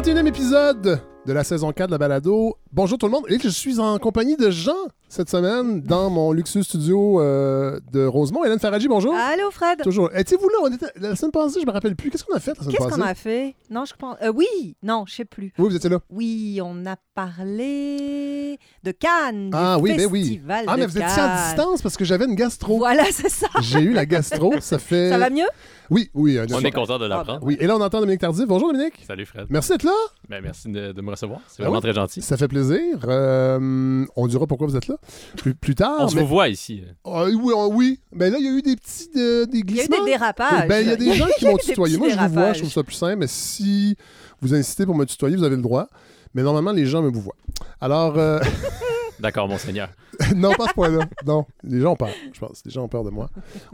31e épisode de la saison 4 de la balado. Bonjour tout le monde. Et je suis en compagnie de Jean cette semaine dans mon luxueux studio euh, de Rosemont. Hélène Faradji, bonjour. Allô, Fred. Toujours. Étiez-vous là? On était... La semaine passée, je me rappelle plus. Qu'est-ce qu'on a fait la semaine Qu'est-ce passée? qu'on a fait? Non, je pense. euh, oui, non, je sais plus. Oui, vous étiez là. Oui, on a parlé de Cannes. Ah du oui, ben oui. Festival Ah, mais vous étiez à Cannes. distance parce que j'avais une gastro. Voilà, c'est ça. J'ai eu la gastro. Ça fait. Ça va mieux? Oui, oui. un On est content de l'apprendre. Oui, et là, on entend Dominique Tardif. Bonjour, Dominique. Salut Fred. Merci d'être là. Ben, merci de, de me recevoir. C'est Ah vraiment oui. très gentil. Ça fait plaisir. Euh, on dira pourquoi vous êtes là plus, plus tard. On se mais- vous voit ici. Ah, oui, ah, oui. Ben là, il y a eu des petits euh, des Il y a eu glissements. des dérapages. Ben, il y a des gens qui m'ont tutoyé. Moi, je vous vois, je trouve ça plus simple. Mais si vous insistez pour me tutoyer, vous avez le droit. Mais normalement, les gens me vous voient. Alors, euh, D'accord, mon seigneur. non, pas à ce point-là. Non, les gens ont peur, je pense. Les gens ont peur de moi.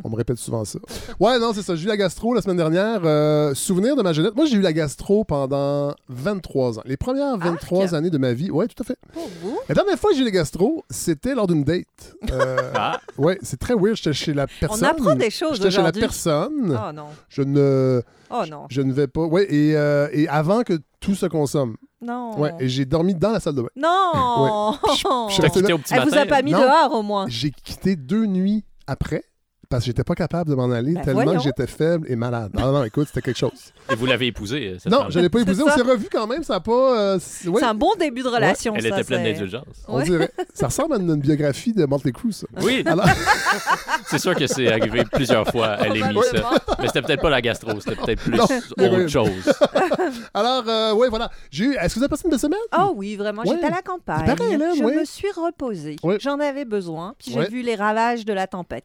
On me répète souvent ça. Ouais, non, c'est ça. J'ai eu la gastro la semaine dernière. Euh, souvenir de ma jeunesse. Moi, j'ai eu la gastro pendant 23 ans. Les premières 23 Arc. années de ma vie. Ouais, tout à fait. Pour vous? La dernière fois que j'ai eu la gastro, c'était lors d'une date. Euh, Ah, ouais, c'est très weird. J'étais chez la personne. On apprend des choses J'étais chez la personne. Oh non. Je ne, Oh non. je ne vais pas. Ouais, et, euh, et avant que tout se consomme. Non. Ouais, et j'ai dormi dans la salle de bain. Non. je au petit Elle vous a pas mis Non. dehors au moins. J'ai quitté deux nuits après parce que j'étais pas capable de m'en aller Ben tellement voyons. que j'étais faible et malade. Non, non, écoute, c'était quelque chose. Et vous l'avez épousée, euh, cette non, je l'ai pas C'est épousé. On s'est revus quand même. Ça a pas. euh, c'est- ouais, un bon début de relation. Elle ça, était pleine d'indulgence. on Ouais. dirait. Ça ressemble à une, une biographie de Motley Crue, ça. Oui, Alors, c'est sûr que c'est arrivé plusieurs fois à l'émission. Mais c'était peut-être pas la gastro, c'était peut-être plus Non, oui. autre chose. alors euh, ouais, voilà. J'ai eu. Est-ce que vous avez passé une belle semaine? Oh oui, vraiment. Ouais. J'étais à la campagne. Il paraît, Hélène, je ouais. me suis reposée. Ouais. J'en avais besoin. Puis j'ai Ouais. vu les ravages de la tempête.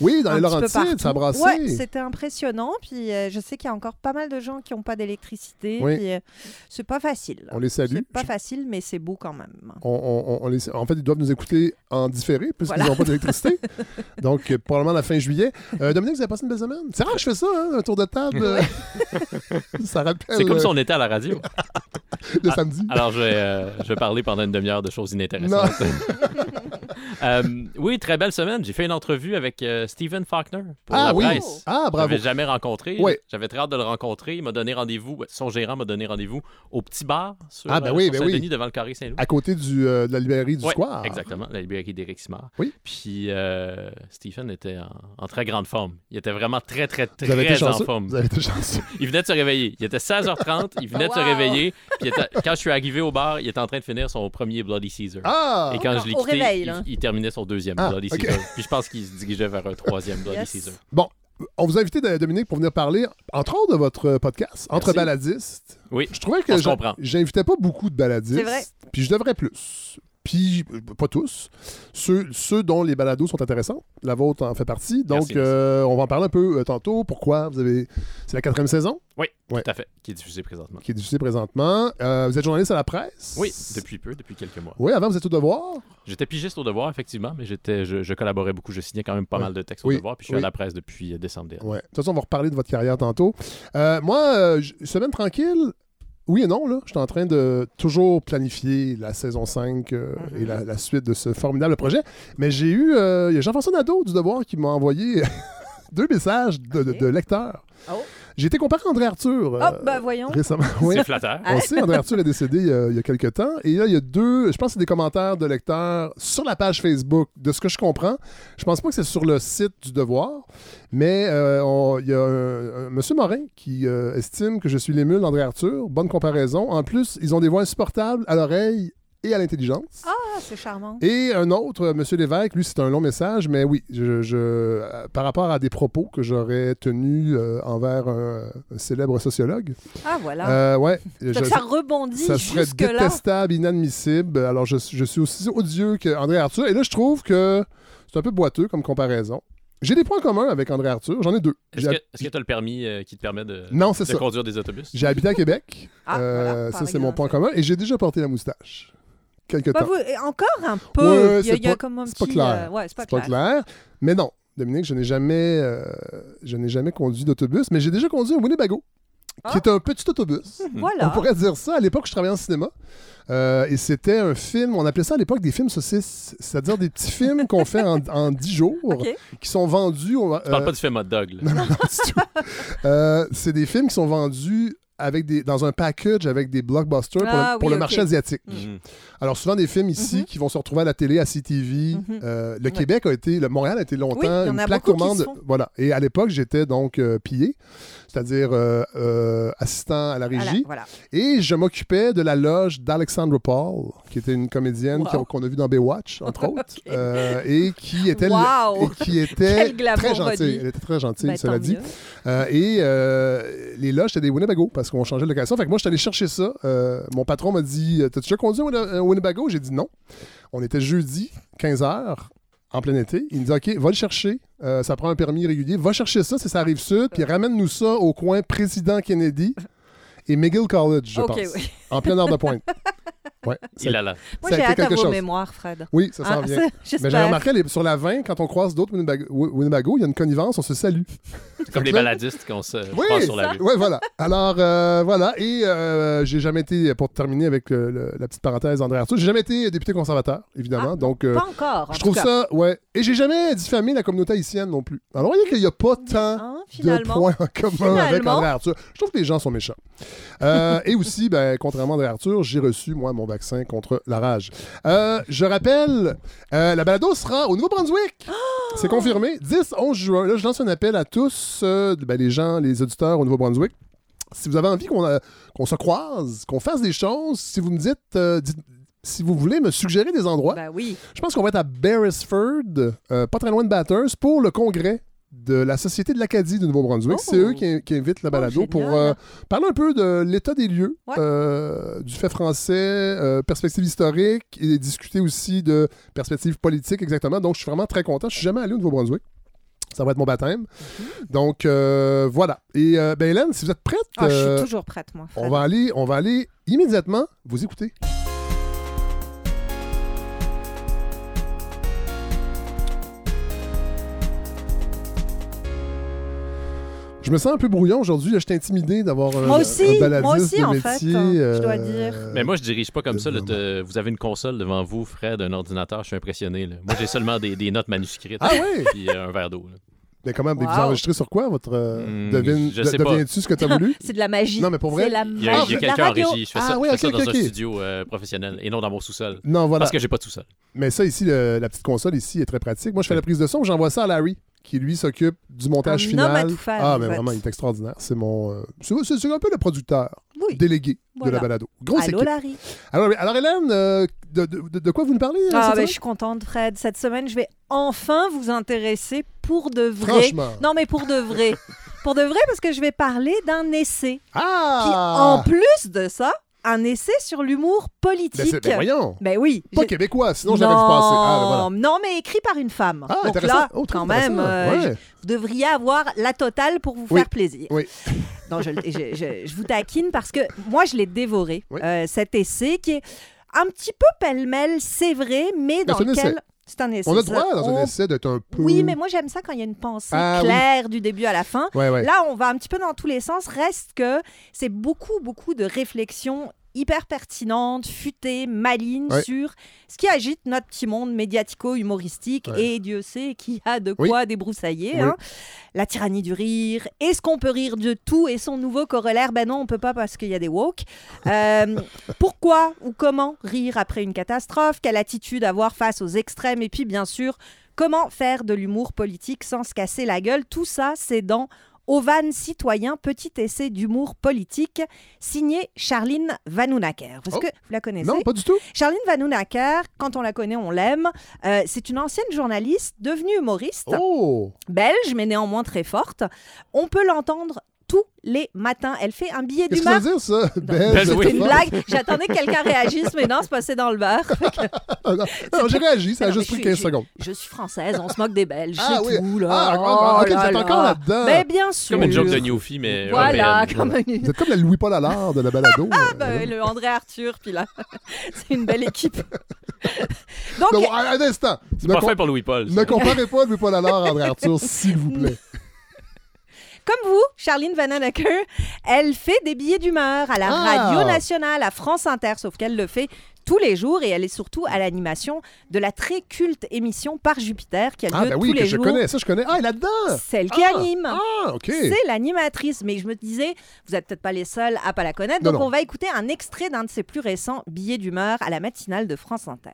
Oui, dans un les Laurentides, ça brassé. Ouais, c'était impressionnant. Puis euh, je sais qu'il y a encore pas mal de gens qui n'ont pas d'électricité. Oui. Puis euh, c'est pas facile. On les salue. C'est pas facile, mais c'est beau quand même. On- on- on- on les- En fait, ils doivent nous écouter en différé puisqu'ils Voilà. n'ont pas d'électricité. Donc, euh, probablement la fin juillet. Euh, Dominique, vous avez passé une belle semaine? C'est rare que je fais ça, hein, un tour de table. ça rappelle C'est comme si on était à la radio. le samedi. Alors, je vais, euh, je vais parler pendant une demi-heure de choses inintéressantes. Euh, oui, très belle semaine. J'ai fait une entrevue avec euh, Stephen Faulkner pour ah la oui! presse. Ah, Je bravo! l'avais jamais rencontré. Ouais. J'avais très hâte de le rencontrer. Il m'a donné rendez-vous. Son gérant m'a donné rendez-vous au petit bar sur, Ah, ben euh, oui, sur ben oui. Saint-Denis devant le Carré Saint-Louis. À côté du, euh, de la librairie du Square. Exactement, la librairie d'Éric Simard. Oui. Puis euh, Stephen était en, en très grande forme. Il était vraiment très, très, Vous avez été très en forme. Vous avez été chanceux. Il venait de se réveiller. Il était 16h30, il venait de se réveiller. Puis il était- quand je suis arrivé au bar, il était en train de finir son premier Bloody Caesar. Ah! Et quand je l'ai quitté, il, là. il terminait son deuxième Ah. Caesar. Puis je pense qu'il se dirigeait vers un troisième Bloody Yes. Bon, on vous a invité, euh, Dominique, pour venir parler, entre autres, de votre podcast, Entre Merci. baladistes. Oui. Je trouvais que j'invitais pas beaucoup de baladistes. C'est vrai. Puis je devrais plus. Puis, euh, pas tous, ceux, ceux dont les balados sont intéressants. La vôtre en fait partie. Donc, Merci, euh, on va en parler un peu euh, tantôt. Pourquoi vous avez. C'est la quatrième saison? Oui, Ouais. tout à fait, qui est diffusé présentement. qui est diffusée présentement. Euh, vous êtes journaliste à la presse? Oui, depuis peu, depuis quelques mois. Oui, avant, vous êtes au devoir. J'étais pigiste au devoir, effectivement, mais j'étais, je, je collaborais beaucoup. Je signais quand même pas Ouais. mal de textes Oui, au devoir, puis je suis oui. à la presse depuis décembre dernier. Ouais. De toute façon, on va reparler de votre carrière tantôt. Moi, semaine tranquille. Oui et non, là. Je suis en train de toujours planifier la saison 5 euh, et la, la suite de ce formidable projet. Mais j'ai eu. euh, Il y a Jean-François Nadeau du Devoir qui m'a envoyé deux messages de, de- Ok. de lecteurs. Oh. J'ai été comparé à André Arthur. euh, Oh, ben voyons. Récemment. Oui. C'est flatteur. Ah. On sait, André Arthur est décédé il y, a, il y a quelques temps. Et là, il y a deux, je pense que c'est des commentaires de lecteurs sur la page Facebook. De ce que je comprends, je pense pas que c'est sur le site du Devoir, mais euh, on- il y a un, un monsieur Morin qui euh, estime que je suis l'émule d'André Arthur. Bonne comparaison. En plus, ils ont des voix insupportables à l'oreille et à l'intelligence. Ah, c'est charmant. Et un autre, euh, Monsieur Lévesque, lui, c'est un long message, mais oui, je, je- euh, par rapport à des propos que j'aurais tenus euh, envers un, un célèbre sociologue. Ah, voilà. Euh, ouais, je- ça rebondit ça serait jusque-là. détestable, inadmissible. Alors, je, je suis aussi odieux qu'André Arthur. Et là, je trouve que c'est un peu boiteux comme comparaison. J'ai des points communs avec André Arthur. J'en ai deux. Est-ce J'ai- que tu as le permis euh, qui te permet de, Non, c'est de ça. conduire des autobus? J'ai habité à Québec. Ah, Euh, voilà, ça, c'est mon point commun. Et j'ai déjà porté la moustache. Quelque Bah, temps. vous- encore un Ouais, peu. il y a, c'est pas- comme un c'est pas petit. clair. euh, ouais, c'est pas clair. Mais non, Dominique, je n'ai jamais, euh, je n'ai jamais conduit d'autobus, mais j'ai déjà conduit un Winnebago, Ah. qui est un petit autobus. Voilà. On pourrait dire ça. À l'époque, je travaillais en cinéma. Euh, et c'était un film, on appelait ça à l'époque des films saucisses, c'est-à-dire des petits films qu'on fait en, en 10 jours, qui sont vendus. on va- Tu parles euh, pas du film hot dog, là. non, non, pas du tout. Euh, c'est des films qui sont vendus avec des, dans un package avec des blockbusters pour Ah le, pour oui, le marché asiatique. Mhm. Alors, souvent des films ici Mhm. qui vont se retrouver à la télé, à CTV. Mhm. Euh, le Ouais. Québec a été, le Montréal a été longtemps Oui, une plaque tournante. Voilà. Et à l'époque, j'étais donc euh, pillé, c'est-à-dire euh, euh, assistant à la régie. voilà. Et je m'occupais de la loge d'Alexandra Paul, qui était une comédienne Wow. qu'on a vue dans Baywatch, entre autres, euh, et qui était, Wow. et qui était très gentille. Elle était très gentille, Ben, cela dit. Euh, et euh, les loges, c'était des Winnebago parce qu'on changeait de location. Fait que moi, je suis allé chercher ça. Euh, mon patron m'a dit T'as-tu déjà conduit Winne- un Winnebago J'ai dit non. On était jeudi, 15h, en plein été. Il me dit OK, va le chercher. Euh, ça prend un permis régulier. Va chercher ça, c'est ça arrive sud. Puis ramène-nous ça au coin Président Kennedy et McGill College, je pense. oui. En pleine heure de pointe. Ouais. Ça- Il a là. Moi, Ça a j'ai été hâte à quelque vos chose. mémoires, Fred. Oui, ça s'en Ah, vient. ça, Mais j'ai remarqué les- sur la 20, quand on croise d'autres Winnebago, Winnebago, il y a une connivence, on se salue. Comme les baladistes qu'on se Oui, passe sur la rue. Oui, voilà. Alors, euh, voilà. Et euh, j'ai jamais été, pour terminer avec euh, le- la petite parenthèse André Arthur, j'ai jamais été député conservateur, évidemment. Ah, donc, euh, Pas encore. en je tout trouve cas. ça, ouais. Et j'ai jamais diffamé la communauté haïtienne non plus. Alors, vous voyez qu'il n'y a pas tant Hein, de points en commun avec. André Arthur. Je trouve que les gens sont méchants. Euh, et aussi, ben, contrairement à André Arthur, j'ai reçu, moi, mon vaccin contre la rage. Euh, je rappelle, euh, la balado sera au Nouveau-Brunswick. C'est confirmé. 10-11 juin. Là, je lance un appel à tous, euh, ben, les gens, les auditeurs au Nouveau-Brunswick. Si vous avez envie qu'on euh, qu'on se croise, qu'on fasse des choses, si vous me dites, euh, dites- si vous voulez me suggérer des endroits, Ben oui. je pense qu'on va être à Beresford, euh, pas très loin de Bathurst, pour le congrès de la Société de l'Acadie du Nouveau-Brunswick. Oh. C'est eux qui, qui invitent la balado génial. pour euh, parler un peu de l'état des lieux, Ouais. euh, du fait français, euh, perspective historique, et discuter aussi de perspective politique exactement. Donc, je suis vraiment très content. Je suis jamais allé au Nouveau-Brunswick. Ça va être mon baptême. Mhm. Donc, voilà. Et ben, Hélène, si vous êtes prête, Ah, je suis toujours prête, moi. Fred. on, va aller, on va aller immédiatement vous écouter. Je me sens un peu brouillon aujourd'hui. Je suis intimidé d'avoir un, Moi aussi, un baladiste moi aussi, de en métier. fait, je dois euh, dire. Mais moi, je dirige pas comme ça. là. de- Te- Vous avez une console devant vous, Fred, un ordinateur. Je suis impressionné. là. Moi, j'ai seulement des, des notes manuscrites. Ah oui? Puis euh, un verre d'eau. là. Mais comment? Vous enregistrez sur quoi, votre... euh, devine, je sais de- pas. Deviens-tu ce que tu as voulu? C'est de la magie. Non, mais pour vrai, C'est la Il y a, quelqu'un en régie. Je fais Ah ça, oui, je fais ok, ça dans un studio euh, professionnel et non dans mon sous-sol. Non, voilà. Parce que j'ai pas de sous-sol. Mais ça, ici, le- la petite console ici est très pratique. Moi, je fais la prise de son, j'envoie ça à Larry, qui lui s'occupe du montage Un final. homme à tout faire, ah, mais fait. vraiment, il est extraordinaire. C'est mon. euh, c'est un peu le producteur Oui. délégué de la balado. Grosse Allô, équipe. Larry. Alors, alors, Hélène, euh, de, de- de quoi vous nous parlez euh, Ah, ben, je suis contente, Fred. Cette semaine, je vais enfin vous intéresser pour de vrai. Franchement. Non, mais pour de vrai. pour de vrai, parce que je vais parler d'un essai. Qui, Ah! en plus de ça, un essai sur l'humour Ben, politique. c'est- ben, voyons. Ben oui. Pas québécois, sinon j'aurais vu passer. Ah, ben voilà. non, mais écrit par une femme. Ah, Donc là, Oh, quand même, euh, Ouais. vous devriez avoir la totale pour vous Oui. faire plaisir. Oui. Non, je, je- je- je vous taquine parce que moi, je l'ai dévoré, Oui. euh, cet essai qui est un petit peu pêle-mêle, c'est vrai, mais dans c'est lequel... essai. C'est un essai. On a ça. droit dans On- un essai d'être un peu. Oui, mais moi, j'aime ça quand il y a une pensée Ah, oui. claire du début à la fin. Ouais, ouais. Là, on va un petit peu dans tous les sens. Reste que c'est beaucoup, beaucoup de réflexions hyper pertinentes, futées, malignes Ouais. sur ce qui agite notre petit monde médiatico-humoristique. Ouais. Et Dieu sait qui a de Oui. quoi débroussailler. Oui. hein. La tyrannie du rire. Est-ce qu'on peut rire de tout Et son nouveau corollaire, ben non, on peut pas parce qu'il y a des woke. Euh, pourquoi ou comment rire après une catastrophe? Quelle attitude avoir face aux extrêmes? Et puis, bien sûr, comment faire de l'humour politique sans se casser la gueule? Tout ça, c'est dans Ovan citoyen, petit essai d'humour politique, signé Charline Vanhoenacker. Est-ce Oh. que vous la connaissez? Non, pas du tout. Charline Vanhoenacker, quand on la connaît, on l'aime. Euh, c'est une ancienne journaliste devenue humoriste, Oh! belge, mais néanmoins très forte. On peut l'entendre tous les matins. Elle fait un billet Qu'est-ce que ça d'humeur. veut dire, ça? Oui. C'est une blague. J'attendais que quelqu'un réagisse, mais non, c'est passé dans le beurre. Ah, non, non, j'ai réagi, ça a Non, juste pris je 15 suis- secondes. Je suis française, on se moque des Belges, Ah c'est oui. tout. Là. Ah, Oh ok, vous là êtes encore là. là-dedans. Mais bien sûr. Comme une joke de Newfie, mais Voilà, européenne. comme une- Vous êtes comme la Louis-Paul Allard de la balado. Ah, euh, ben, le André Arthur, puis là, c'est une belle équipe. Donc, Non, un instant. C'est Ne, pas fait pour Louis-Paul. ne ça. comparez pas Louis-Paul Allard à André Arthur, s'il vous plaît. Comme vous, Charline Vanhoenacker, elle fait des billets d'humeur à la Ah. Radio Nationale, à France Inter, sauf qu'elle le fait tous les jours et elle est surtout à l'animation de la très culte émission Par Jupiter qui a lieu Ah, ben oui, tous que les je jours. connais. Ça, je connais. Ah, elle est là-dedans! Celle qui Ah, anime. Ah, OK. C'est l'animatrice, mais je me disais, vous n'êtes peut-être pas les seuls à pas la connaître, Non, donc non. on va écouter un extrait d'un de ses plus récents billets d'humeur à la matinale de France Inter.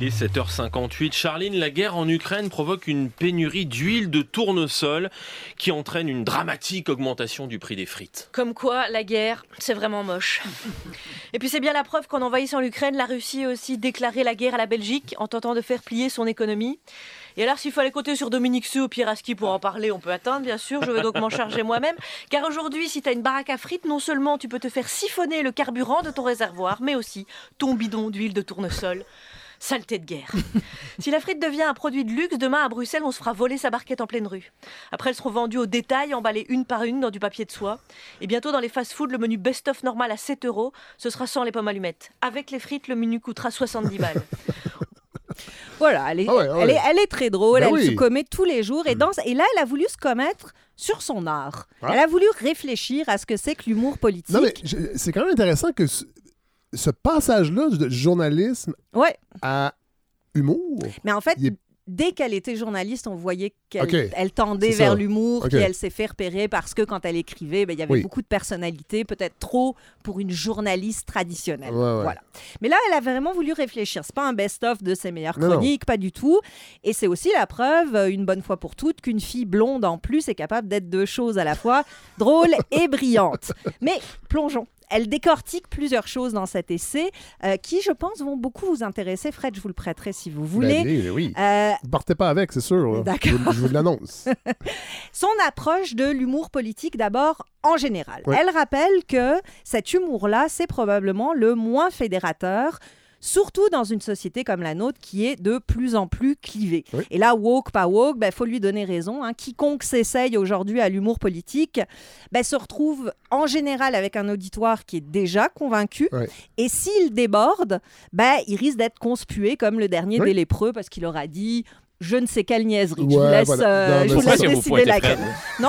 Il est 7h58. Charline, la guerre en Ukraine provoque une pénurie d'huile de tournesol qui entraîne une dramatique augmentation du prix des frites. Comme quoi, la guerre, c'est vraiment moche. Et puis c'est bien la preuve qu'en envahissant l'Ukraine, la Russie a aussi déclaré la guerre à la Belgique en tentant de faire plier son économie. Et alors, s'il fallait compter sur Dominique Seux ou Pierre Aski pour en parler, on peut attendre, bien sûr. Je vais donc m'en charger moi-même. Car aujourd'hui, si tu as une baraque à frites, non seulement tu peux te faire siphonner le carburant de ton réservoir, mais aussi ton bidon d'huile de tournesol. Saleté de guerre. Si la frite devient un produit de luxe, demain à Bruxelles, on se fera voler sa barquette en pleine rue. Après, elles seront vendues au détail, emballées une par une dans du papier de soie. Et bientôt, dans les fast-foods, le menu best-of normal à 7 euros, ce sera sans les pommes allumettes. Avec les frites, le menu coûtera 70 balles. Voilà, elle est, Ah ouais, ah ouais. Elle est, elle est très drôle, Ben elle oui. se commet tous les jours et danse. Et là, elle a voulu se commettre sur son art. Ah. Elle a voulu réfléchir à ce que c'est que l'humour politique. Non, mais c'est quand même intéressant que ce, passage-là de journalisme Ouais, à humour? mais en fait, est- dès qu'elle était journaliste, on voyait qu'elle elle tendait vers l'humour, Ok. puis elle s'est fait repérer parce que quand elle écrivait, ben, il y avait Oui. beaucoup de personnalité, peut-être trop pour une journaliste traditionnelle. Ouais, ouais. Voilà. Mais là, elle a vraiment voulu réfléchir. C'est pas un best-of de ses meilleures non. chroniques, pas du tout. Et c'est aussi la preuve, euh, une bonne fois pour toutes, qu'une fille blonde en plus est capable d'être deux choses à la fois, drôle et brillante. Mais plongeons. Elle décortique plusieurs choses dans cet essai euh, qui, je pense, vont beaucoup vous intéresser. Fred, je vous le prêterai si vous voulez. Ben, oui, oui. Euh, Vous partez pas avec, c'est sûr. D'accord. Je, vous- je vous l'annonce. son approche de l'humour politique d'abord en général. Ouais. Elle rappelle que cet humour-là, c'est probablement le moins fédérateur. Surtout dans une société comme la nôtre qui est de plus en plus clivée. Oui. Et là, woke, pas woke, il ben, faut lui donner raison. hein. Quiconque s'essaye aujourd'hui à l'humour politique ben, se retrouve en général avec un auditoire qui est déjà convaincu. Et s'il déborde, ben, il risque d'être conspué comme le dernier Oui. des lépreux parce qu'il aura dit je ne sais quelle niaiserie. je vous laisse, voilà. euh, Non, je vous laisse décider laquelle. Non,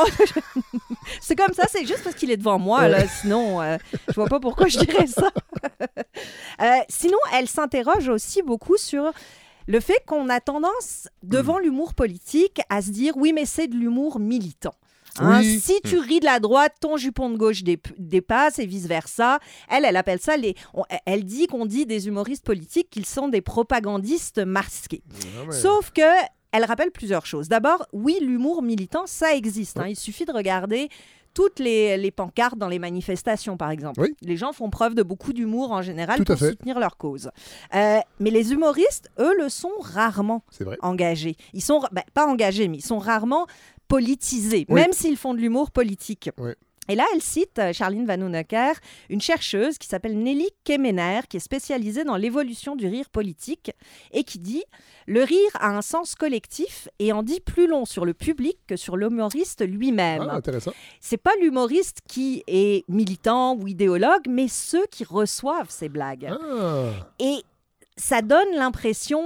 c'est comme ça, c'est juste parce qu'il est devant moi, là. Sinon, euh, je vois pas pourquoi je dirais ça. Euh, sinon, elle s'interroge aussi beaucoup sur le fait qu'on a tendance, devant Hmm. l'humour politique, à se dire oui, mais c'est de l'humour militant. Hein, Oui. Si tu ris de la droite, ton jupon de gauche dép- dépasse et vice-versa. Elle, elle appelle ça les. on- elle dit qu'on dit des humoristes politiques qu'ils sont des propagandistes masqués. Ah ouais. Sauf que elle rappelle plusieurs choses. D'abord, oui, l'humour militant, ça existe. hein. Il suffit de regarder toutes les, les pancartes dans les manifestations, par exemple. Oui. Les gens font preuve de beaucoup d'humour en général Tout pour soutenir leur cause. Euh, mais les humoristes, eux, le sont rarement vrai. engagés. Ils sont ben, pas engagés, mais ils sont rarement politisés, Oui. même s'ils font de l'humour politique. Oui. Et là, elle cite, euh, Charline Vanhoenacker, une chercheuse qui s'appelle Nelly Kemener, qui est spécialisée dans l'évolution du rire politique, et qui dit Le rire a un sens collectif et en dit plus long sur le public que sur l'humoriste lui-même. Ah, intéressant. C'est pas l'humoriste qui est militant ou idéologue, mais ceux qui reçoivent ces blagues. Ah. Et ça donne l'impression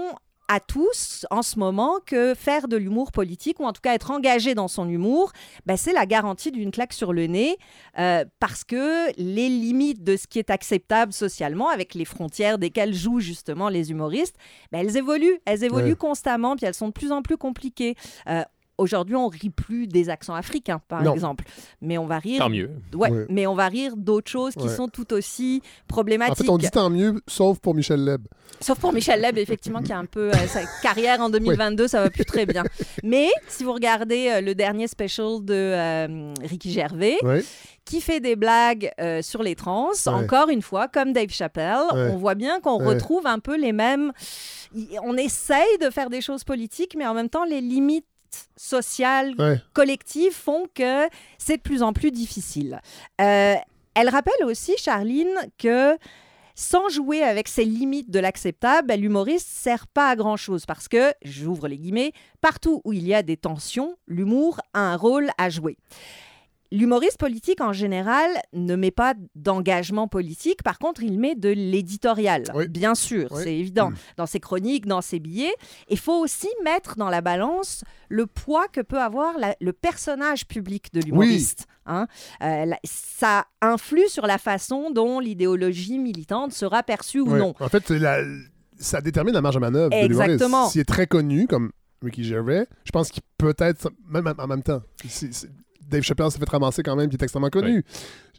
à tous en ce moment que faire de l'humour politique, ou en tout cas être engagé dans son humour, ben, c'est la garantie d'une claque sur le nez, euh, parce que les limites de ce qui est acceptable socialement, avec les frontières desquelles jouent justement les humoristes, ben, elles évoluent, elles évoluent Ouais. constamment, puis elles sont de plus en plus compliquées. Euh, Aujourd'hui, on rit plus des accents africains, par Non. exemple, mais on va rire. Tant mieux. Ouais, Ouais. mais on va rire d'autres choses qui Ouais. sont tout aussi En problématiques. fait, on dit tant mieux, sauf pour Michel Leb. Sauf pour Michel Leb, effectivement, qui a un peu euh, sa carrière en 2022, ça va plus très bien. Mais si vous regardez euh, le dernier special de euh, Ricky Gervais, Ouais. qui fait des blagues euh, sur les trans, Ouais. encore une fois, comme Dave Chappelle, Ouais. on voit bien qu'on Ouais. retrouve un peu les mêmes. On essaye de faire des choses politiques, mais en même temps, les limites sociales, Ouais. collectives font que c'est de plus en plus difficile. Euh, elle rappelle aussi, Charline, que sans jouer avec ces limites de l'acceptable, ben, l'humoriste sert pas à grand chose parce que, j'ouvre les guillemets, partout où il y a des tensions, l'humour a un rôle à jouer. L'humoriste politique, en général, ne met pas d'engagement politique. Par contre, il met de l'éditorial, Oui. bien sûr, Oui. c'est évident. Mm. Dans ses chroniques, dans ses billets. Il faut aussi mettre dans la balance le poids que peut avoir la- le personnage public de l'humoriste. hein. Euh, ça influe sur la façon dont l'idéologie militante sera perçue ou non. En fait, la- ça détermine la marge de manœuvre de Exactement. l'humoriste. S'il est très connu, comme Ricky Gervais, je pense qu'il peut être, même en même temps, Dave Chappelle s'est fait ramasser quand même, qui est extrêmement connu.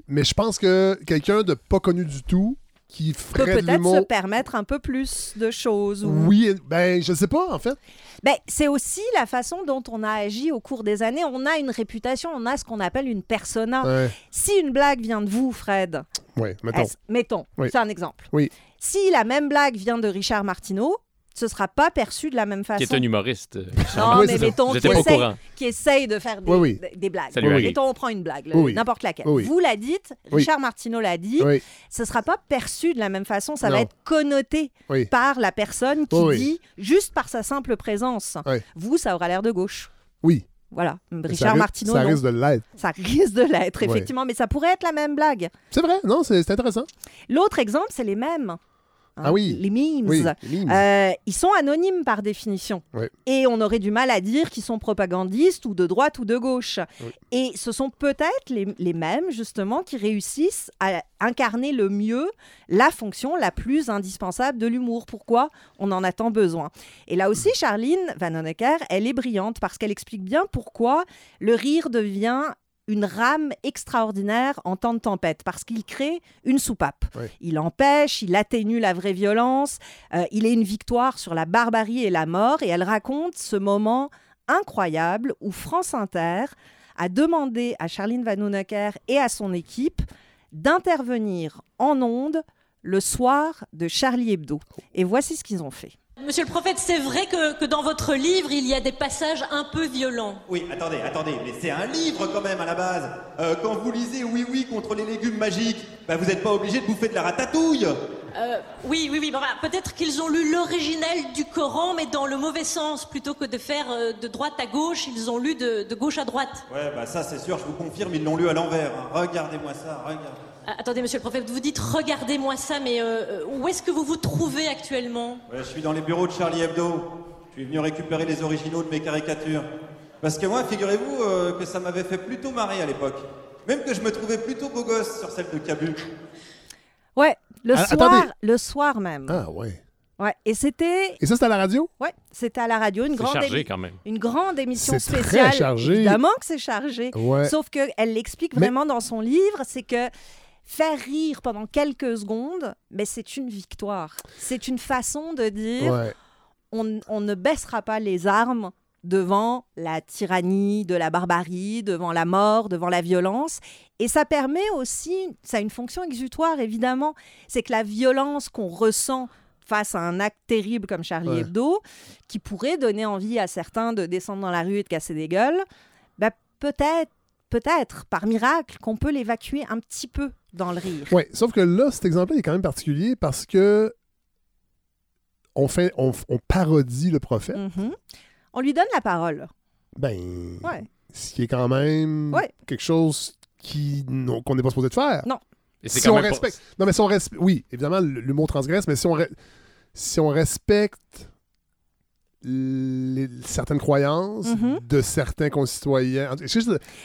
Mais je pense que quelqu'un de pas connu du tout, qui Peut ferait de peut-être se permettre un peu plus de choses. ou- Oui, ben, je sais pas, en fait. Ben, c'est aussi la façon dont on a agi au cours des années. On a une réputation, on a ce qu'on appelle une persona. Ouais, Si une blague vient de vous, Fred, ouais, mettons. mettons, Oui. c'est un exemple. Oui. Si la même blague vient de Richard Martineau, ce sera pas perçu de la même façon. Qui est un humoriste. euh, Non, Oui, mais mettons qui essaye, courant. qui essaye de faire des, Oui, oui. des- des blagues. Arrive. Mettons, on prend une blague, Oui, oui. n'importe laquelle. Oui, oui. Vous la dites, Oui. Richard Martineau l'a dit, Oui, ce sera pas perçu de la même façon, ça va être connoté oui. par la personne qui Oui, oui. dit, juste par sa simple présence. Oui. Vous, ça aura l'air de gauche. Oui. Voilà. Richard ça Martineau, Ça risque de l'être. Ça risque de l'être, Ouais. effectivement, mais ça pourrait être la même blague. C'est vrai, non, c'est intéressant. L'autre exemple, c'est les mêmes. Hein, Ah oui. Les memes. Oui, les memes. Euh, ils sont anonymes par définition. Et on aurait du mal à dire qu'ils sont propagandistes ou de droite ou de gauche. Oui. Et ce sont peut-être les, les mêmes, justement, qui réussissent à incarner le mieux la fonction la plus indispensable de l'humour. Pourquoi? On en a tant besoin Et là aussi, Charline Van Honecker, elle est brillante parce qu'elle explique bien pourquoi le rire devient une rame extraordinaire en temps de tempête, parce qu'il crée une soupape. Il empêche, il atténue la vraie violence, euh, il est une victoire sur la barbarie et la mort, et elle raconte ce moment incroyable où France Inter a demandé à Charline Van Honecker et à son équipe d'intervenir en ondes le soir de Charlie Hebdo. Et voici ce qu'ils ont fait. Monsieur le prophète, c'est vrai que, que dans votre livre, il y a des passages un peu violents. Oui, attendez, attendez, mais c'est un livre quand même à la base. Euh, quand vous lisez Oui Oui contre les légumes magiques, bah vous n'êtes pas obligé de bouffer de la ratatouille. Euh, oui, oui, oui, bon, voilà, peut-être qu'ils ont lu l'original du Coran, mais dans le mauvais sens. Plutôt que de faire euh, de droite à gauche, ils ont lu de, de gauche à droite. Ouais, bah ça c'est sûr, je vous confirme, ils l'ont lu à l'envers. hein. Regardez-moi ça, regardez. Ah, attendez, monsieur le prophète, vous dites regardez-moi ça, mais euh, où est-ce que vous vous trouvez actuellement? Ouais, je suis dans les bureaux de Charlie Hebdo. Je suis venu récupérer les originaux de mes caricatures. Parce que moi, figurez-vous euh, que ça m'avait fait plutôt marrer à l'époque. Même que je me trouvais plutôt beau gosse sur celle de Cabu. Ouais, le Ah, soir, attendez. le soir même. Ah, ouais. Ouais, et c'était, Et ça, c'est à la radio? ouais, c'était à la radio une C'est grande chargé émi- quand même. une grande émission C'est très spéciale. chargé. Évidemment que c'est chargé. Ouais. Sauf qu'elle l'explique Mais- vraiment dans son livre, c'est que faire rire pendant quelques secondes, mais c'est une victoire. C'est une façon de dire Ouais. on, on ne baissera pas les armes devant la tyrannie, de la barbarie, devant la mort, devant la violence. Et ça permet aussi, ça a une fonction exutoire évidemment, c'est que la violence qu'on ressent face à un acte terrible comme Charlie Ouais. Hebdo, qui pourrait donner envie à certains de descendre dans la rue et de casser des gueules, bah, peut-être, peut-être, par miracle, qu'on peut l'évacuer un petit peu dans le rire. Ouais, sauf que là, cet exemple est quand même particulier parce que on fait, on, on parodie le prophète. Mhm. On lui donne la parole. Ben, Ouais. ce qui est quand même Ouais. quelque chose qui non, qu'on n'est pas supposé de faire. Non. Et Si quand on même pas- respecte. Non, mais si on respecte. Oui, évidemment, l'humour transgresse, mais si on, re- si on respecte les- certaines croyances Mhm. de certains concitoyens.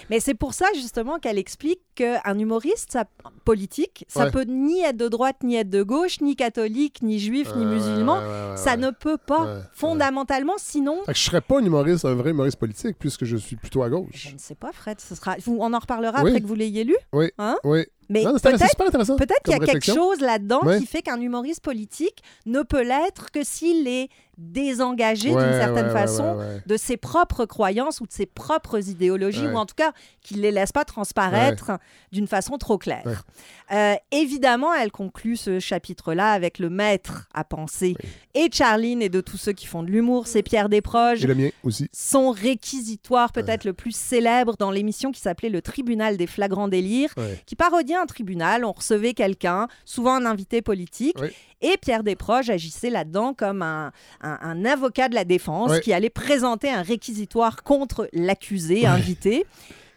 Mais c'est pour ça justement qu'elle explique qu'un humoriste ça- politique, ça Ouais. peut ni être de droite, ni être de gauche, ni catholique, ni juif, ni musulman. ouais, ouais, ouais, ça ne peut pas, fondamentalement, sinon... Je serais pas un humoriste, un vrai humoriste politique, puisque je suis plutôt à Je gauche. ne sais pas, Fred, ce sera... Vous- on en reparlera Oui. après que vous l'ayez lu. Oui. Hein? Oui. Mais peut-être qu'il y a quelque chose là-dedans qui fait qu'un humoriste politique ne peut l'être que s'il est désengagé Ouais, d'une certaine ouais, façon ouais, de ses propres croyances ou de ses propres idéologies, ou en tout cas qu'il ne les laisse pas transparaître d'une façon trop claire. Euh, évidemment, elle conclut ce chapitre-là avec le maître à penser. Et Charline et de tous ceux qui font de l'humour, c'est Pierre Desproges. Et le mien aussi. Son réquisitoire peut-être le plus célèbre dans l'émission qui s'appelait Le Tribunal des flagrants délires, qui parodiait un tribunal. On recevait quelqu'un, souvent un invité politique. Et Pierre Desproges agissait là-dedans comme un, un- un avocat de la défense Oui. qui allait présenter un réquisitoire contre l'accusé invité.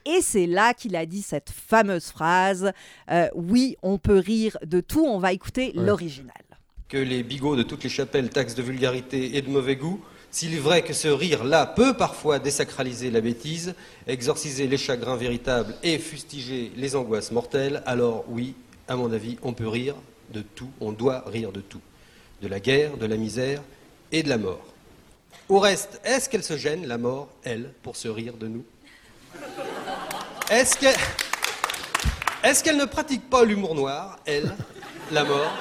Et c'est là qu'il a dit cette fameuse phrase euh, Oui, on peut rire de tout. On va écouter Ouais. l'original. que les bigots de toutes les chapelles taxent de vulgarité et de mauvais goût, s'il est vrai que ce rire-là peut parfois désacraliser la bêtise, exorciser les chagrins véritables et fustiger les angoisses mortelles, alors oui, à mon avis, on peut rire de tout, on doit rire de tout. De la guerre, de la misère et de la mort. Au reste, est-ce qu'elle se gêne, la mort, elle, pour se rire de nous? Est-ce qu'elle... Ne pratique pas l'humour noir, elle, la mort?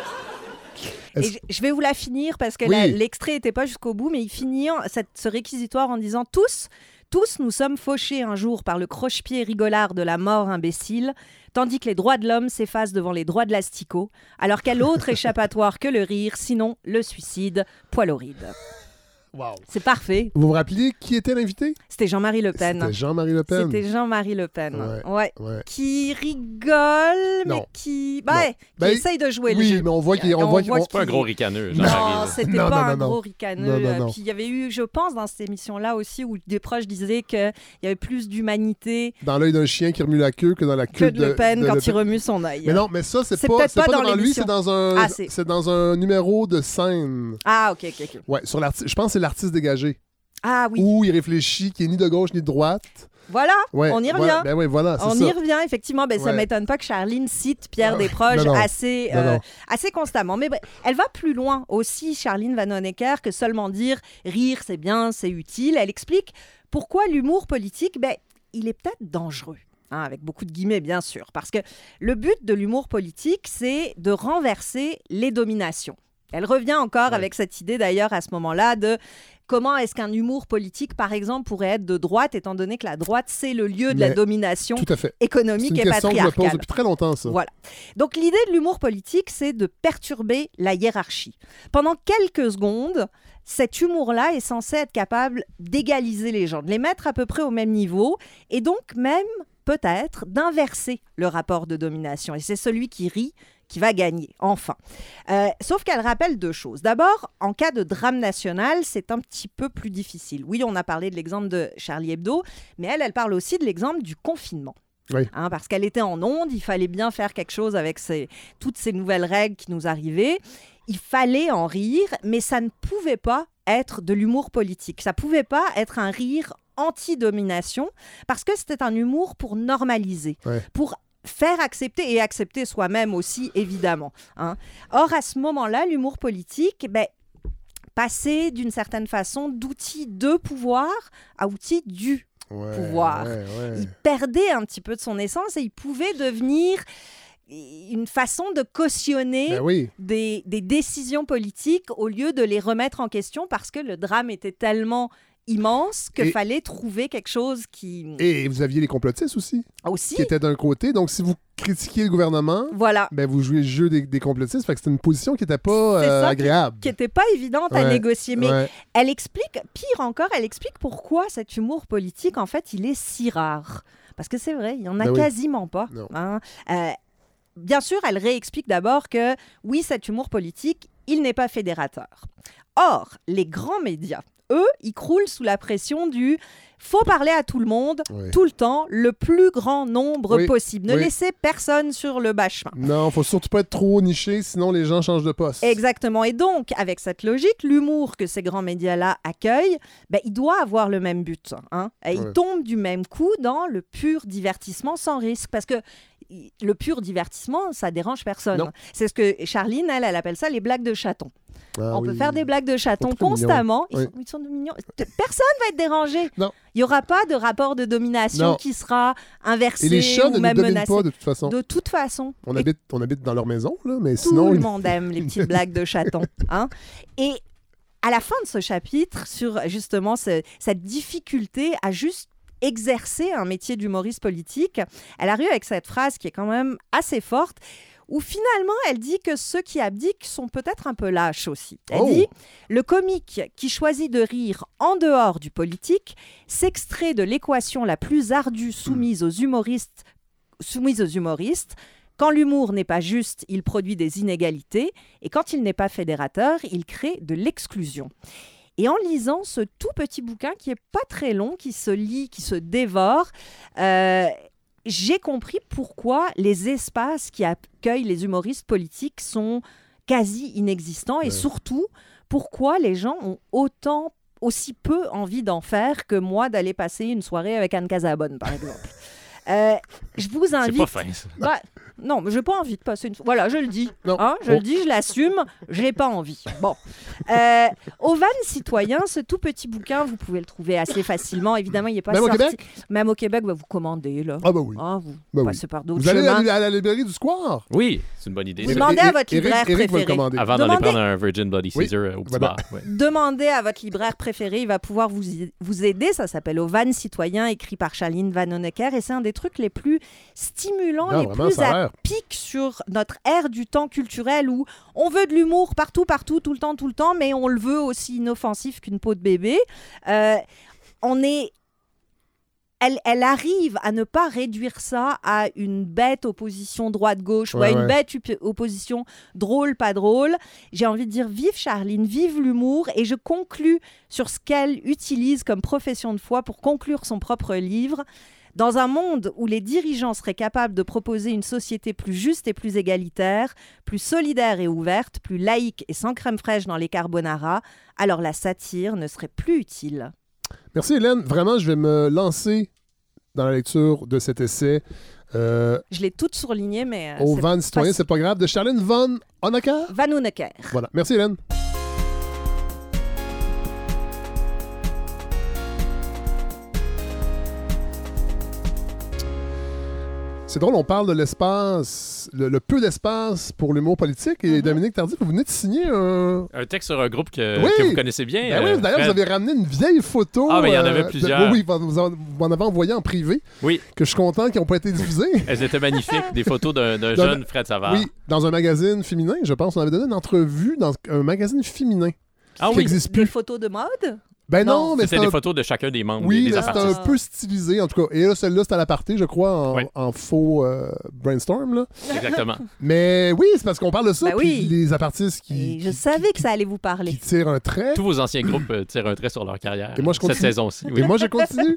Et je- vais vous la finir parce que Oui. l'extrait n'était pas jusqu'au bout, mais il finit cette- ce réquisitoire en disant Tous, tous nous sommes fauchés un jour par le croche-pied rigolard de la mort imbécile, tandis que les droits de l'homme s'effacent devant les droits de l'asticot. Alors quel autre échappatoire que le rire, sinon le suicide, poil horrible. Wow. C'est parfait. Vous vous rappelez qui était l'invité? C'était Jean-Marie Le Pen. C'était Jean-Marie Le Pen. C'était Jean-Marie Le Pen. Ouais. Ouais. Ouais. Qui rigole, mais Non. qui, bah, Non. ouais, qui Ben, essaye de jouer le Oui, jeu. mais on voit qu'il on On voit on- qu'il- Pas un gros ricaneux, Non, Jean-Marie. là. c'était Non, pas non, un non, gros non. ricaneux. Non, non, non. Puis il y avait eu, je pense, dans cette émission-là aussi, où des proches disaient qu'il y avait plus d'humanité dans l'œil d'un chien qui remue la queue que dans la que queue de Le Pen de quand Le il remue son œil. Mais non, mais ça, c'est pas, pas dans lui, c'est dans un, Ah, c'est- c'est dans un numéro de scène. Ah, ok, ok, ok. Ouais, sur l'artiste. Je pense que c'est l'artiste dégagé. Ah oui, Où il réfléchit, qui est ni de gauche ni de droite. voilà, Ouais, on y revient. voilà. Ben oui, voilà, On ça. y revient, effectivement. Ben, Ça Ouais. m'étonne pas que Charline cite Pierre Ah ouais. Desproges Non, non. assez, euh, non. assez constamment. Mais elle va plus loin aussi, Charline Vanhoenacker, que seulement dire rire, c'est bien, c'est utile. Elle explique pourquoi l'humour politique, ben, il est peut-être dangereux. hein, avec beaucoup de guillemets, bien sûr. Parce que le but de l'humour politique, c'est de renverser les dominations. Elle revient encore Ouais. avec cette idée, d'ailleurs, à ce moment-là, de comment est-ce qu'un humour politique, par exemple, pourrait être de droite, étant donné que la droite, c'est le lieu de la domination Tout à fait. Économique et que je patriarcale. depuis très longtemps, ça. Voilà. Donc l'idée de l'humour politique, c'est de perturber la hiérarchie. Pendant quelques secondes, cet humour-là est censé être capable d'égaliser les gens, de les mettre à peu près au même niveau, et donc même peut-être d'inverser le rapport de domination. Et c'est celui qui rit qui va gagner, enfin. Euh, sauf qu'elle rappelle deux choses. D'abord, en cas de drame national, c'est un petit peu plus difficile. Oui, on a parlé de l'exemple de Charlie Hebdo, mais elle, elle parle aussi de l'exemple du confinement. Oui. Hein, parce qu'elle était en onde, il fallait bien faire quelque chose avec ces- toutes ces nouvelles règles qui nous arrivaient. Il fallait en rire, mais ça ne pouvait pas être de l'humour politique. Ça pouvait pas être un rire anti-domination, parce que c'était un humour pour normaliser, Ouais. pour faire accepter et accepter soi-même aussi, évidemment. hein. Or, à ce moment-là, l'humour politique, ben, passait d'une certaine façon d'outil de pouvoir à outil du Ouais, pouvoir. ouais. il perdait un petit peu de son essence et il pouvait devenir une façon de cautionner Ben oui. des, des décisions politiques au lieu de les remettre en question parce que le drame était tellement immense qu'il Et- fallait trouver quelque chose qui Et vous aviez les complotistes aussi, aussi qui étaient d'un côté. Donc, si vous critiquiez le gouvernement, voilà ben vous jouez le jeu des, des complotistes. Fait que c'était une position qui n'était pas euh, ça agréable. qui n'était pas évidente à négocier mais ouais. elle explique pire encore elle explique pourquoi cet humour politique en fait il est si rare parce que c'est vrai il y en a Ben oui. quasiment pas hein. Euh, bien sûr elle réexplique d'abord que oui cet humour politique il n'est pas fédérateur or les grands médias eux ils croulent sous la pression du faut parler à tout le monde tout le temps le plus grand nombre Oui, possible ne oui. laissez personne sur le bas chemin Non, faut surtout pas être trop niché, sinon les gens changent de poste. Exactement. Et donc, avec cette logique, l'humour que ces grands médias-là accueillent, ben, il doit avoir le même but. hein. Et Il tombe du même coup dans le pur divertissement sans risque. Parce que le pur divertissement, ça dérange personne. C'est ce que Charline, elle, elle appelle ça les blagues de chatons. Ah On peut faire des blagues de chatons constamment. Ils, Oui. sont, ils sont mignons. Personne va être dérangé. Non. Il n'y aura pas de rapport de domination Non. qui sera inversé Et les chats ou ne même menacé. pas de toute façon. De toute façon. On Et habite, on habite dans leur maison, là, mais tout sinon. le ils- monde aime les petites blagues de chatons. Hein? Et à la fin de ce chapitre, sur justement ce- cette difficulté à juste exercer un métier d'humoriste politique, elle arrive avec cette phrase qui est quand même assez forte, où finalement elle dit que ceux qui abdiquent sont peut-être un peu lâches aussi. Elle Oh. dit le comique qui choisit de rire en dehors du politique s'extrait de l'équation la plus ardue soumise aux humoristes soumise aux humoristes. Quand l'humour n'est pas juste, il produit des inégalités, et quand il n'est pas fédérateur, il crée de l'exclusion. Et en lisant ce tout petit bouquin qui est pas très long, qui se lit, qui se dévore, euh, j'ai compris pourquoi les espaces qui accueillent les humoristes politiques sont quasi inexistants et Ouais. surtout pourquoi les gens ont autant aussi peu envie d'en faire que moi d'aller passer une soirée avec Anne Casabonne, par exemple. Euh, je vous C'est invite. pas fin, ça. Bah, non, mais j'ai pas envie de passer une. Voilà, je le dis. Non. Hein, je Oh. le dis, je l'assume. J'ai pas envie. Bon. Euh, au Van Citoyen, ce tout petit bouquin, vous pouvez le trouver assez facilement. Évidemment, il n'est pas Même au sorti. Québec? Même au Québec, bah, vous commandez là. Ah, bah oui. Hein, vous Bah oui. passez par d'autres Vous allez à la, à la librairie du Square? Oui, c'est une bonne idée. Demandez à votre libraire le préféré. commander. Avant d'aller Demandez- prendre un Virgin Bloody Oui, Caesar au petit voilà. bar. ouais. Demandez à votre libraire préféré, il va pouvoir vous, y- vous aider. Ça s'appelle Au Van Citoyen, écrit par Charline Van Honecker. Et c'est un des trucs les plus stimulants, Non, les vraiment, plus pic sur notre ère du temps culturel où on veut de l'humour partout, partout, tout le temps, tout le temps, mais on le veut aussi inoffensif qu'une peau de bébé. Euh, on est. Elle, elle arrive à ne pas réduire ça à une bête opposition droite-gauche ou à une ouais. bête opposition drôle, pas drôle. J'ai envie de dire vive Charline, vive l'humour. Et je conclus sur ce qu'elle utilise comme profession de foi pour conclure son propre livre. Dans un monde où les dirigeants seraient capables de proposer une société plus juste et plus égalitaire, plus solidaire et ouverte, plus laïque et sans crème fraîche dans les carbonara, alors la satire ne serait plus utile. Merci Hélène. Vraiment, je vais me lancer dans la lecture de cet essai euh, Je l'ai toute surlignée, mais... euh, au Van Citoyen, c'est pas grave, de Charlene Von Honecker. Van Honecker. Voilà. Merci Hélène. C'est drôle, on parle de l'espace, le, le peu d'espace pour l'humour politique. Et Dominique Tardif, vous venez de signer un. Un texte sur un groupe que, Oui! que vous connaissez bien. Ben euh, oui, d'ailleurs, vous avez ramené une vieille photo. Ah, ben, il y en euh, avait de- plusieurs. oui, vous, en- vous m'en avez envoyé en privé. Oui. Que je suis content qu'ils n'ont pas été diffusés. Elles étaient magnifiques. Des photos d'un jeune Fred Savard. Oui, dans un magazine féminin, je pense. On avait donné une entrevue dans un magazine féminin. Ah qui oui, n'existe Des plus. photos de mode? Ben non, Non, mais c'était c'est des un... photos de chacun des membres Oui, des, des apartés. un peu stylisé, en tout cas. Et là, celle-là, c'était à l'aparté, je crois, en, faux euh, brainstorm. Là. Exactement. Mais oui, c'est parce qu'on parle de ça. Ben puis oui. les apartistes qui, Et je qui- savais que ça allait vous parler. qui tirent un trait. Tous vos anciens groupes euh, tirent un trait sur leur carrière. Et moi, je Cette continue. saison-ci. oui. Et moi, je continue.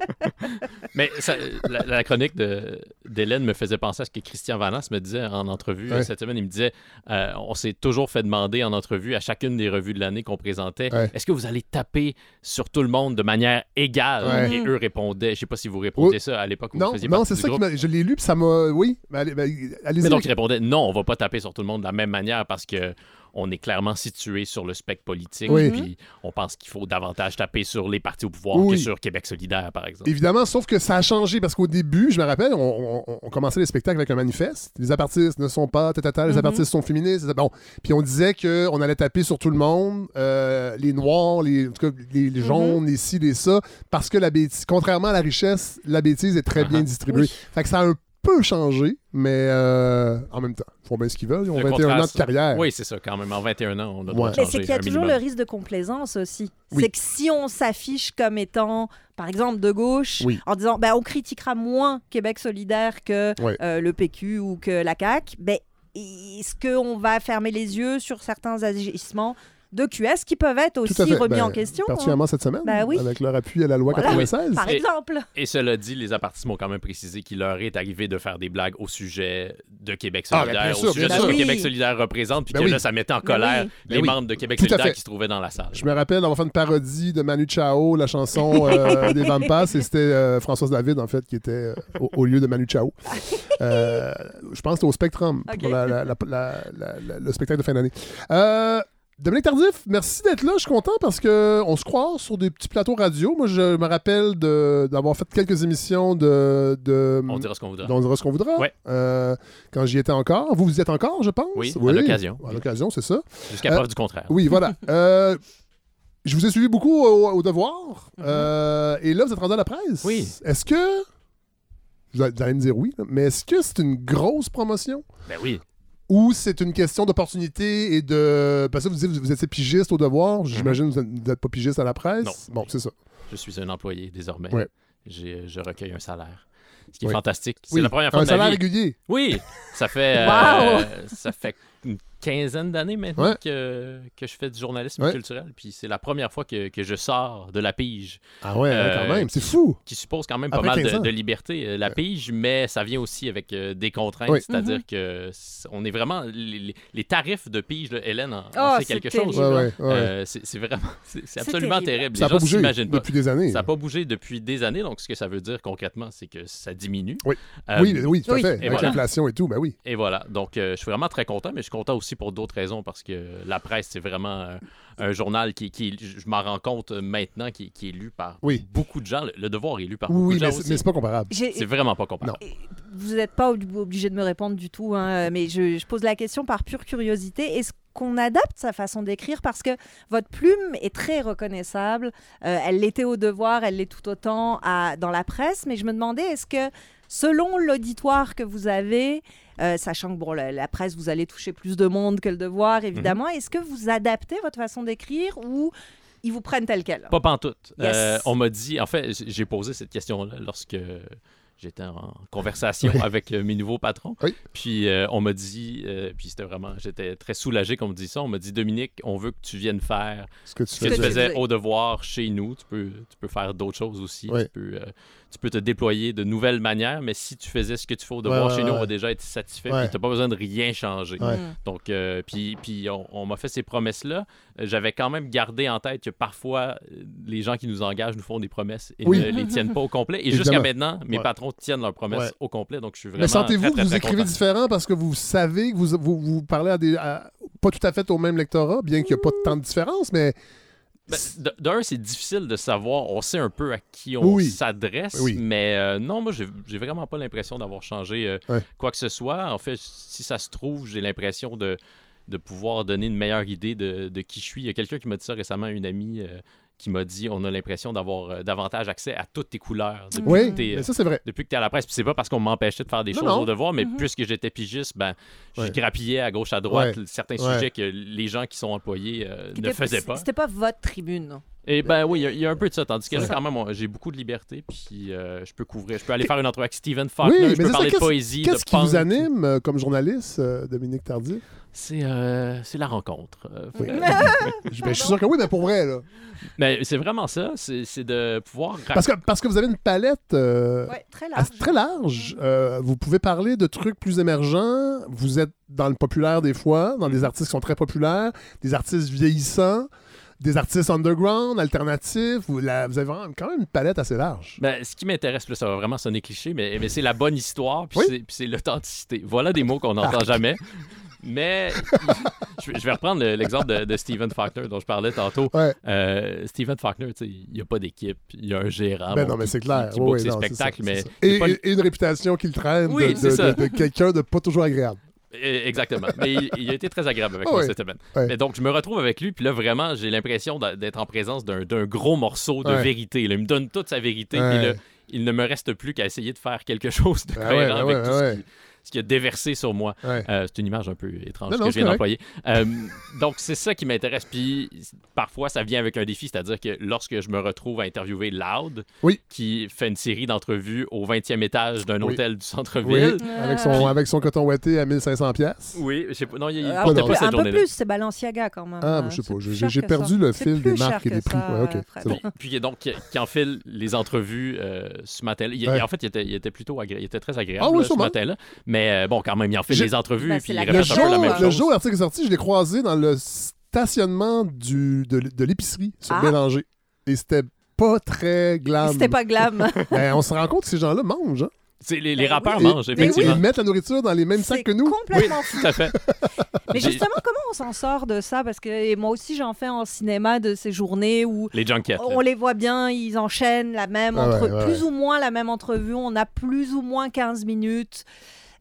Mais ça- la, la chronique de- d'Hélène me faisait penser à ce que Christian Vanas me disait en entrevue Ouais. cette semaine. Il me disait euh, on s'est toujours fait demander en entrevue à chacune des revues de l'année qu'on présentait Ouais. est-ce que vous allez taper sur tout le monde de manière égale Ouais. Et eux répondaient je sais pas si vous répondiez Oui. ça à l'époque où non, vous faisiez non c'est ça groupe. m'a... Je l'ai lu, puis ça m'a... Oui, ben. Mais donc, ils répondaient non, on va pas taper sur tout le monde de la même manière parce que on est clairement situé sur le spectre politique. Oui. Puis on pense qu'il faut davantage taper sur les partis au pouvoir Oui. que sur Québec solidaire, par exemple. Évidemment, sauf que ça a changé parce qu'au début, je me rappelle, on, on- on commençait les spectacles avec un manifeste. Les apartistes ne sont pas, tatata, les Mhm. apartistes sont féministes. Bon. Puis on disait qu'on allait taper sur tout le monde, euh, les noirs, les, en tout cas, les, Mhm. les jaunes, les ci, les ça, parce que la bêtise, contrairement à la richesse, la bêtise est très bien Uh-huh. distribuée. Oui. Fait que ça a un peu changé, mais euh, en même temps, ils font bien ce qu'ils veulent. Ils ont Le 21 ans de carrière. Oui, c'est ça, quand même. En 21 ans, on a le droit Ouais. de Mais changer c'est qu'il y a toujours minimum. le risque de complaisance aussi. Oui. C'est que si on s'affiche comme étant, par exemple, de gauche, Oui. en disant ben, on critiquera moins Québec solidaire que euh, le PQ ou que la CAQ, ben, est-ce qu'on va fermer les yeux sur certains agissements? De QS qui peuvent être aussi remis Ben, en question hein? Particulièrement cette semaine, Ben oui. avec leur appui à la loi Voilà. 96. Par exemple. Et cela dit, les apartistes m'ont quand même précisé qu'il leur est arrivé de faire des blagues au sujet de Québec Ah, ben, solidaire, bien sûr, au sujet bien de ce que Oui. Québec solidaire représente, puis Ben que oui. là, ça mettait en Ben colère oui. les Ben oui. membres de Québec Tout solidaire qui se trouvaient dans la salle. Je me rappelle d'avoir fait une parodie de Manu Chao, la chanson euh, des Vampas, et c'était euh, Françoise David, en fait, qui était euh, au, au lieu de Manu Chao. Euh, je pense que c'était au Spectrum, pour la- la- la- la- la- la- le spectacle de fin d'année. Euh, Dominique Tardif, merci d'être là. Je suis content parce qu'on se croise sur des petits plateaux radio. Moi, je me rappelle d'avoir fait quelques émissions de... de On dira ce qu'on voudra. on dira ce qu'on voudra. Ouais. Euh, quand j'y étais encore. Vous, vous y êtes encore, je pense? Oui, à l'occasion. À l'occasion, c'est ça. Jusqu'à Euh, preuve du contraire. Oui, voilà. Euh, je vous ai suivi beaucoup au, au devoir. Mhm. Euh, et là, vous êtes rendu à la presse. Oui. Est-ce que. Vous allez me dire oui, mais est-ce que c'est une grosse promotion? Ben oui. Ou c'est une question d'opportunité et de. Parce que vous dites que vous étiez pigiste au devoir. J'imagine que vous n'êtes pas pigiste à la presse. Non. Bon, c'est ça. Je suis un employé désormais. Ouais. J'ai- Je recueille un salaire. Ce qui est Oui. fantastique. C'est Oui. la première fois Un de ma salaire vie. régulier. Oui, ça fait, Wow! euh, ça fait quinzaine d'années maintenant Ouais. que, que je fais du journalisme Ouais. culturel. Puis c'est la première fois que, que je sors de la pige, Ah ouais, Euh, quand même, c'est fou. qui suppose quand même pas Après mal 15 de, liberté. Euh, La pige, mais ça vient aussi avec euh, des contraintes. Oui. C'est-à-dire Mhm. que on est vraiment. Les, tarifs de pige, là, Hélène en, en sait c'est quelque terrible. chose. Ouais, ouais, ouais. Euh, c'est vraiment. C'est absolument terrible. terrible. ça n'a pas bougé s'imaginent pas. depuis des années. Ça n'a pas bougé depuis des années, donc ce que ça veut dire concrètement, c'est que ça diminue. Oui. Euh, oui, oui, tout à fait. Et Avec l'inflation et tout, ben oui. Et voilà. Donc, euh, je suis vraiment très content, mais je suis content aussi pour d'autres raisons parce que la presse, c'est vraiment euh, un journal qui, qui je m'en rends compte euh, maintenant, qui, qui est lu par Oui. beaucoup de gens. Le, le devoir est lu par beaucoup Oui, de gens mais c'est aussi. mais c'est pas comparable. C'est vraiment pas comparable. vous n'êtes pas ob- obligé de me répondre du tout, hein, mais je, je pose la question par pure curiosité. Est-ce qu'on adapte sa façon d'écrire? Parce que votre plume est très reconnaissable. Euh, elle l'était au devoir, elle l'est tout autant à- dans la presse, mais je me demandais est-ce que selon l'auditoire que vous avez, euh, sachant que bon, la, la presse, vous allez toucher plus de monde que le devoir, évidemment, est-ce que vous adaptez votre façon d'écrire ou ils vous prennent tel quel? Pas pantoute. Yes. Euh, on m'a dit, en fait, j'ai posé cette question-là lorsque j'étais en conversation Oui. avec euh, mes nouveaux patrons. Oui. Puis euh, on m'a dit, euh, puis c'était vraiment, j'étais très soulagé qu'on me dise ça. On m'a dit, Dominique, on veut que tu viennes faire Ce que tu ce que fais. tu faisais. au devoir chez nous. Tu peux, tu peux faire d'autres choses aussi. Oui. Tu, peux, euh, tu peux te déployer de nouvelles manières, mais si tu faisais ce que tu fais au devoir Ouais, ouais, chez nous, on va déjà être satisfait. Ouais. Puis tu n'as pas besoin de rien changer. Ouais. Mm. Donc, euh, puis, puis on, on m'a fait ces promesses-là. Euh, J'avais quand même gardé en tête que parfois, euh, les gens qui nous engagent nous font des promesses et Oui. ne les tiennent pas au complet. Et jusqu'à maintenant, mes Ouais. patrons tiennent leurs promesses Ouais. au complet. Donc, je suis vraiment. Mais sentez-vous très, que très, vous très écrivez content. différent parce que vous savez que vous, vous, vous parlez à des. à- pas tout à fait au même lectorat, bien qu'il n'y ait pas tant de différence, mais. Ben, D'un, c'est difficile de savoir. On sait un peu à qui on Oui. s'adresse, Oui. mais euh, non, moi, j'ai j'ai vraiment pas l'impression d'avoir changé euh, Ouais. quoi que ce soit. En fait, si ça se trouve, j'ai l'impression de, de pouvoir donner une meilleure idée de, de qui je suis. Il y a quelqu'un qui m'a dit ça récemment, une amie. euh, qui m'a dit on a l'impression d'avoir euh, davantage accès à toutes tes couleurs depuis Oui, que t'es, mais ça, c'est vrai. depuis que tu es à la presse. Puis c'est pas parce qu'on m'empêchait de faire des Non, choses non. au devoir, mais Mhm. puisque j'étais pigiste, ben, je Ouais. grappillais à gauche, à droite Ouais. certains Ouais. sujets que les gens qui sont employés euh, Qui ne faisaient pas. C'était pas votre tribune. Et ben oui, il y a- il y, a un peu de ça. Tandis que là, quand même, j'ai beaucoup de liberté, puis euh, je peux couvrir. Je peux aller faire une entrevue avec Stephen Faulkner, Oui, je mais peux c'est ça, parler de qu'est-ce- poésie, Qu'est-ce qui vous anime euh, comme journaliste, euh, Dominique Tardif? C'est euh, c'est la rencontre. euh, Oui. euh, ben, je suis sûr que oui, mais pour vrai, là. mais c'est vraiment ça, c'est c'est de pouvoir... Parce que, parce que vous avez une palette euh, Ouais, très large. très large. Euh, vous pouvez parler de trucs plus émergents. Vous êtes dans le populaire des fois, dans des artistes qui sont très populaires, des artistes vieillissants, des artistes underground, alternatifs. Vous, la- vous avez vraiment quand même une palette assez large. Ben, ce qui m'intéresse, là, ça va vraiment sonner cliché, mais, mais c'est la bonne histoire, puis Oui. c'est- l'authenticité. Voilà des mots qu'on n'entend jamais. Mais je, vais- reprendre le- l'exemple de, de Stephen Faulkner dont je parlais tantôt. Ouais. Euh, Stephen Faulkner, il n'y a pas d'équipe, il y a un gérant Ben bon, non, mais qui- c'est clair. qui, qui Oui, ses non, spectacles, ça, mais Et, pas une réputation qu'il traîne Oui, de quelqu'un de pas toujours agréable. Exactement. Mais il, il a été très agréable avec Ah moi oui. cette semaine. Mais donc, je me retrouve avec lui, puis là, vraiment, j'ai l'impression d'être en présence d'un gros morceau de vérité. là. Il me donne toute sa vérité, puis là, il ne me reste plus qu'à essayer de faire quelque chose de Ben cohérent ben avec tout ben ce qui- ce qu'il a déversé sur moi. Ouais. Euh, c'est une image un peu étrange Non, non, que je viens d'employer. Euh, donc, c'est ça qui m'intéresse. Puis, parfois, ça vient avec un défi, c'est-à-dire que lorsque je me retrouve à interviewer Loud, Oui. qui fait une série d'entrevues au 20e étage d'un Oui. hôtel du Oui, centre-ville. avec son, avec son coton ouetté à 1500 pièces. Oui, je sais pas. Non, il, il Euh, un portait peu, pas plus- cette un peu plus, c'est Balenciaga quand même. Ah, Euh, je sais pas, j'ai- que perdu ça. le fil des marques et que des prix. ça, Ouais, ok, euh, bon. Puis, puis donc, qui, qui enfile les entrevues euh, ce matin-là. En fait, il était, il était plutôt agré- il était très agréable Ah là, ce matin-là. Mais euh, bon, quand même, il enfile J'ai- les entrevues. Ben, puis il la Le peu la jour, même le chose. jour où l'article est sorti, je l'ai croisé dans le stationnement du, de, de l'épicerie sur Ah. Bélanger. Et c'était pas très glam. C'était pas glam. Ben, on se rend compte que ces gens-là mangent. hein. Les, les Ben rappeurs oui. mangent, effectivement. Ils mettent la nourriture dans les mêmes sacs que nous. complètement fou. Tout à fait. Mais justement, comment on s'en sort de ça? Parce que et moi aussi, j'en fais en cinéma de ces journées où Les junkets. on les voit bien, ils enchaînent la même Ah ouais, entre... ouais, plus ou moins la même entrevue. On a plus ou moins 15 minutes.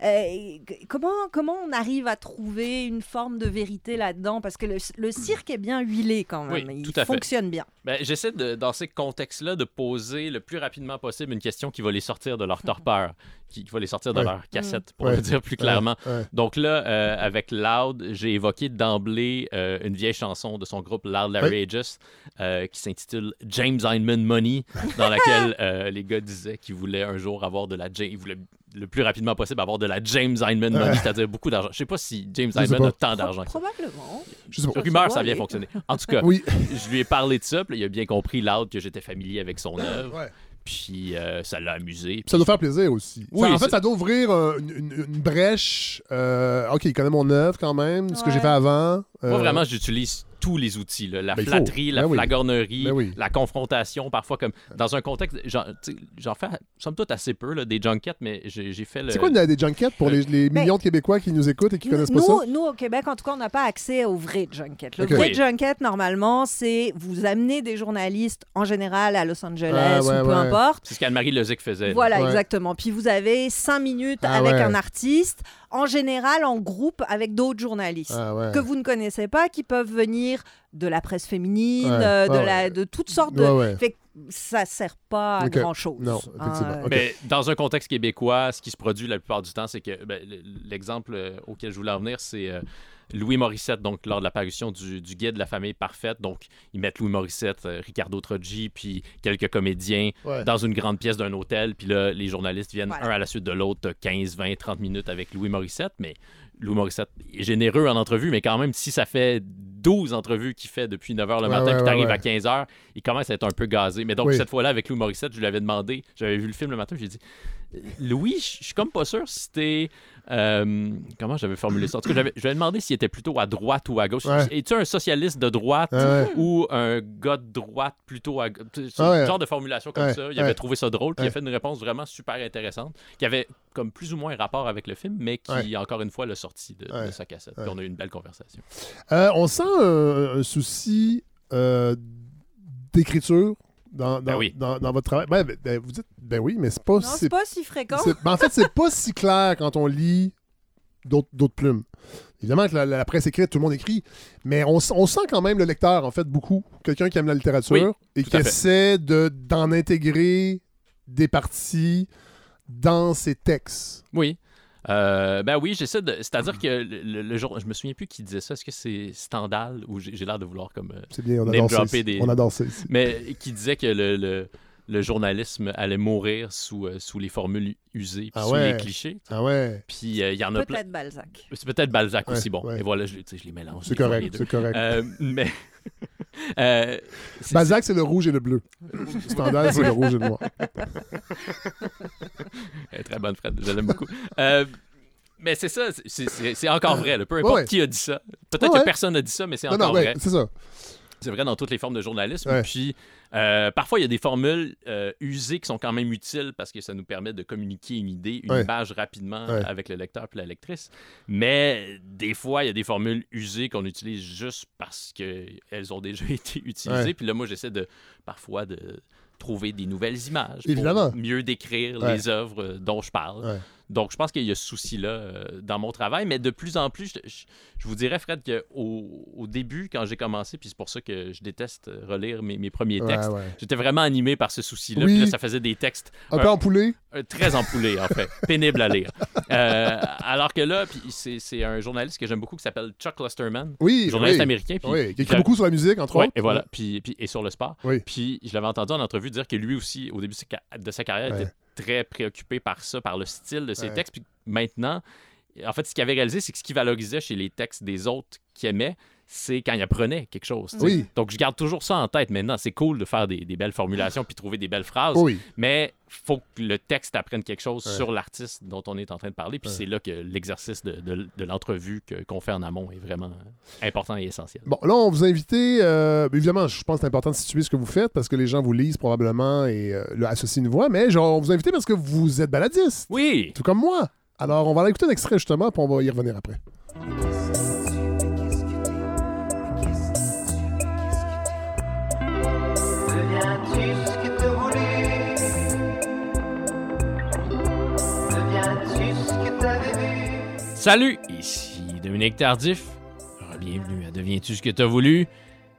Euh, comment, comment on arrive à trouver une forme de vérité là-dedans? Parce que le, le cirque est bien huilé quand même. Oui, Il tout à fait. fonctionne bien. Ben, J'essaie, dans ces contextes-là, de poser le plus rapidement possible une question qui va les sortir de leur torpeur, qui, qui va les sortir de Ouais. leur cassette, pour Ouais. le dire plus clairement. Ouais, ouais. Donc là, euh, avec Loud, j'ai évoqué d'emblée euh, une vieille chanson de son groupe Loud Larrageous euh, qui s'intitule James Hyndman Money, dans laquelle euh, les gars disaient qu'ils voulaient un jour avoir de la, ils voulaient le plus rapidement possible avoir de la James Hyman money, c'est-à-dire beaucoup d'argent. Je sais pas si James pas. a tant d'argent. Probablement. Je sais pas. Rumeur, ça a bien fonctionné. En tout cas, Oui. je lui ai parlé de ça, puis il a bien compris l'autre que j'étais familier avec son œuvre, Ouais. puis euh, ça l'a amusé. Puis ça doit faire plaisir aussi. Oui, Ça, en fait, ça doit ouvrir euh, une, une- une brèche. euh, ok, il connaît mon œuvre quand même, ce que j'ai fait avant. Moi, vraiment, j'utilise tous les outils. là. La Ben, flatterie, la Ben oui. flagornerie, Ben oui. la confrontation, parfois comme dans un contexte, j'en fais somme toute assez peu, là, des junkets, mais j'ai fait le... C'est quoi une- des junkets pour les, les Ben, millions de Québécois qui nous écoutent et qui Nous, connaissent pas ça? nous, au Québec, en tout cas, on n'a pas accès au vrai junket. Le vrai Oui. junket, normalement, c'est vous amenez des journalistes, en général, à Los Angeles Ah, ouais, ou peu ouais. importe. C'est ce qu'Anne-Marie Lezic faisait. là. Voilà, Ouais. exactement. Puis vous avez cinq minutes Ah, avec ouais. un artiste, en général en groupe avec d'autres journalistes Ah, ouais. que vous ne connaissez pas, qui peuvent venir de la presse féminine, Ouais, euh, de, ouais, la, ouais. de toutes sortes de... Fait que ça sert pas à Ok. grand-chose. Non, effectivement. Euh, Ok. Mais dans un contexte québécois, ce qui se produit la plupart du temps, c'est que ben, l'exemple euh, auquel je voulais en venir, c'est euh, Louis Morissette, donc lors de l'apparition du, du guide de la famille parfaite. Donc, ils mettent Louis Morissette, euh, Ricardo Troggi, puis quelques comédiens Ouais. dans une grande pièce d'un hôtel. Puis là, les journalistes viennent Voilà. un à la suite de l'autre, t'as 15, 20, 30 minutes avec Louis Morissette. Mais Louis Morissette est généreux en entrevue, mais quand même, si ça fait 12 entrevues qu'il fait depuis 9 h le Ouais, matin, ouais, puis t'arrives ouais, à 15 h, il commence à être un peu gazé. Mais donc, Oui. cette fois-là, avec Louis Morissette, je lui avais demandé, j'avais vu le film le matin, j'ai dit Louis, je suis comme pas sûr si t'es. euh, comment j'avais formulé ça? En tout cas, j'avais- demandé s'il était plutôt à droite ou à gauche. Ouais. Es-tu un socialiste de droite ouais. ou un gars de droite plutôt à gauche? Ah ouais. un genre de formulation comme ça? Il avait trouvé ça drôle, puis il a fait une réponse vraiment super intéressante, qui avait comme plus ou moins un rapport avec le film, mais qui, encore une fois, l'a sorti de, sa cassette. Puis on a eu une belle conversation. Euh, on sent un, un souci euh, d'écriture dans, dans, Ben oui. dans, dans votre travail. Ben, ben, ben, vous dites, ben oui, mais c'est pas, Non, c'est- c'est pas si fréquent. c'est- ben, en fait, c'est pas si clair quand on lit d'autres d'autres plumes. Évidemment que la, la presse écrite, tout le monde écrit, mais on, on sent quand même le lecteur, en fait, beaucoup. Quelqu'un qui aime la littérature Oui, et qui essaie de- d'en intégrer des parties dans ses textes. Oui. Euh, ben oui, j'essaie de. C'est-à-dire que le, le- jour. Je me souviens plus qui disait ça. Est-ce que c'est Stendhal ou j'ai l'air de vouloir comme. euh, C'est bien, on dropper ici. des- On ça ici. mais qui disait que le, le, le journalisme allait mourir sous, euh, sous les formules usées, puis Ah sous ouais. les clichés. Ah ouais, Puis euh, il y en a plein. Peut-être Balzac. C'est peut-être Balzac Ouais, aussi, bon. ouais. Et voilà, je, je les mélange. c'est correct, c'est correct. Euh, mais. euh, c'est- Balzac, c'est le rouge et le bleu. Standard, c'est le rouge et le noir. Très bonne, Fred. Je l'aime beaucoup. Euh, mais c'est ça, c'est- encore vrai. là. Peu importe Ouais. qui a dit ça. Peut-être Ouais. que personne n'a dit ça, mais c'est Non, encore non, ouais, vrai. c'est ça. C'est vrai dans toutes les formes de journalisme. Ouais. Puis euh, parfois, il y a des formules euh, usées qui sont quand même utiles parce que ça nous permet de communiquer une idée, une Ouais. image rapidement Ouais. avec le lecteur puis la lectrice. Mais des fois, il y a des formules usées qu'on utilise juste parce qu'elles ont déjà été utilisées. Puis là, moi, j'essaie de parfois de trouver des nouvelles images Évidemment. pour mieux décrire les œuvres euh, dont je parle. Donc, je pense qu'il y a ce souci-là euh, dans mon travail, mais de plus en plus, je, je- je vous dirais, Fred, qu'au au début, quand j'ai commencé, puis c'est pour ça que je déteste relire mes, mes premiers textes, ouais. j'étais vraiment animé par ce souci-là. Oui. Puis là, ça faisait des textes Un peu empoulé? euh, très empoulés, en fait, pénibles à lire. Euh, alors que là, puis c'est un journaliste que j'aime beaucoup qui s'appelle Chuck Clusterman, Oui, journaliste oui. américain. Puis Oui, qui écrit beaucoup sur la musique, entre autres. et voilà, puis, puis- et sur le sport. Puis je l'avais entendu en entrevue dire que lui aussi, au début de sa ca- de sa carrière, était très préoccupé par ça, par le style de ses Ouais. textes. Puis maintenant, en fait, ce qu'il avait réalisé, c'est que ce qu'il valorisait chez les textes des autres qu'il aimait, c'est quand il apprenait quelque chose. Oui. Donc je garde toujours ça en tête maintenant. C'est cool de faire des, des belles formulations puis trouver des belles phrases, Oui. mais faut que le texte apprenne quelque chose Ouais. sur l'artiste dont on est en train de parler. Puis Ouais. c'est là que l'exercice de, de- de l'entrevue que- qu'on fait en amont est vraiment important et essentiel. Bon, là, on vous a invité. euh, évidemment, je pense que c'est important de situer ce que vous faites parce que les gens vous lisent probablement et euh, associent une voix, mais genre, on vous a invité parce que vous êtes baladiste, Oui! tout comme moi. Alors, on va aller écouter un extrait justement, puis on va y revenir après. Salut, ici Dominique Tardif. Bienvenue à Deviens-tu ce que t'as voulu?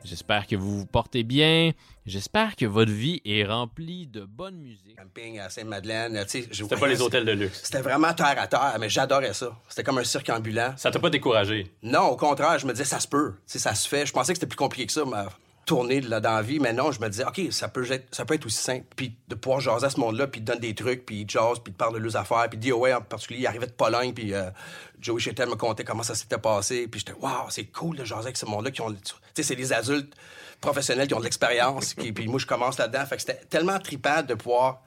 J'espère que vous vous portez bien. J'espère que votre vie est remplie de bonne musique. Camping à Sainte-Madeleine, tu sais, je C'était pas les hôtels de luxe. C'était vraiment terre à terre, mais j'adorais ça. C'était comme un cirque ambulant. Ça t'a pas découragé? Non, au contraire, je me disais, ça se peut. Tu sais, ça se fait. Je pensais que c'était plus compliqué que ça, mais tourner là dans la vie, mais non, je me disais, OK, ça peut être, ça peut être aussi simple. Puis de pouvoir jaser à ce monde-là, puis de donner des trucs, puis jasent, puis de parler de leurs affaires. Puis DOA en particulier, il arrivait de Pologne, puis euh, Joey Chetel me contait comment ça s'était passé. Puis j'étais, waouh, c'est cool de jaser avec ce monde-là qui ont. Tu sais, c'est des adultes professionnels qui ont de l'expérience. puis moi, je commence là-dedans. Fait que c'était tellement trippant de pouvoir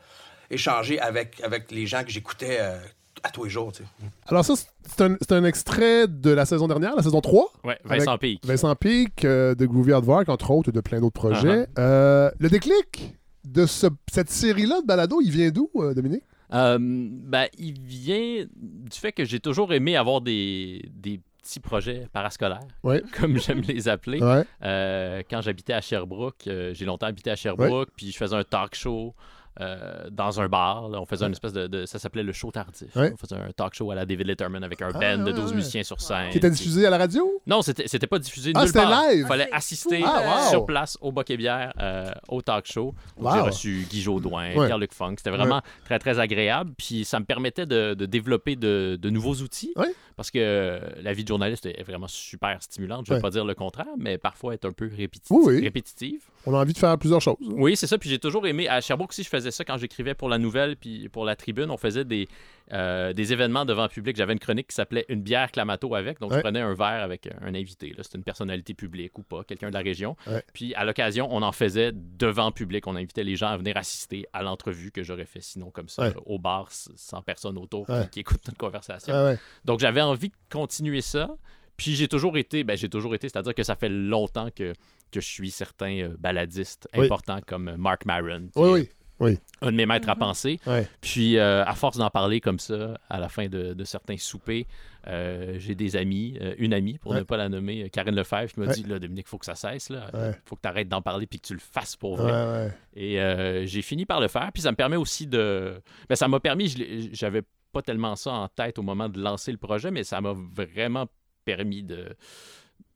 échanger avec, avec les gens que j'écoutais euh, à tous les jours, tu sais. Alors ça, c'est un, extrait de la saison dernière, la saison 3. Ouais, Vincent Pic. Vincent Pic euh, de Groovy Hardwork, entre autres, et de plein d'autres projets. Uh-huh. Euh, le déclic de ce- cette série-là de balado, il vient d'où, euh, Dominique? Euh, ben, il vient du fait que j'ai toujours aimé avoir des, des petits projets parascolaires, Ouais. comme j'aime les appeler. Ouais. Euh, quand j'habitais à Sherbrooke, euh, j'ai longtemps habité à Sherbrooke, puis je faisais un talk show. Euh, dans un bar, là. on faisait une espèce de, de- Ça s'appelait le show tardif. Ouais. On faisait un talk show à la David Letterman avec un Ah, band de ouais, 12 ouais. musiciens sur scène. Qui était diffusé à la radio? Non, c'était pas diffusé Ah, nulle c'était part. live? Il fallait assister Ah, wow. sur place au Boc et Bière euh, au talk show. Donc, J'ai Wow. reçu Guy Jodoin, Ouais. Pierre-Luc Funk. C'était vraiment très, très agréable. Puis ça me permettait de, de développer de, de nouveaux outils. Parce que euh, la vie de journaliste est vraiment super stimulante. Je ne vais pas dire le contraire, mais parfois est un peu répétitive. Oui, oui. répétitive. On a envie de faire plusieurs choses. Oui, c'est ça. Puis j'ai toujours aimé. À Sherbrooke aussi, je faisais ça quand j'écrivais pour la nouvelle puis pour la tribune. On faisait des, euh, des événements devant le public. J'avais une chronique qui s'appelait Une bière clamato avec. Donc Ouais. je prenais un verre avec un invité. là. C'était une personnalité publique ou pas, quelqu'un de la région. Ouais. Puis à l'occasion, on en faisait devant le public. On invitait les gens à venir assister à l'entrevue que j'aurais fait sinon comme ça, Ouais. au bar, sans personne autour qui, écoute notre conversation. Donc j'avais envie de continuer ça. Puis j'ai toujours été, ben j'ai toujours été, c'est-à-dire que ça fait longtemps que, que je suis certains euh, baladistes Oui. importants comme euh, Mark Maron, Oui, oui. un de mes maîtres à penser. Ouais. Puis euh, à force d'en parler comme ça, à la fin de, de certains soupers, euh, j'ai des amis, euh, une amie, pour Ouais. ne pas la nommer, Karine Lefebvre, qui m'a Ouais. dit, là, Dominique, faut que ça cesse, là. Ouais. faut que tu arrêtes d'en parler puis que tu le fasses pour vrai. Et euh, j'ai fini par le faire. Puis ça me permet aussi de. Ben, ça m'a permis, j'avais pas tellement ça en tête au moment de lancer le projet, mais ça m'a vraiment permis de,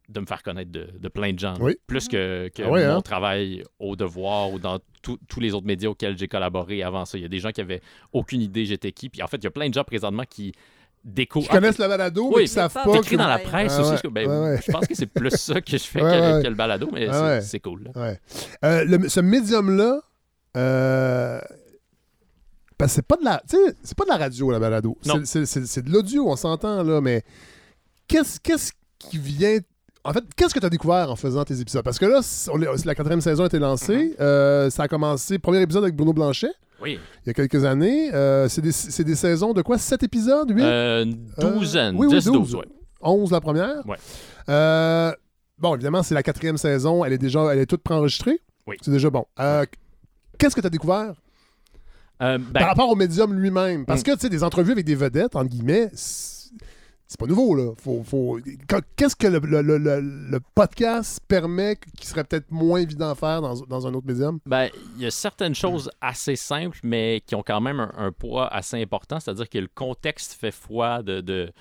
de me faire connaître de, de plein de gens. Oui. Plus que, que Ah ouais, mon hein? travail au devoir ou dans tout- tous les autres médias auxquels j'ai collaboré avant ça. Il y a des gens qui avaient aucune idée j'étais qui. Puis en fait, il y a plein de gens présentement qui découvrent. Qui connaissent le balado, mais Oui, qui savent mais pas. pas écrit que- dans la Ouais. presse Ah aussi. ouais, parce que, ben, ouais. Je pense que c'est plus ça que je fais Ouais, que, ouais. que le balado, mais Ah c'est ouais. c'est cool. là. Ouais. Euh, le- ce médium-là, euh, parce que c'est pas de la, c'est pas de la radio la balado. Non. C'est- C'est c'est- c'est de l'audio, on s'entend là, mais qu'est-ce qu'est-ce qui vient en fait, qu'est-ce que tu as découvert en faisant tes épisodes? Parce que là, on la quatrième saison a été lancée. Mm-hmm. Euh, ça a commencé, premier épisode avec Bruno Blanchet, Oui. il y a quelques années. Euh, c'est des, c'est des saisons de quoi? Sept épisodes? Huit? Euh, une douzaine, oui, oui, 10, 12, ouais. 11 la première. Euh, bon, évidemment, c'est la quatrième saison. Elle est déjà elle est toute préenregistrée. Oui. C'est déjà bon. Euh, Qu'est-ce que tu as découvert? Euh, ben, par rapport au médium lui-même? Parce Mm. que, tu sais, des entrevues avec des vedettes, entre guillemets, c'est pas nouveau, là. Faut, faut... Qu'est-ce que le, le- le- le- le podcast permet qui serait peut-être moins évident à faire dans, dans un autre médium? Ben, il y a certaines choses assez simples, mais qui ont quand même un, un poids assez important. C'est-à-dire que le contexte fait foi de, de,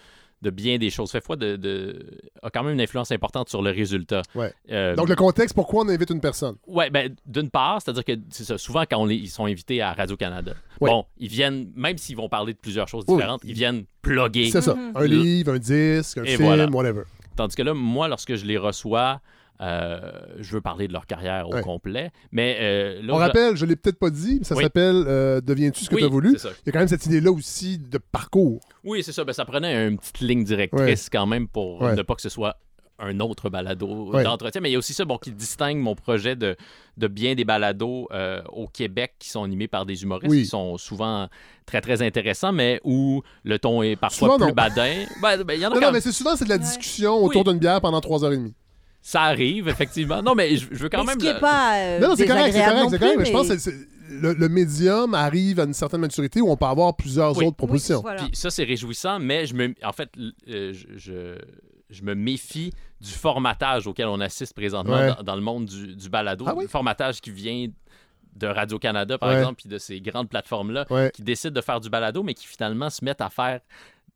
de bien des choses, fait foi de, de- a quand même une influence importante sur le résultat. Ouais. Euh, Donc, le contexte, pourquoi on invite une personne? Ouais, ben, d'une part, c'est-à-dire que c'est ça, souvent quand on les- ils sont invités à Radio-Canada, Ouais. bon, ils viennent, même s'ils vont parler de plusieurs choses Oui. différentes, ils viennent plugger. C'est ça. Mhm. Un livre, un disque, un Et film, voilà. whatever. Tandis que là, moi, lorsque je les reçois, euh, je veux parler de leur carrière au Ouais. complet. Mais euh, là, On je- rappelle, je l'ai peut-être pas dit, mais ça Oui. s'appelle euh, Deviens-tu ce que Oui, tu as voulu? Il y a quand même cette idée-là aussi de parcours. Oui, c'est ça. Ben, ça prenait une petite ligne directrice quand même pour Ouais. ne pas que ce soit un autre balado Ouais. d'entretien. Mais il y a aussi ça bon, qui distingue mon projet de, de bien des balados euh, au Québec qui sont animés par des humoristes Oui. qui sont souvent très, très intéressants, mais où le ton est parfois Souvent, plus non. badin. Ben, ben, il y en a Non, quand non, mais c'est souvent c'est de la Ouais. discussion autour Oui. d'une bière pendant trois heures et demie. Ça arrive, effectivement. Non, mais je, je veux quand Mais même... ce qui le- n'est pas euh, non, non, c'est correct, c'est correct, c'est correct, mais je pense que c'est- le, le médium arrive à une certaine maturité où on peut avoir plusieurs Oui. autres propositions. Voilà. Puis ça, c'est réjouissant, mais je me, en fait, euh, je, je, je me méfie du formatage auquel on assiste présentement Ouais. dans, dans le monde du, du balado. Ah oui? Le formatage qui vient de Radio-Canada, par Ouais. exemple, puis de ces grandes plateformes-là, Ouais. qui décident de faire du balado, mais qui finalement se mettent à faire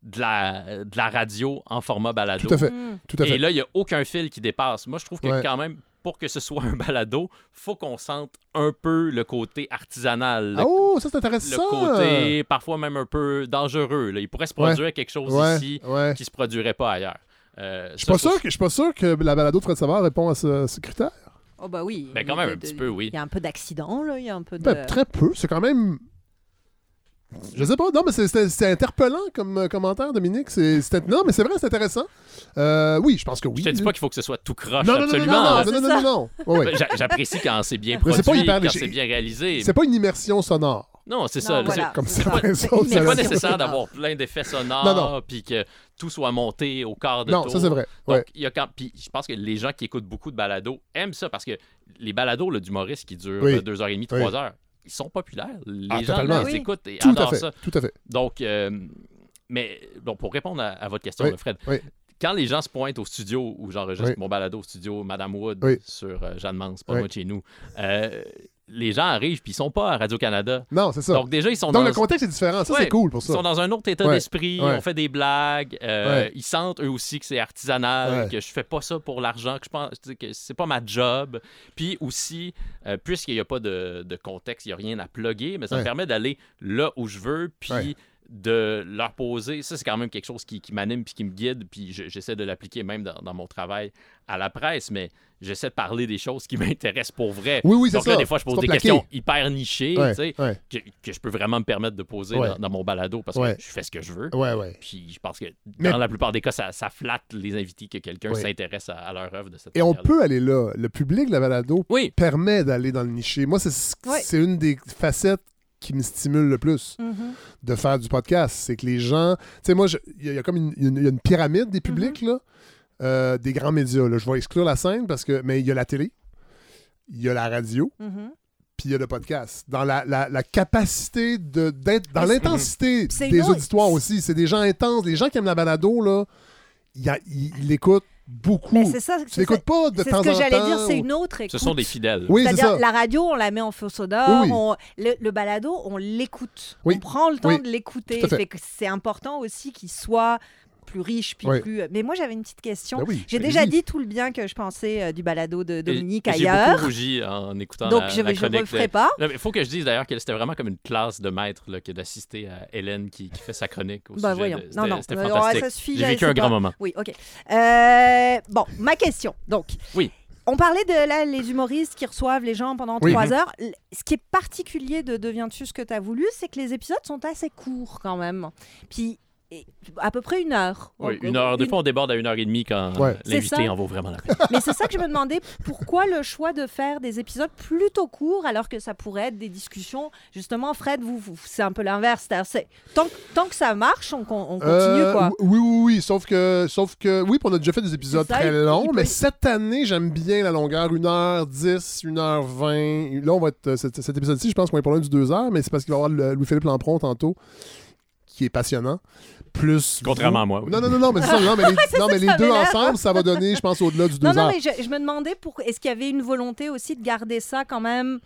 de la, de la radio en format balado. Tout à fait. Mm. Tout à fait. Et là, il n'y a aucun fil qui dépasse. Moi, je trouve que Ouais. quand même, pour que ce soit un balado, faut qu'on sente un peu le côté artisanal, le oh, ça c'est le intéressant. côté parfois même un peu dangereux. là. Il pourrait se Ouais. produire quelque chose Ouais, ici ouais. qui se produirait pas ailleurs. Euh, Je suis pas faut- sûr que je suis pas sûr que la balado de Fred Savard répond à ce, ce critère. Oh bah oui. Ben, quand il y a même, un de- petit peu, oui. Il y a un peu d'accident, là. Il y a un peu de... Ben, très peu. C'est quand même. Je sais pas. Non, mais c'est- interpellant comme euh, commentaire, Dominique. C'est- c'était- Non, mais c'est vrai, c'est intéressant. Euh, oui, je pense que oui. Je te dis pas qu'il faut que ce soit tout croche, Non, non, non, non, absolument. non, non, non, non, non, non. Ben, j'a- J'apprécie quand c'est bien produit, pas hyper quand c'est bien réalisé. C'est pas une immersion sonore. Non, c'est Non, ça. voilà, c'est- Comme c'est ça, C'est C'est ça pas nécessaire d'avoir plein d'effets sonores, Non, non. puis que tout soit monté au quart de Non, tour. ça c'est vrai. Donc, Ouais. y a quand... puis je pense que les gens qui écoutent beaucoup de balados aiment ça parce que les balados là, d'humoristes qui durent Oui. euh, deux heures et demie, Oui. Ils sont populaires. Les Ah, gens les Oui. écoutent et Tout à fait. ça. Tout à fait. Donc, euh, mais bon, pour répondre à, à votre question, Oui, Fred, oui. quand les gens se pointent au studio où j'enregistre mon balado au studio Madame Wood sur euh, Jeanne Mance, pas de chez nous, euh, les gens arrivent puis ils sont pas à Radio-Canada. Non, c'est ça. Donc déjà, ils sont Donc dans le contexte est différent. Ça, Ouais, c'est cool pour ils ça. sont dans un autre état Ouais, d'esprit, ouais. on fait des blagues, euh, ils sentent eux aussi que c'est artisanal, que je fais pas ça pour l'argent, que je pense que c'est pas ma job. Puis aussi, euh, puisqu'il n'y a pas de, de contexte, il n'y a rien à plugger, mais ça me permet d'aller là où je veux, puis. De leur poser. Ça, c'est quand même quelque chose qui, qui m'anime puis qui me guide, puis je- j'essaie de l'appliquer même dans, dans mon travail à la presse, mais j'essaie de parler des choses qui m'intéressent pour vrai. Oui, oui, c'est Donc là, ça. des fois, je pose des plaqué. questions hyper nichées, Ouais, tu sais, ouais. que, que je peux vraiment me permettre de poser Ouais. dans, dans mon balado parce Ouais. que je fais ce que je veux. Ouais, ouais. Puis je pense que Mais- dans la plupart des cas, ça, ça flatte les invités que quelqu'un Ouais. s'intéresse à, à leur œuvre de cette Et on peut aller là. Le public de la balado Oui. permet d'aller dans le niché. Moi, c'est Ouais. c'est une des facettes qui me stimule le plus Mhm. de faire du podcast. C'est que les gens. Tu sais, moi, il y, a- il y a comme une, il y a une- il y a une pyramide des publics, là, euh, des grands médias. Là. Je vais exclure la scène parce que. Mais il y a la télé, il y a la radio, Mhm. puis il y a le podcast. Dans la, la- la capacité de- d'être. Dans l'intensité des auditoires aussi. C'est des gens intenses. Les gens qui aiment la balado, là, ils l'écoutent beaucoup. Mais c'est ça. Tu ça- pas de C'est temps ce que en j'allais temps, dire, c'est une autre écoute. Ce sont des fidèles. Oui, c'est C'est-à-dire, ça. la radio, on la met en faux sonore. Oui, oui. on- le, le balado, on l'écoute. Oui. On prend le temps Oui. de l'écouter. C'est important aussi qu'il soit plus riche puis plus. Mais moi, j'avais une petite question. Ben oui, J'ai déjà dit tout le bien que je pensais euh, du balado de Dominique Et J'ai ailleurs. beaucoup rougi en écoutant Donc, la, je la ne le chronique. ferai de- pas. Il faut que je dise d'ailleurs que c'était vraiment comme une classe de maître là, que d'assister à Hélène qui, qui fait sa chronique au Bah, sujet voyons. de- Non, c'était- non. C'était Euh, fantastique. J'ai vécu un grand moment. Oui, OK. Euh, bon, ma question. Donc, Oui. on parlait de là, les humoristes qui reçoivent les gens pendant Oui. trois Mhm. heures. Ce qui est particulier de Deviens-tu ce que tu as voulu, c'est que les épisodes sont assez courts quand même. Puis, à peu près une heure. Oui, une heure. Des fois, on déborde à une heure et demie quand Ouais. L'invité en vaut vraiment la peine. Mais c'est ça que je me demandais, pourquoi le choix de faire des épisodes plutôt courts alors que ça pourrait être des discussions? Justement, Fred, vous, vous- c'est un peu l'inverse. Tant, que- tant que ça marche, on, on continue, Euh, quoi. Oui, oui, oui. Sauf que, sauf que, oui, on a déjà fait des épisodes ça, très il- longs, il peut- mais cette année, j'aime bien la longueur, 1h10, 1h20. Là, on va être, euh, cet, cet épisode-ci, je pense qu'on est pas loin du 2h, mais c'est parce qu'il va y avoir le- Louis-Philippe Lampron tantôt, qui est passionnant. Plus. Contrairement vous- à moi, oui. Non, non, non, non, mais ça, non, mais les, non, mais les ça avait deux ensemble, ça va donner, je pense, au-delà du 2h. Non, non, mais je, je me demandais pour est-ce qu'il y avait une volonté aussi de garder ça quand même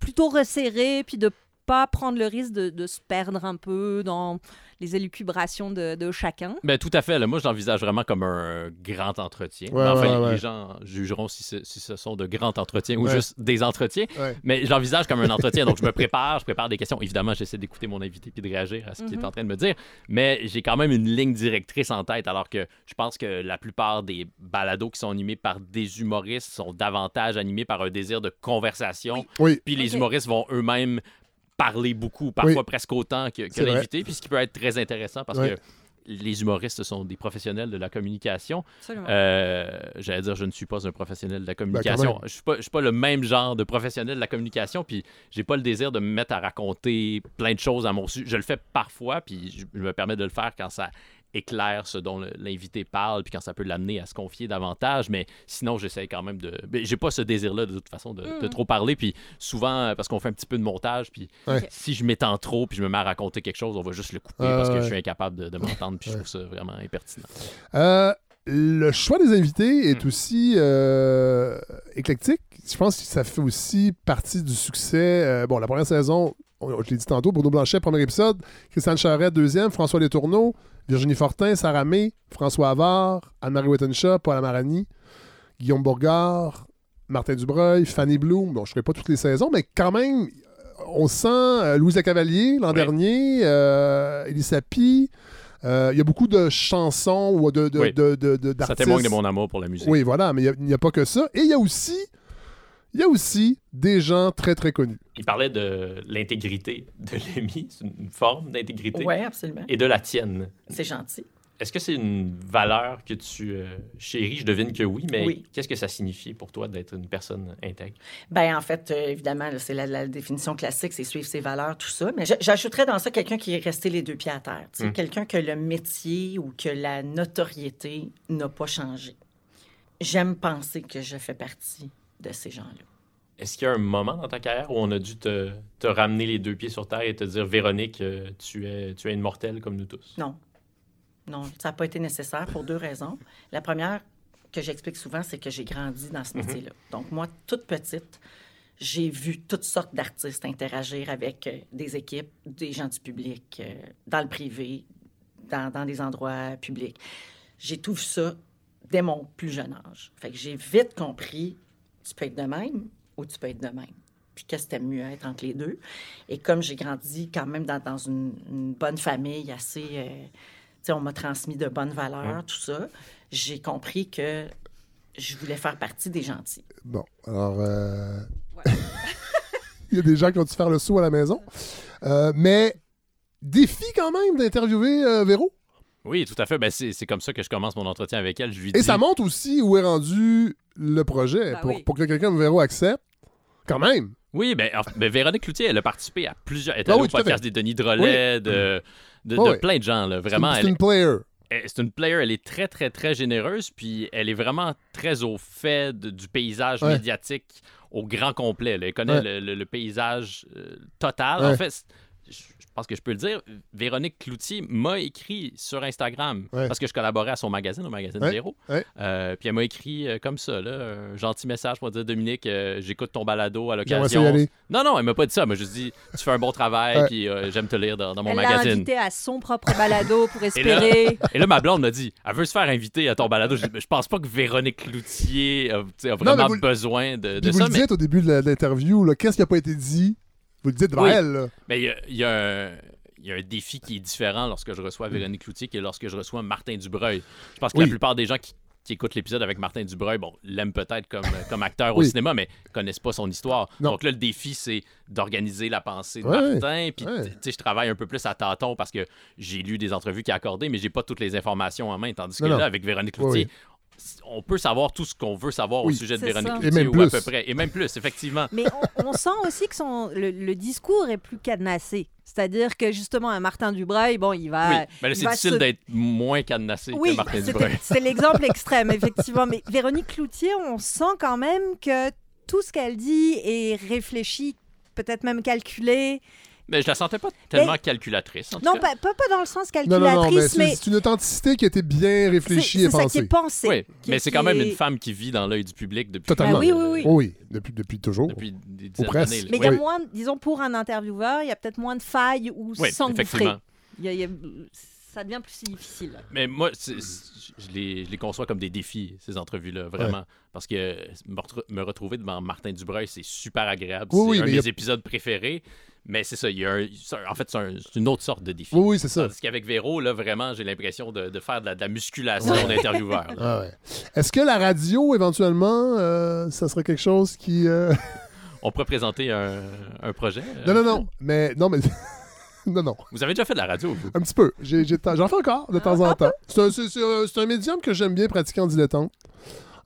plutôt resserré, puis de pas prendre le risque de, de se perdre un peu dans les élucubrations de, de chacun. Ben, tout à fait. là. Moi, je l'envisage vraiment comme un grand entretien. Ouais, enfin, ouais, ouais. les gens jugeront si ce, si ce sont de grands entretiens ou Ouais. juste des entretiens. Ouais. Mais je l'envisage comme un entretien. donc, je me prépare, je prépare des questions. Évidemment, j'essaie d'écouter mon invité puis de réagir à ce qu'il Mhm. est en train de me dire. Mais j'ai quand même une ligne directrice en tête. Alors que je pense que la plupart des balados qui sont animés par des humoristes sont davantage animés par un désir de conversation. Oui. Puis les humoristes vont eux-mêmes parler beaucoup, parfois Oui. presque autant que, que l'invité, puis ce qui peut être très intéressant parce que les humoristes sont des professionnels de la communication. Euh, J'allais dire, je ne suis pas un professionnel de la communication. Ben, même. je ne suis, suis pas le même genre de professionnel de la communication, puis j'ai pas le désir de me mettre à raconter plein de choses à mon sujet. Je le fais parfois, puis je, je me permets de le faire quand ça éclaire ce dont l'invité parle, puis quand ça peut l'amener à se confier davantage. Mais sinon, j'essaie quand même de. J'ai pas ce désir-là, de toute façon, de, de Mm. trop parler. Puis souvent, euh, parce qu'on fait un petit peu de montage, puis si je m'étends trop, puis je me mets à raconter quelque chose, on va juste le couper Euh, parce que ouais. je suis incapable de, de m'entendre, puis je trouve ça vraiment impertinent. Euh, le choix des invités est Mm. aussi euh, éclectique. Je pense que ça fait aussi partie du succès. Euh, bon, la première saison, on- je l'ai dit tantôt, Bruno Blanchet, premier épisode, Christiane Charette, deuxième, François Letourneau, Virginie Fortin, Sarah May, François Havard, Anne-Marie Wittenshaw, Paul Amarani, Guillaume Bourgard, Martin Dubreuil, Fanny Bloom. Bon, je ne ferai pas toutes les saisons, mais quand même, on sent euh, Louise Cavalier l'an dernier, euh. Euh, Il y a beaucoup de chansons ou de, de, Oui. de, de- de- Ça témoigne de mon amour pour la musique. Oui, voilà, mais il n'y a pas que ça. Et il y a aussi il y a aussi des gens très, très connus. Il parlait de l'intégrité de Lémi, c'est une forme d'intégrité. Oui, absolument. Et de la tienne. C'est gentil. Est-ce que c'est une valeur que tu euh, chéris? Je devine que oui, mais Oui. qu'est-ce que ça signifie pour toi d'être une personne intègre? Ben en fait, euh, évidemment, c'est la, la définition classique, c'est suivre ses valeurs, tout ça. Mais j'ajouterais dans ça quelqu'un qui est resté les deux pieds à terre. tu sais, Mm. Quelqu'un que le métier ou que la notoriété n'a pas changé. J'aime penser que je fais partie de ces gens-là. Est-ce qu'il y a un moment dans ta carrière où on a dû te, te ramener les deux pieds sur terre et te dire, Véronique, euh, tu es, tu es une mortelle comme nous tous? Non. Non, ça n'a pas été nécessaire pour deux raisons. La première que j'explique souvent, c'est que j'ai grandi dans ce Mhm. métier-là. Donc, moi, toute petite, j'ai vu toutes sortes d'artistes interagir avec euh, des équipes, des gens du public, euh, dans le privé, dans, dans des endroits publics. J'ai tout vu ça dès mon plus jeune âge. Fait que j'ai vite compris, tu peux être de même ou tu peux être de même. Puis qu'est-ce que t'aimes mieux être entre les deux? Et comme j'ai grandi quand même dans, dans une, une bonne famille assez... euh, tu sais, on m'a transmis de bonnes valeurs, tout ça. J'ai compris que je voulais faire partie des gentils. Bon, alors. euh, Il y a des gens qui ont dû faire le saut à la maison. Euh, mais défi quand même d'interviewer euh, Véro? Oui, tout à fait. Ben, c'est c'est comme ça que je commence mon entretien avec elle. Je lui Et dis, ça montre aussi où est rendu le projet Bah pour, oui. pour que quelqu'un comme Véro accepte. Quand même. Oui, ben, en- ben, Véronique Cloutier, elle a participé à plusieurs. Elle est Ah allée oui, au podcast des Denis Drolet, de, de, de oui. plein de gens. Là. Vraiment, C'est elle, une player. c'est une player. Elle est très, très, très généreuse. Puis elle est vraiment très au fait de- du paysage Ouais. médiatique au grand complet. là. Elle connaît Ouais. le, le- le paysage euh, total. Ouais. En fait, pense que je peux le dire, Véronique Cloutier m'a écrit sur Instagram Ouais. parce que je collaborais à son magazine, au magazine Ouais. Ouais. Euh, puis elle m'a écrit euh, comme ça, là, un gentil message pour dire Dominique, euh, j'écoute ton balado à l'occasion. Non, non, elle m'a pas dit ça. Elle m'a juste dit Tu fais un bon travail, Ouais. puis euh, j'aime te lire dans, dans mon Elle magazine. invité à son propre balado pour Et là, espérer. et là, ma blonde m'a dit Elle veut se faire inviter à ton balado. Je, je pense pas que Véronique Cloutier a, vraiment mais vous- besoin de, de vous ça. le Mais dites au début de l'interview, qu'est-ce qui n'a pas été dit? Vous le dites devant Oui. elle. là. mais il y a, y un. Il y a un défi qui est différent lorsque je reçois Véronique Cloutier que lorsque je reçois Martin Dubreuil. Je pense que Oui. la plupart des gens qui, qui écoutent l'épisode avec Martin Dubreuil, bon, l'aiment peut-être comme, comme acteur au cinéma, mais connaissent pas son histoire. Non. Donc là, le défi, c'est d'organiser la pensée de Ouais, Martin. Puis, ouais. tu sais, je travaille un peu plus à tâtons parce que j'ai lu des entrevues qu'il a accordées, mais j'ai pas toutes les informations en main. Tandis que Non, là, avec Véronique Cloutier, on peut savoir tout ce qu'on veut savoir Oui. au sujet de Véronique ça. Cloutier, ou à peu près. Et même plus, effectivement. Mais on, on sent aussi que son, le, le discours est plus cadenassé. C'est-à-dire que justement, un Martin Dubreuil, bon, il va. oui, mais c'est difficile se- d'être moins cadenassé que Oui, Martin c'était- Dubreuil. c'est l'exemple extrême, effectivement. Mais Véronique Cloutier, on sent quand même que tout ce qu'elle dit est réfléchi, peut-être même calculé. Mais je la sentais pas tellement calculatrice. En tout Non, cas. pas, pas, dans le sens calculatrice, non, non, mais c'est mais c'est une authenticité qui a été bien c'est réfléchie c'est et ça qui pensée. est pensé. Oui, qui- mais c'est qui quand même est- une femme qui vit dans l'œil du public depuis, Totalement. Ah oui, oui, oui. Oh oui, depuis, depuis toujours. depuis des Ou dizaines presque. d'années. Mais il y a moins, disons, pour un intervieweur, il y a peut-être moins de failles ou Oui, s'engouffrer. effectivement. Il y a- il y a- ça devient plus difficile. Mais moi, c'est- c'est- je les, je les conçois comme des défis, ces entrevues-là, vraiment. Parce que me, retrou- me retrouver devant Martin Dubreuil, c'est super agréable. Oui, c'est oui, un mais de mes a- épisodes préférés. Mais c'est ça, il y a un- en fait, c'est un- c'est une autre sorte de défi. Oui, oui, c'est ça. Tandis qu'avec Véro, là, vraiment, j'ai l'impression de, de faire de la, de la musculation d'intervieweur. Ah ouais. Est-ce que la radio, éventuellement, euh, ça serait quelque chose qui. euh, On pourrait présenter un, un projet. euh. Non, non, non. Mais. Non, mais. non, non. Vous avez déjà fait de la radio, vous? Un petit peu. J'ai- j'ai- J'en fais encore de temps en temps. C'est un, c'est- c'est un- c'est un médium que j'aime bien pratiquer en dilettante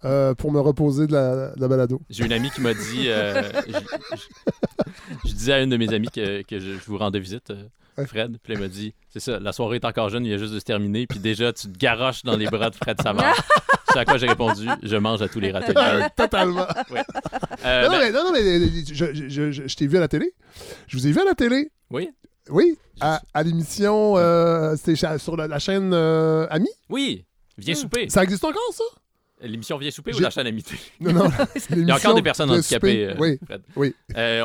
euh, pour me reposer de la, de la balado. J'ai une amie qui m'a dit. euh, je, je- je disais à une de mes amies que, que je, je vous rendais visite, euh. Fred. Puis elle m'a dit C'est ça, la soirée est encore jeune, il vient juste de se terminer. Puis déjà, tu te garoches dans les bras de Fred Savard. C'est à quoi j'ai répondu Je mange à tous les râteliers. Euh, totalement. Euh, non, non, ben, mais, non, non, mais je, je- je- je- je t'ai vu à la télé. Je vous ai vu à la télé. oui, Oui, à, à l'émission, euh, c'était sur la, la chaîne euh, Ami. oui, viens souper. Ça existe encore, ça? L'émission Viens souper ou la chaîne Amitié Non, non. Il y a encore des personnes handicapées. euh, Oui, Fred. oui. Euh,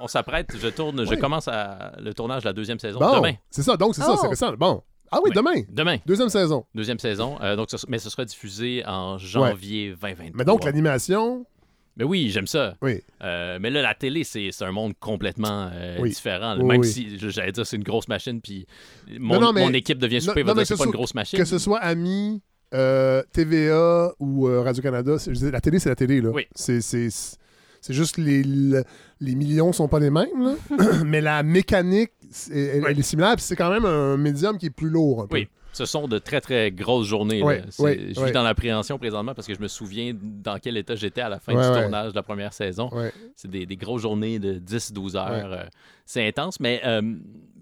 on s'apprête, je tourne, je commence à, le tournage de la deuxième saison Bon, demain. c'est ça, donc c'est ça, Oh. c'est récent. Bon. Ah oui, Oui. demain. Demain, Deuxième saison. deuxième saison. Euh, donc, ce- mais ce sera diffusé en janvier 2023. Mais donc, l'animation, Mais oui, j'aime ça. oui. Euh, mais là, la télé, c'est un monde complètement euh, Oui. différent. là. Oui, Même oui. si, j'allais dire, c'est une grosse machine, puis mon, Non, non, mais- mon équipe devient souper, non, va dire, c'est pas une grosse machine. Que ce soit Ami, euh, TVA ou euh, Radio-Canada, la télé, c'est la télé. Là. Oui. C'est, c'est, c'est- juste les, le- les millions sont pas les mêmes, là. mais la mécanique, elle, elle est similaire. Puis c'est quand même un médium qui est plus lourd un peu. Oui, ce sont de très, très grosses journées. là. Ouais, je suis dans l'appréhension présentement parce que je me souviens dans quel état j'étais à la fin du tournage de la première saison. C'est des, des grosses journées de 10-12 heures. euh, c'est intense, mais euh,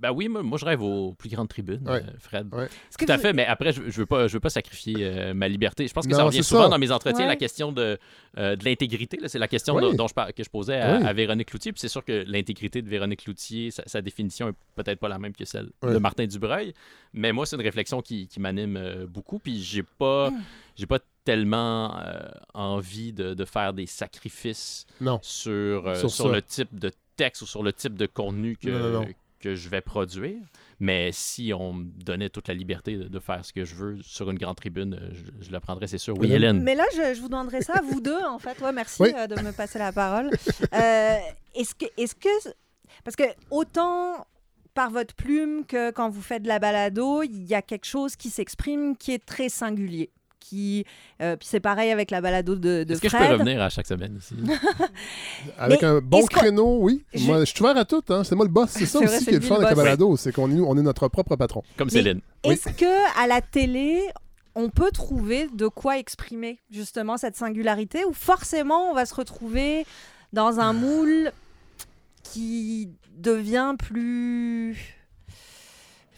ben oui, moi, moi, je rêve aux plus grandes tribunes, Ouais. euh, Fred. Ouais. Tout à vous- fait, mais après, je, je veux pas, je veux pas sacrifier euh, ma liberté. Je pense que Non, ça revient souvent ça. dans mes entretiens, Ouais. la question de, euh, de l'intégrité. là. C'est la question Oui. dont, dont je, que je posais à, Oui. à Véronique Loutier. Puis c'est sûr que l'intégrité de Véronique Loutier, sa, sa définition est peut-être pas la même que celle Ouais. de Martin Dubreuil. Mais moi, c'est une réflexion qui, qui m'anime euh, beaucoup. Puis j'ai pas, Hmm. j'ai pas tellement euh, envie de, de faire des sacrifices Non. sur, euh, Sur le type de texte ou sur le type de contenu que, Non, non, non. Que je vais produire. Mais si on me donnait toute la liberté de, de faire ce que je veux sur une grande tribune, euh, je, je le prendrais, c'est sûr. Oui, Hélène? Hélène. Mais là, je, je vous demanderai ça à vous deux, en fait. Ouais, merci Oui. euh, de me passer la parole. Euh, est-ce que, est-ce que, parce que autant par votre plume que quand vous faites de la balado, il y a quelque chose qui s'exprime qui est très singulier. Qui, euh, puis c'est pareil avec la balado de, de Est-ce que je Fred. peux revenir à chaque semaine ici? Avec Mais un bon créneau, oui. Je- Moi, je suis ouvert à tout. Hein. C'est moi le boss. C'est ça aussi qui est le fun avec la balado. C'est qu'on est, on est notre propre patron. Comme Mais- Céline. Oui. Est-ce que à la télé, on peut trouver de quoi exprimer justement cette singularité? Ou forcément on va se retrouver dans un moule qui devient plus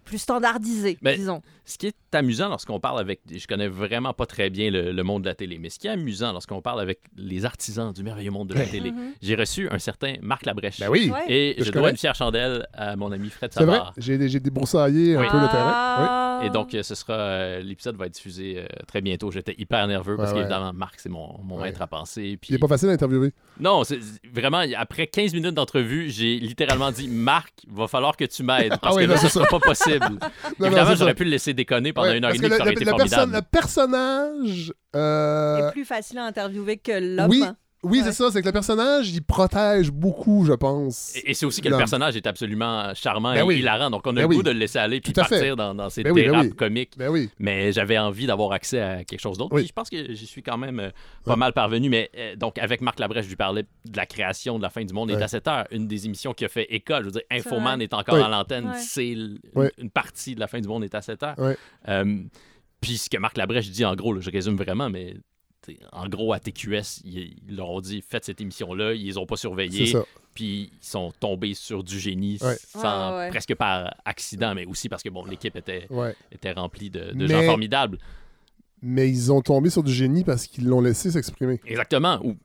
plus standardisé, Ben, disons. Ce qui est amusant lorsqu'on parle avec. Je connais vraiment pas très bien le, le monde de la télé, mais ce qui est amusant lorsqu'on parle avec les artisans du merveilleux monde de la télé, Mhm. j'ai reçu un certain Marc Labrèche. Ben oui. Et je je dois connais. une fière chandelle à mon ami Fred C'est vrai? Savard. J'ai, débroussaillé un Oui. peu le terrain. Ah. Et donc, euh, ce sera. euh, L'épisode va être diffusé euh, très bientôt. J'étais hyper nerveux parce Ouais, ouais. qu'évidemment, Marc, c'est mon, mon Ouais. maître à penser. Il Puis... n'est pas facile à interviewer. Non, c'est vraiment, après 15 minutes d'entrevue, j'ai littéralement dit Marc, va falloir que tu m'aides parce Ah oui, que là, ce c'est sera pas possible. non, Évidemment, j'aurais ça. pu le laisser déconner pendant Ouais, une heure parce et demie, ça le, aurait le- été le formidable. perso- le personnage. euh, est plus facile à interviewer que l'homme. oui, oui Ouais. c'est ça. C'est que le personnage, il protège beaucoup, je pense. Et, et c'est aussi que le personnage est absolument charmant Ben et oui. hilarant. Donc, on a Ben le oui. goût de le laisser aller puis Tout partir dans, dans ces Ben ben dérapes oui. comiques. Ben oui. Mais j'avais envie d'avoir accès à quelque chose d'autre. Je pense que j'y suis quand même euh, pas Ouais. mal parvenu. Mais euh, donc, avec Marc Labrèche, je lui parlais de la création de la fin du monde est Ouais. à 7 heures. Une des émissions qui a fait école. Je veux dire, Infoman est encore à l'antenne. Ouais. C'est l- Ouais. une, une partie de la fin du monde est à 7 heures. Ouais. Euh, puis ce que Marc Labrèche dit, en gros, là, je résume vraiment, mais en gros, à TQS, ils, ils leur ont dit faites cette émission-là, ils les ont pas surveillés, puis ils sont tombés sur du génie Ouais. sans, Ouais, ouais. presque par accident, mais aussi parce que bon, l'équipe était, Ouais. était remplie de, de Mais- gens formidables. Mais ils ont tombé sur du génie parce qu'ils l'ont laissé s'exprimer. Exactement. Ou,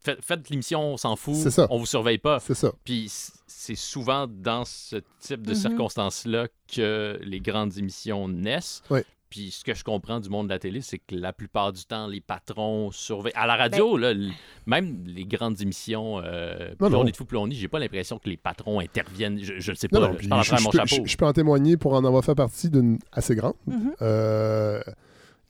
faites, faites l'émission, on s'en fout, C'est ça. on vous surveille pas. C'est ça. Puis c'est souvent dans ce type de Mhm. circonstances-là que les grandes émissions naissent. Ouais. Puis ce que je comprends du monde de la télé, c'est que la plupart du temps, les patrons surveillent. À la radio, là, même les grandes émissions, euh, Non, plus non. on est de fou, plus on est, j'ai pas l'impression que les patrons interviennent. Je ne sais pas, Non, je puis parle à je, travers je mon peux, chapeau. je- je peux en témoigner pour en avoir fait partie d'une assez grande. Mhm. Euh,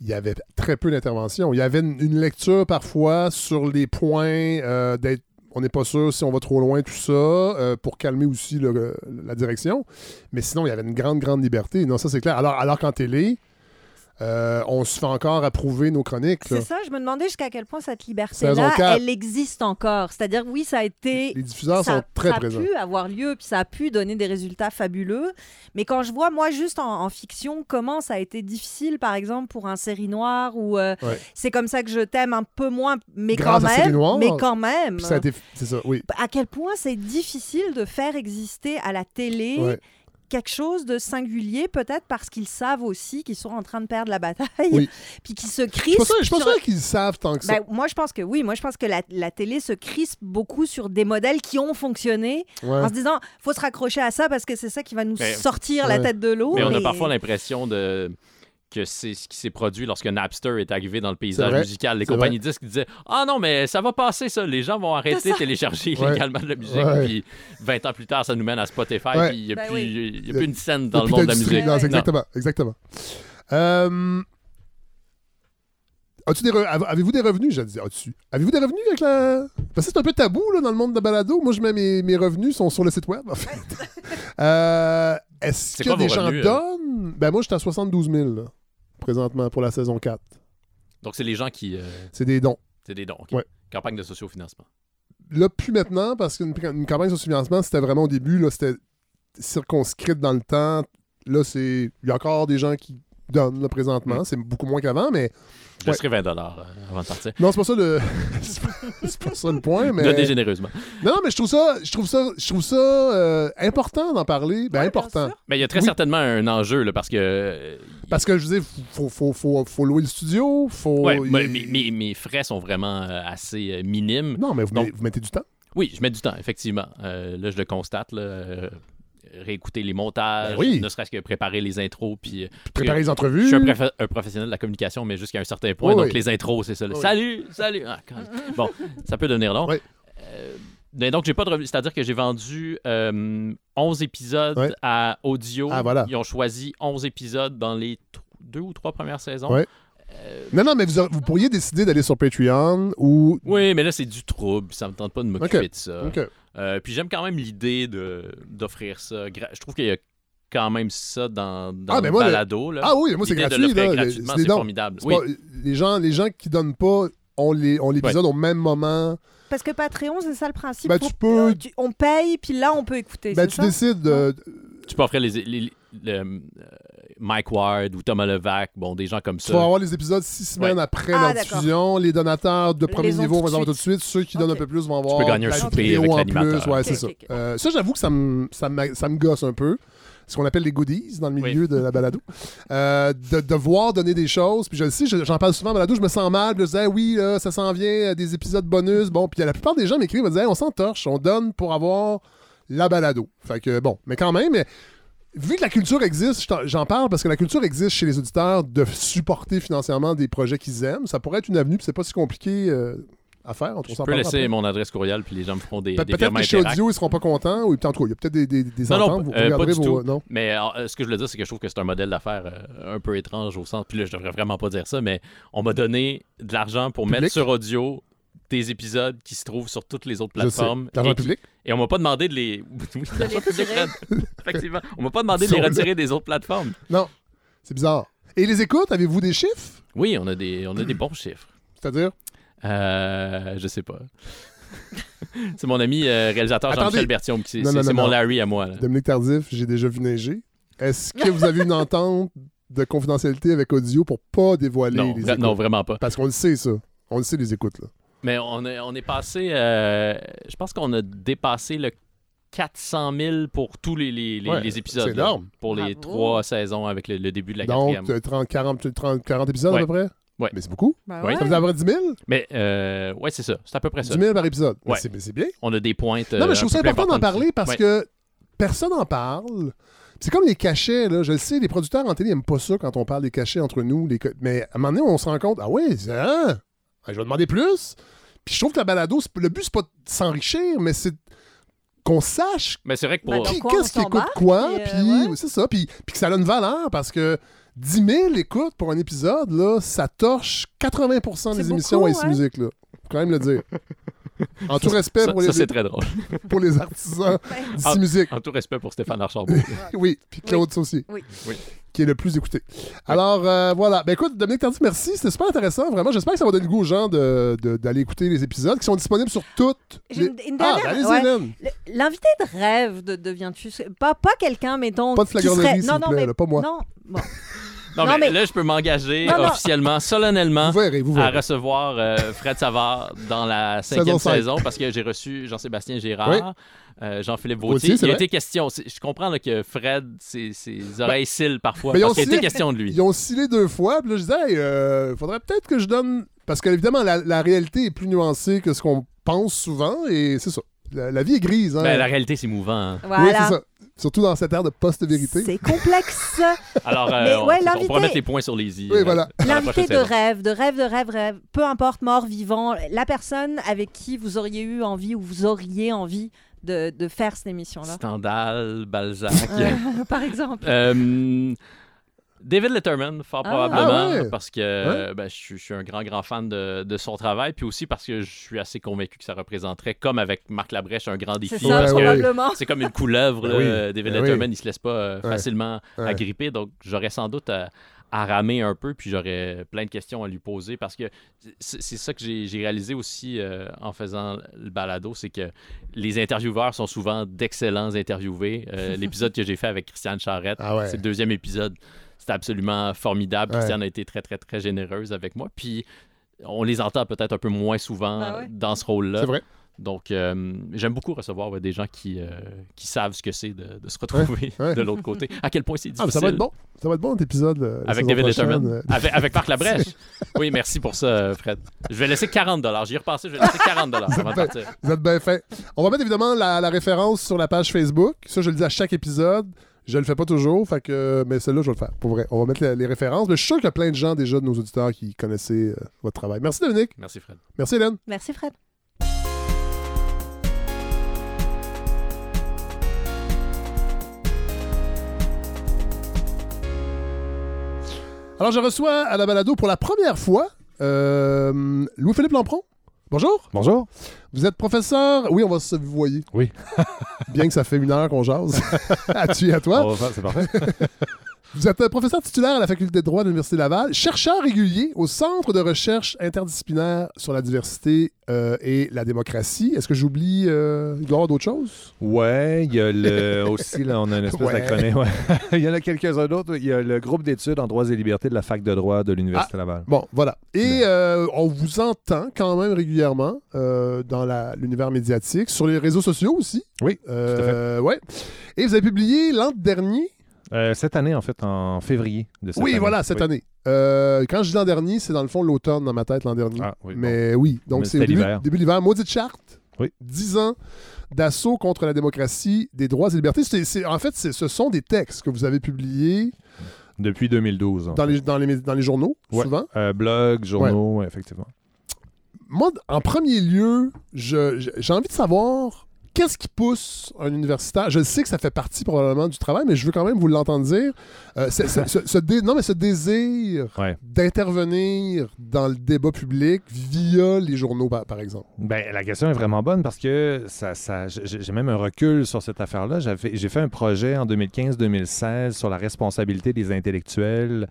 il y avait très peu d'intervention. Il y avait une, une lecture parfois sur les points euh, d'être. On n'est pas sûr si on va trop loin, tout ça, euh, pour calmer aussi le- la direction. Mais sinon, il y avait une grande, grande liberté. Non, ça, c'est clair. Alors, alors qu'en télé, euh, on se fait encore approuver nos chroniques. C'est ça, je me demandais jusqu'à quel point cette liberté-là, elle existe encore. C'est-à-dire, oui, ça a été Les diffuseurs ça, sont très ça a présents. pu avoir lieu, puis ça a pu donner des résultats fabuleux. Mais quand je vois, moi, juste en, en fiction, comment ça a été difficile, par exemple, pour un série noire, ou euh, Ouais. c'est comme ça que je t'aime un peu moins, mais Grâce quand même. Noire. Mais quand même. C'est ça, oui. À quel point c'est difficile de faire exister à la télé Ouais. Quelque chose de singulier, peut-être parce qu'ils savent aussi qu'ils sont en train de perdre la bataille, Oui. puis qu'ils se crispent. je suis pas sur- qu'ils savent tant que ça. ben, moi, je pense que oui. Moi, je pense que la, la télé se crispe beaucoup sur des modèles qui ont fonctionné Ouais. en se disant faut se raccrocher à ça parce que c'est ça qui va nous Mais- sortir la tête de l'eau. Mais on a parfois l'impression de que c'est ce qui s'est produit lorsque Napster est arrivé dans le paysage musical. Les compagnies disques disaient Ah non, mais ça va passer, ça. Les gens vont arrêter de télécharger Ouais. illégalement de la musique. Ouais. Puis 20 ans plus tard, ça nous mène à Spotify. Ouais. Puis il n'y a, Ben plus, oui. il y a Il y a- plus une scène dans le monde de la musique. Non, exactement. exactement. Euh, As-tu des re- Avez-vous des revenus? Je dis, as-tu? Avez-vous des revenus avec la. Parce que c'est un peu tabou là, dans le monde de balado. Moi, je mets mes, mes revenus sont sur le site web, en fait. Euh, Est-ce que des gens revenus, euh? donnent? Ben, moi, j'étais à 72 000 là, présentement pour la saison 4. Donc, c'est les gens qui. euh, C'est des dons. c'est des dons. ok. Ouais. Campagne de sociofinancement. là, plus maintenant, parce qu'une une campagne sur financement, c'était vraiment au début, là, c'était circonscrite dans le temps. Là, c'est. Il y a encore des gens qui donnent là, présentement. C'est beaucoup moins qu'avant, mais. Je laisserai 20 dollars avant de partir. Non, c'est pas ça le. c'est pas- ça le point, mais. Donnez généreusement. Non, non, mais je trouve ça, je trouve ça, je trouve ça euh, important d'en parler. Ben, important. Mais il y a très Oui. certainement un enjeu, là, parce que. euh, Parce que je veux dire, faut, faut, faut, faut louer le studio, faut. ouais, il- mais- mes, frais sont vraiment euh, assez euh, minimes. Non, mais vous, Donc- met- vous mettez du temps. Oui, je mets du temps, effectivement. Euh, là, je le constate. Là, euh, réécouter les montages, Ben oui. ne serait-ce que préparer les intros. Puis, euh, Préparer les entrevues. Je suis un, professionnel de la communication, mais jusqu'à un certain point. Oui, donc, les intros, c'est ça. Oui. Salut, salut. Ah, bon, ça peut devenir long. Euh, mais donc, j'ai pas de revenu. C'est-à-dire que j'ai vendu euh, 11 épisodes Ouais. à audio. Ah, voilà. Ils ont choisi 11 épisodes dans les deux ou trois premières saisons. Ouais. Non, non, mais vous, vous pourriez décider d'aller sur Patreon ou. Oui, mais là, c'est du trouble. Ça me tente pas de m'occuper de ça. Ok. Euh, puis j'aime quand même l'idée de- d'offrir ça. Je trouve qu'il y a quand même ça dans, dans Ah, ben le moi, le- balado. là. Ah oui, moi, c'est gratuit. c'est formidable. C'est Oui. pas- les, gens, les gens qui donnent pas ont les- l'épisode au même moment. Parce que Patreon, c'est ça le principe. Ben, Faut- tu peux- euh, tu- on paye, puis là, on peut écouter. Ben, tu ça? décides de. Tu peux offrir les, les- les- le, euh, Mike Ward ou Thomas Levac, bon, des gens comme Tu ça. vas avoir les épisodes six semaines Ouais. après Ah, leur d'accord. diffusion. Les donateurs de premier ont niveau vont avoir tout de suite. Ceux qui donnent un peu plus vont avoir. peux gagner un la souper avec en l'animateur. plus. Ouais, c'est ça. Euh, ça, j'avoue que ça me, ça, me, ça me gosse un peu. Ce qu'on appelle les goodies dans le milieu de la balado. Euh, de devoir donner des choses. Puis je le sais, je- j'en parle souvent en balado, je me sens mal. Je disais, oui, là, ça s'en vient, euh, des épisodes bonus. Bon, puis la plupart des gens m'écrivent, me disent, Hey, on s'entorche, on donne pour avoir la balado. Fait que bon, mais quand même, vu que la culture existe, j'en parle parce que la culture existe chez les auditeurs de supporter financièrement des projets qu'ils aiment. Ça pourrait être une avenue, puis c'est pas si compliqué euh, à faire. On Je peux laisser après. mon adresse courriel, puis les gens me feront des, Pe- des Peut-être que chez. Audio, ils seront pas contents. Ou en tout cas, il y a peut-être des, des, des Non, ententes. non, vous euh, pas du vos. tout. Non? Mais euh, ce que je veux dire, c'est que je trouve que c'est un modèle d'affaires euh, un peu étrange au sens. Puis là, je devrais vraiment pas dire ça, mais on m'a donné de l'argent pour Public. mettre sur audio des épisodes qui se trouvent sur toutes les autres plateformes. L'argent et qui- public? Et on m'a pas demandé de les. Oui, retirer. Effectivement. On m'a pas demandé de les retirer des autres plateformes. Non. C'est bizarre. Et les écoutes, avez-vous des chiffres? Oui, on a des, on a des bons chiffres. C'est-à-dire? Euh, je sais pas. c'est mon ami euh, réalisateur. Jean-Michel Bertium. C'est mon non. Larry à moi. là. Dominique Tardif, j'ai déjà vu neiger. Est-ce que vous avez une entente de confidentialité avec Audio pour pas dévoiler Non, les écoutes? non, vraiment pas. Parce qu'on le sait, ça. On le sait, les écoutes, là. Mais on est, on est passé. euh, je pense qu'on a dépassé le 400 000 pour tous les, les, les- Ouais, les épisodes. c'est là, énorme. Pour les Bravo. trois saisons avec le, le début de la Donc, quatrième. euh, 30, 40, 30, 40 épisodes Ouais. à peu près? Ouais. Mais c'est beaucoup. Ben ouais. Ça vous avez 10 000? Mais, euh, ouais, c'est ça. C'est à peu près 10 ça. 000 par épisode. Ouais. c'est- Mais c'est bien. On a des pointes. Non, mais je euh, trouve ça important d'en parler parce Ouais. que personne n'en parle. C'est comme les cachets, là. Je le sais, les producteurs en télé n'aiment pas ça quand on parle des cachets entre nous. Les Mais à un moment donné, on se rend compte, ah oui, c'est- hein? Ah, je vais demander plus. Puis je trouve que la balado, le but, c'est pas de s'enrichir, mais c'est qu'on sache Mais c'est vrai que pour. Ben, quoi qu'est-ce qui écoute quoi, puis, euh, ouais. c'est ça, puis, puis que ça a une valeur parce que 10 000 écoutes pour un épisode, là, ça torche 80% des émissions à ouais. Musique, là. Faut quand même le dire. En tout respect ça, pour, ça, les, c'est très drôle. pour les artisans d'ici Ah. Musique. En tout respect pour Stéphane Archambault. Oui, puis Claude ça aussi. Oui. Oui. Qui est le plus écouté. Alors, euh, voilà. Ben écoute, Dominique Tardy, merci. C'était super intéressant. Vraiment, j'espère que ça va donner le goût aux gens de- de- d'aller écouter les épisodes qui sont disponibles sur toutes. Les- une- une ah, dernière- ben, allez-y, ouais. L'invité de rêve de deviens-tu pas pas quelqu'un mettons Pas de flagornerie, serait- s'il non vous non plaît, mais là, pas moi. non bon. Non, Non, mais, mais- là, je peux m'engager Non, non. officiellement, solennellement, Vous verrez, vous à recevoir euh, Fred Savard dans la cinquième cinq. saison parce que j'ai reçu Jean-Sébastien Gérard. Oui. euh, Jean-Philippe Vautier, Il a été question. Je comprends là, que Fred, ses, ses oreilles cillent parfois. Ben, ils ont parce qu'il a été question de lui. Ils ont oscillé deux fois. Puis là, je disais, hey, euh, faudrait peut-être que je donne. Parce qu'évidemment, la, la réalité est plus nuancée que ce qu'on pense souvent. Et c'est ça. La, la vie est grise. Hein? Ben, la réalité, c'est mouvant. hein. Oui, Voilà. c'est ça. Surtout dans cette ère de post-vérité. C'est complexe. Alors, euh, Mais on, ouais, on l'invité- pourra mettre les points sur les i. Oui, euh, voilà. L'invité de rêve, de rêve, de rêve, rêve, peu importe mort, vivant, la personne avec qui vous auriez eu envie ou vous auriez envie de, de faire cette émission-là. Stendhal, Balzac. Par exemple. Euh, David Letterman, fort Ah. probablement, Ah ouais. parce que ben, je, suis- je suis un grand, grand fan de, de son travail, puis aussi parce que je suis assez convaincu que ça représenterait, comme avec Marc Labrèche, un grand défi. C'est ça, parce que probablement. c'est comme une couleuvre, Ben là, oui. David Ben Letterman, oui. il se laisse pas euh, Ouais. facilement Ouais. agripper, donc j'aurais sans doute euh, à ramer un peu, puis j'aurais plein de questions à lui poser parce que c'est c'est ça que j'ai j'ai réalisé aussi euh, en faisant le balado, c'est que les intervieweurs sont souvent d'excellents interviewés. Euh, L'épisode que j'ai fait avec Christiane Charrette, Ah ouais. c'est le deuxième épisode, c'était absolument formidable. Ouais. Christiane a été très, très, très généreuse avec moi. Puis on les entend peut-être un peu moins souvent Ah ouais? dans ce rôle-là. C'est vrai. Donc, euh, j'aime beaucoup recevoir ouais, des gens qui, euh, qui savent ce que c'est de, de se retrouver ouais. de l'autre côté. À quel point c'est Ah, mais difficile. ça va être bon. Ça va être bon, cet épisode. euh, Avec David Letterman. Avec, avec Marc Labrèche. Oui, merci pour ça, Fred. Je vais laisser 40 J'y ai repassé, je vais laisser 40 avant de Ben, partir. Vous êtes bien fait. On va mettre évidemment la, la référence sur la page Facebook. Ça, je le dis à chaque épisode. Je le fais pas toujours, fait que, mais celle-là, je vais le faire. Pour vrai. On va mettre les, les références. Mais je suis sûr qu'il y a plein de gens déjà de nos auditeurs qui connaissaient euh, votre travail. Merci Dominique. Merci, Fred. Merci Hélène. Merci, Fred. Alors, je reçois à la balado pour la première fois euh, Louis-Philippe Lampron. Bonjour. Bonjour. Vous êtes professeur? Oui, on va se voyer. Oui. Bien que ça fait une heure qu'on jase. à tu et à toi. C'est parfait. Vous êtes professeur titulaire à la faculté de droit de l'Université Laval, chercheur régulier au Centre de recherche interdisciplinaire sur la diversité euh, et la démocratie. Est-ce que j'oublie, euh, d'autres choses? Ouais, il y a le, aussi, là, on a une espèce Ouais. d'acronyme. ouais. il y en a quelques-uns d'autres. Il y a le groupe d'études en droits et libertés de la Fac de droit de l'Université Laval. Bon, voilà. Et euh, on vous entend quand même régulièrement euh, dans l'univers médiatique, sur les réseaux sociaux aussi. Oui, ouais. Et vous avez publié l'an dernier. Euh, cette année, en fait, en février de cette oui, année. voilà, cette Oui. année. Euh, quand je dis l'an dernier, c'est dans le fond l'automne dans ma tête l'an dernier. Ah, oui, Mais oui, donc c'est début, début de l'hiver. Maudite charte. Oui. 10 ans d'assaut contre la démocratie, des droits et libertés. C'est- c'est- en fait, ce sont des textes que vous avez publiés Depuis 2012. en dans les, dans, les, dans les journaux, Ouais. souvent. Euh, blog, journaux, ouais, effectivement. Moi, en premier lieu, j'ai envie de savoir qu'est-ce qui pousse un universitaire? Je sais que ça fait partie probablement du travail, mais je veux quand même vous l'entendre dire. Euh, c'est- c'est- ce, ce dé- non, mais ce désir Ouais. d'intervenir dans le débat public via les journaux, par, exemple. Ben, la question est vraiment bonne parce que ça, ça, j'ai j'ai même un recul sur cette affaire-là. J'avais- J'ai fait un projet en 2015-2016 sur la responsabilité des intellectuels.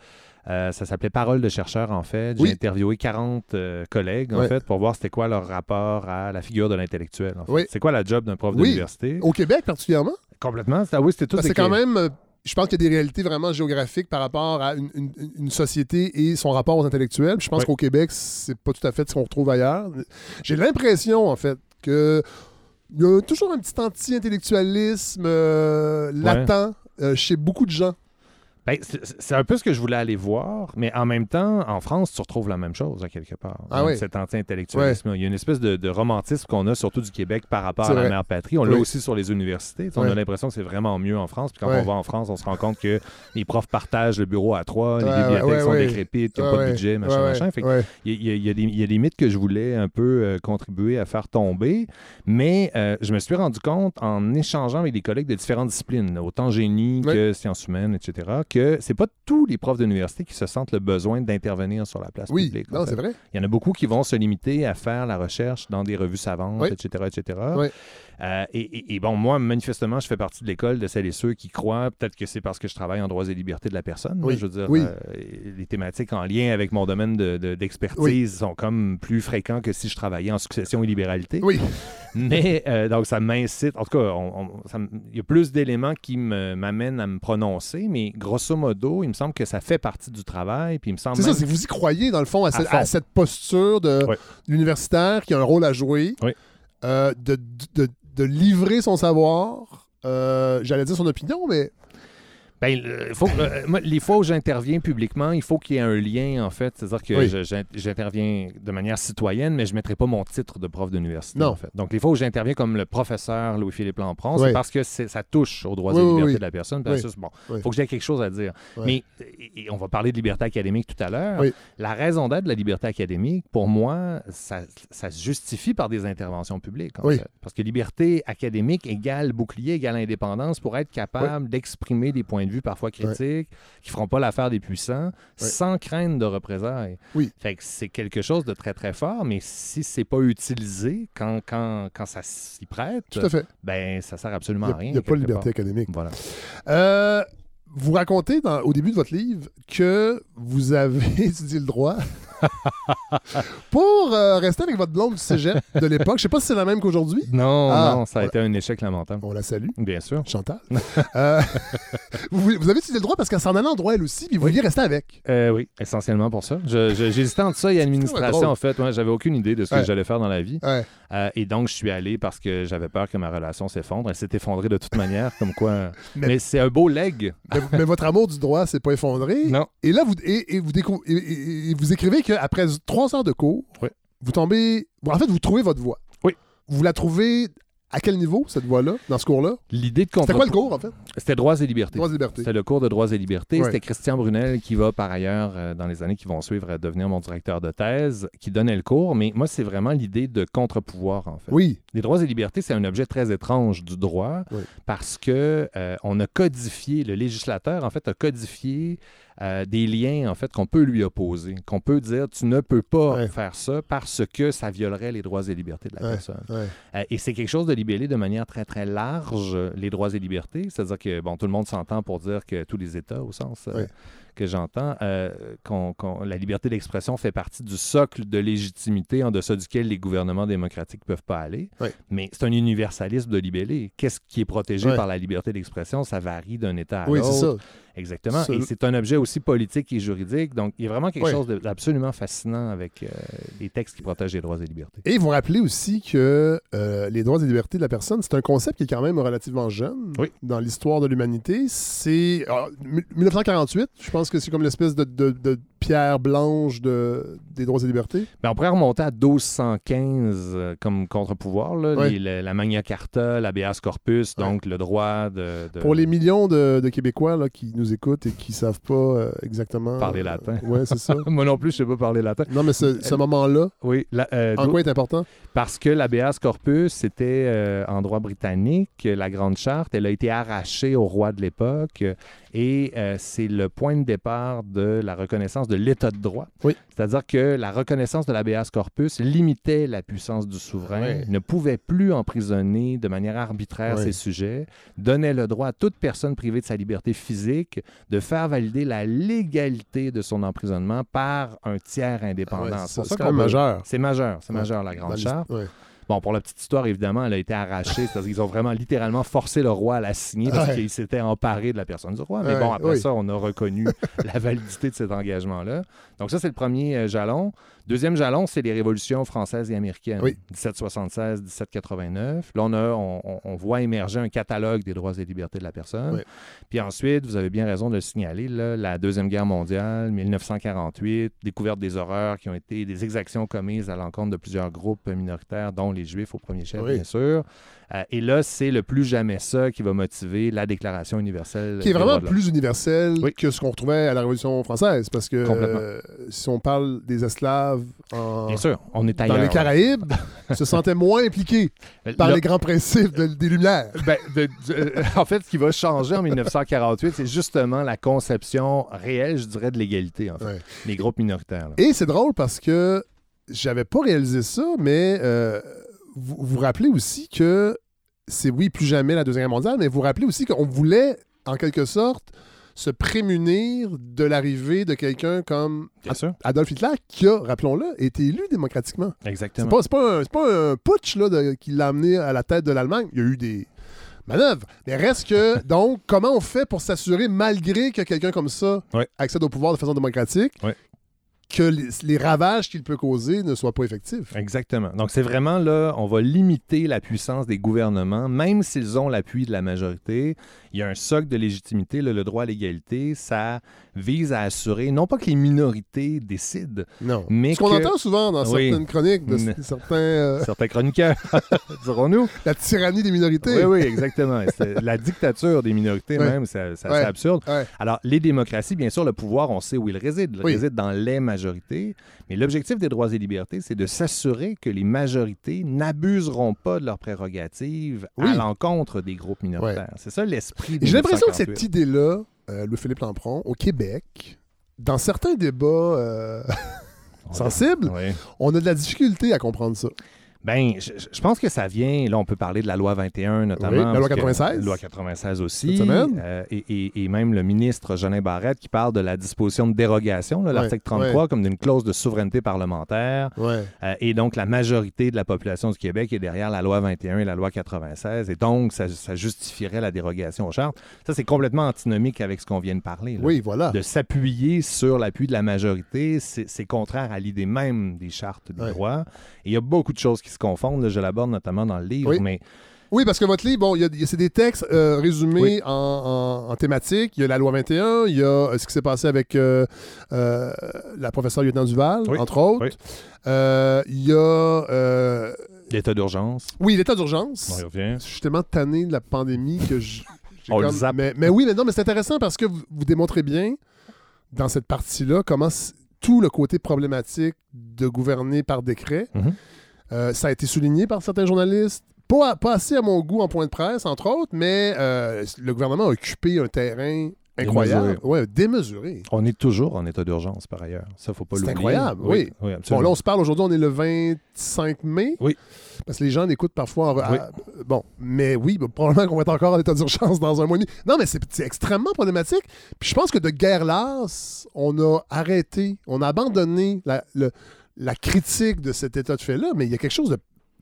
Euh, ça s'appelait Parole de chercheur, en fait. J'ai Oui. interviewé 40 euh, collègues, en Ouais. fait, pour voir c'était quoi leur rapport à la figure de l'intellectuel. en fait. Oui. C'est quoi la job d'un prof Oui. d'université? Au Québec, particulièrement? Complètement. Ah oui, c'était tout c'est quand même, je pense qu'il y a des réalités vraiment géographiques par rapport à une, une- une société et son rapport aux intellectuels. Puis Je pense qu'au Québec, c'est pas tout à fait ce qu'on retrouve ailleurs. J'ai l'impression, en fait, que il y a toujours un petit anti-intellectualisme euh, latent euh, chez beaucoup de gens. Ben, c'est un peu ce que je voulais aller voir, mais en même temps, en France, tu retrouves la même chose, à quelque part. Ah oui. Cet anti-intellectualisme. Il y a une espèce de, de romantisme qu'on a, surtout du Québec, par rapport à la mère patrie. On l'a aussi sur les universités. On Ouais. a l'impression que c'est vraiment mieux en France. Puis quand Ouais. on va en France, on se rend compte que les profs partagent le bureau à trois, les bibliothèques sont décrépites, ils n'ont Ouais, pas de budget, machin, machin. Fait il y, a- il y a des- il y a des mythes que je voulais un peu euh, contribuer à faire tomber, mais euh, je me suis rendu compte en échangeant avec des collègues de différentes disciplines, autant génie que sciences humaines, etc., que c'est pas tous les profs d'université qui se sentent le besoin d'intervenir sur la place Oui, publique. fait. c'est vrai. Il y en a beaucoup qui vont se limiter à faire la recherche dans des revues savantes, Oui. etc., etc. Oui. Euh, et, et- et bon, moi, manifestement, je fais partie de l'école de celles et ceux qui croient, peut-être que c'est parce que je travaille en droits et libertés de la personne, Oui. là, je veux dire, Oui. euh, les thématiques en lien avec mon domaine de- de- d'expertise sont comme plus fréquents que si je travaillais en succession et libéralité. Oui. Mais euh, donc, ça m'incite, en tout cas, il y a plus d'éléments qui m'amènent à me prononcer, mais grosso modo, il me semble que ça fait partie du travail, puis il me semble C'est ça, c'est que vous y croyez, dans le fond, à, cette, fond. à cette posture de l'universitaire qui a un rôle à jouer, Oui. euh, de, de- de livrer son savoir, euh, j'allais dire son opinion, mais Ben, faut, euh, moi, les fois où j'interviens publiquement, il faut qu'il y ait un lien, en fait. C'est-à-dire que Oui. j'interviens de manière citoyenne, mais je ne mettrai pas mon titre de prof d'université, en fait. Donc, les fois où j'interviens comme le professeur Louis-Philippe Lampron, Oui. c'est parce que ça touche aux droits Oui, et libertés de la personne. C'est bon, il faut que j'ai quelque chose à dire. Mais et- on va parler de liberté académique tout à l'heure. La raison d'être de la liberté académique, pour moi, ça, ça se justifie par des interventions publiques, en fait. Parce que liberté académique égale bouclier, égale indépendance pour être capable d'exprimer des points de vue parfois critiques qui feront pas l'affaire des puissants sans crainte de représailles. Oui. Fait que c'est quelque chose de très, très fort, mais si c'est pas utilisé quand, quand, quand ça s'y prête, Tout à fait. ben ça sert il absolument n'y à rien. a, pas de liberté part. académique. Voilà. Euh, vous racontez dans- au début de votre livre que vous avez étudié le droit pour euh, rester avec votre blonde du cégep de l'époque. Je sais pas si c'est la même qu'aujourd'hui. Non, Ah, non, ça a été un échec lamentable. On la salue. Bien sûr. Chantal. Euh, vous, vous avez étudié le droit parce qu'elle s'en allait en droit elle aussi, puis vous vouliez rester avec. Euh, oui, essentiellement pour ça. J'hésitais entre ça et administration, en fait. Ouais, J'avais aucune idée de ce que Ouais. j'allais faire dans la vie. Ouais. Et donc, je suis allé parce que j'avais peur que ma relation s'effondre. Elle s'est effondrée de toute manière, comme quoi. Mais- Mais, c'est un beau leg. Mais, mais votre amour du droit s'est pas effondré. Non. Et là, vous, et, et vous, et- et vous écrivez qu'après trois heures de cours, Oui. vous tombez. En fait, vous trouvez votre voie. Oui. Vous la trouvez à quel niveau, cette voie-là, dans ce cours-là? L'idée de C'était quoi le cours, en fait? C'était droits et libertés. Droits et libertés. C'était le cours de droits et libertés. Ouais. C'était Christian Brunel qui va par ailleurs, euh, dans les années qui vont suivre, euh, devenir mon directeur de thèse, qui donnait le cours. Mais moi, c'est vraiment l'idée de contre-pouvoir, en fait. Oui. Les droits et libertés, c'est un objet très étrange du droit Oui. parce que euh, on a codifié, le législateur, en fait, a codifié euh, des liens, en fait, qu'on peut lui opposer, qu'on peut dire, tu ne peux pas Ouais. faire ça parce que ça violerait les droits et libertés de la Ouais, personne. ouais. Euh, et c'est quelque chose de libellé de manière très, très large, les droits et libertés. C'est-à-dire que, bon, tout le monde s'entend pour dire que tous les États, au sens euh. Que j'entends, euh, qu'on- qu'on- la liberté d'expression fait partie du socle de légitimité en deçà duquel les gouvernements démocratiques ne peuvent pas aller. Mais c'est un universalisme de libellé. Qu'est-ce qui est protégé par la liberté d'expression? Ça varie d'un État à Oui, l'autre. c'est ça. Exactement. Et c'est un objet aussi politique et juridique. Donc, il y a vraiment quelque chose d'absolument fascinant avec euh, les textes qui protègent les droits et libertés. Et vous rappelez aussi que euh, les droits et libertés de la personne, c'est un concept qui est quand même relativement jeune Oui. dans l'histoire de l'humanité. C'est ah, mi- 1948, je pense que c'est comme l'espèce de pierre blanche de, des droits et libertés? Ben, on pourrait remonter à 1215 euh, comme contre-pouvoir. Ouais. La, Magna Carta, l'habeas corpus, donc le droit de, de- Pour les millions de, de Québécois là, qui nous écoutent et qui savent pas euh, exactement... Parler euh, latin. ouais, c'est ça. Moi non plus, je sais pas parler latin. Non, mais ce, ce moment-là, Oui. la- euh, en quoi est important? Parce que l'habeas corpus, c'était euh, en droit britannique, la Grande Charte, elle a été arrachée au roi de l'époque euh, et euh, c'est le point de départ de la reconnaissance de l'état de droit. Oui. C'est-à-dire que la reconnaissance de l'habeas corpus limitait la puissance du souverain, ne pouvait plus emprisonner de manière arbitraire ses sujets, donnait le droit à toute personne privée de sa liberté physique de faire valider la légalité de son emprisonnement par un tiers indépendant. Ouais, C'est ça qu'on majeur. C'est majeur, c'est majeur la Grande Charte. Bon, pour la petite histoire, évidemment, elle a été arrachée. C'est-à-dire qu'ils ont vraiment littéralement forcé le roi à la signer parce Ouais. qu'il s'était emparé de la personne du roi. Mais Ouais, bon, après oui. ça, on a reconnu la validité de cet engagement-là. Donc ça, c'est le premier euh, jalon. Deuxième jalon, c'est les révolutions françaises et américaines. Oui. 1776, 1789. Là, on, a, on, voit émerger un catalogue des droits et libertés de la personne. Oui. Puis ensuite, vous avez bien raison de le signaler, là, la Deuxième Guerre mondiale, 1948, découverte des horreurs qui ont été des exactions commises à l'encontre de plusieurs groupes minoritaires, dont les Juifs au premier chef, Oui. bien sûr. Euh, et là, c'est le plus jamais ça qui va motiver la Déclaration universelle. Qui est vraiment plus universel Oui. que ce qu'on retrouvait à la Révolution française. Parce que euh, si on parle des esclaves en- Bien sûr, on est dans ailleurs. les Caraïbes, se sentaient moins impliqués par Là- les grands principes de- des Lumières. Ben, de- de- euh, en fait, ce qui va changer en 1948, c'est justement la conception réelle, je dirais, de l'égalité, en fait, Ouais. des groupes minoritaires. là. Et c'est drôle parce que j'avais pas réalisé ça, mais euh, vous vous rappelez aussi que c'est, oui, plus jamais la Deuxième Guerre mondiale, mais vous rappelez aussi qu'on voulait, en quelque sorte, se prémunir de l'arrivée de quelqu'un comme Bien sûr. Adolf Hitler, qui a, rappelons-le, été élu démocratiquement. Exactement. c'est pas, un, pas un putsch là, de- qui l'a amené à la tête de l'Allemagne. Il y a eu des manœuvres. Mais reste que, donc, comment on fait pour s'assurer, malgré que quelqu'un comme ça Ouais. accède au pouvoir de façon démocratique, Ouais. Que les, les ravages qu'il peut causer ne soient pas effectifs? Exactement. Donc, c'est vraiment là, on va limiter la puissance des gouvernements, même s'ils ont l'appui de la majorité. Il y a un socle de légitimité, là, le droit à l'égalité. Ça vise à assurer, non pas que les minorités décident, Non. mais Ce qu'on que- entend souvent dans Oui. certaines chroniques de certains. euh, certains chroniqueurs, dirons-nous. la tyrannie des minorités. Oui, oui, exactement. La dictature des minorités Ouais. même, c'est Ouais. absurde. Ouais. Alors, les démocraties, bien sûr, le pouvoir, on sait où il réside. Il Oui. réside dans les majorités. Mais l'objectif des droits et libertés, c'est de s'assurer que les majorités n'abuseront pas de leurs prérogatives Oui. à l'encontre des groupes minoritaires. C'est ça l'esprit J'ai l'impression que 1948. cette idée-là, euh, Louis-Philippe Lampron, au Québec, dans certains débats euh, sensibles, Oui. on a de la difficulté à comprendre ça. Ben, je, je pense que ça vient, là, on peut parler de la loi 21 notamment. Oui, la loi parce que- 96. loi 96 aussi. Cette semaine. euh, et, et- et même le ministre Jeanin Barrette qui parle de la disposition de dérogation, l'article Ouais, 33, ouais. comme d'une clause de souveraineté parlementaire. Ouais. Euh, et donc, la majorité de la population du Québec est derrière la loi 21 et la loi 96. Et donc, ça, ça justifierait la dérogation aux chartes. Ça, c'est complètement antinomique avec ce qu'on vient de parler. là. Oui, voilà. De s'appuyer sur l'appui de la majorité, c'est contraire à l'idée même des chartes des Ouais. droits. Et il y a beaucoup de choses qui se confondent. là, je l'aborde notamment dans le livre. Oui. Mais Oui, parce que votre livre, bon, il y a- il y a- c'est des textes euh, résumés Oui. en, en- en thématique. Il y a la loi 21, il y a euh, ce qui s'est passé avec euh, euh, la professeure lieutenant Duval, Oui. entre autres. Oui. Il y a. l'état d'urgence, oui, l'état d'urgence. Je suis tellement tanné de la pandémie que je. On le zappe. mais, mais oui, mais non, mais c'est intéressant parce que vous, vous démontrez bien dans cette partie-là comment tout le côté problématique de gouverner par décret, Mhm. Euh, ça a été souligné par certains journalistes. Pas, pas assez à mon goût en point de presse, entre autres, mais euh, le gouvernement a occupé un terrain incroyable. Démesuré. Ouais, démesuré. On est toujours en état d'urgence, par ailleurs. Ça, faut pas C'est l'oublier. incroyable, oui. oui Bon, là, on se parle aujourd'hui, on est le 25 mai. Oui. Parce que les gens l'écoutent parfois. en Oui. à- bon, mais oui, bah, probablement qu'on va être encore en état d'urgence dans un mois et demi. Non, mais c'est c'est extrêmement problématique. Puis je pense que de guerre lasse, on a arrêté, on a abandonné la, le- la critique de cet état de fait-là, mais il y a quelque chose de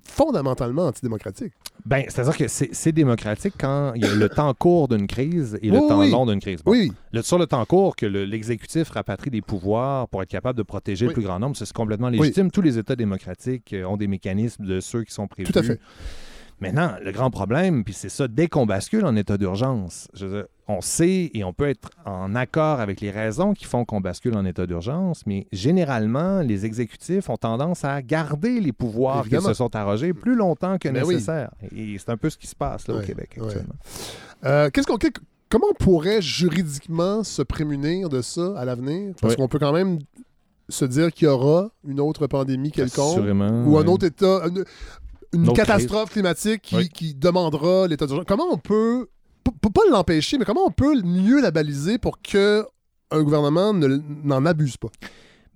fondamentalement antidémocratique. Ben, c'est-à-dire que c'est démocratique quand il y a le temps court d'une crise et le Oui, temps oui. long d'une crise. Bon, Oui, le- sur le temps court, que le- l'exécutif rapatrie des pouvoirs pour être capable de protéger Oui. le plus grand nombre, c'est complètement légitime. Tous les États démocratiques euh, ont des mécanismes de ceux qui sont prévus. tout à fait. Maintenant, le grand problème, puis c'est ça, dès qu'on bascule en état d'urgence, on sait et on peut être en accord avec les raisons qui font qu'on bascule en état d'urgence, mais généralement, les exécutifs ont tendance à garder les pouvoirs qu'ils se sont arrogés plus longtemps que Ben oui. nécessaire. Et c'est un peu ce qui se passe là, au Québec ouais. actuellement. Euh, qu'est-ce qu'on, qu'est- comment on pourrait juridiquement se prémunir de ça à l'avenir? Parce Oui. qu'on peut quand même se dire qu'il y aura une autre pandémie quelconque. Ou un autre état, une, une catastrophe climatique qui, Oui. qui demandera l'état d'urgence. Comment on peut, pas l'empêcher, mais comment on peut mieux la baliser pour que un gouvernement ne- n'en abuse pas?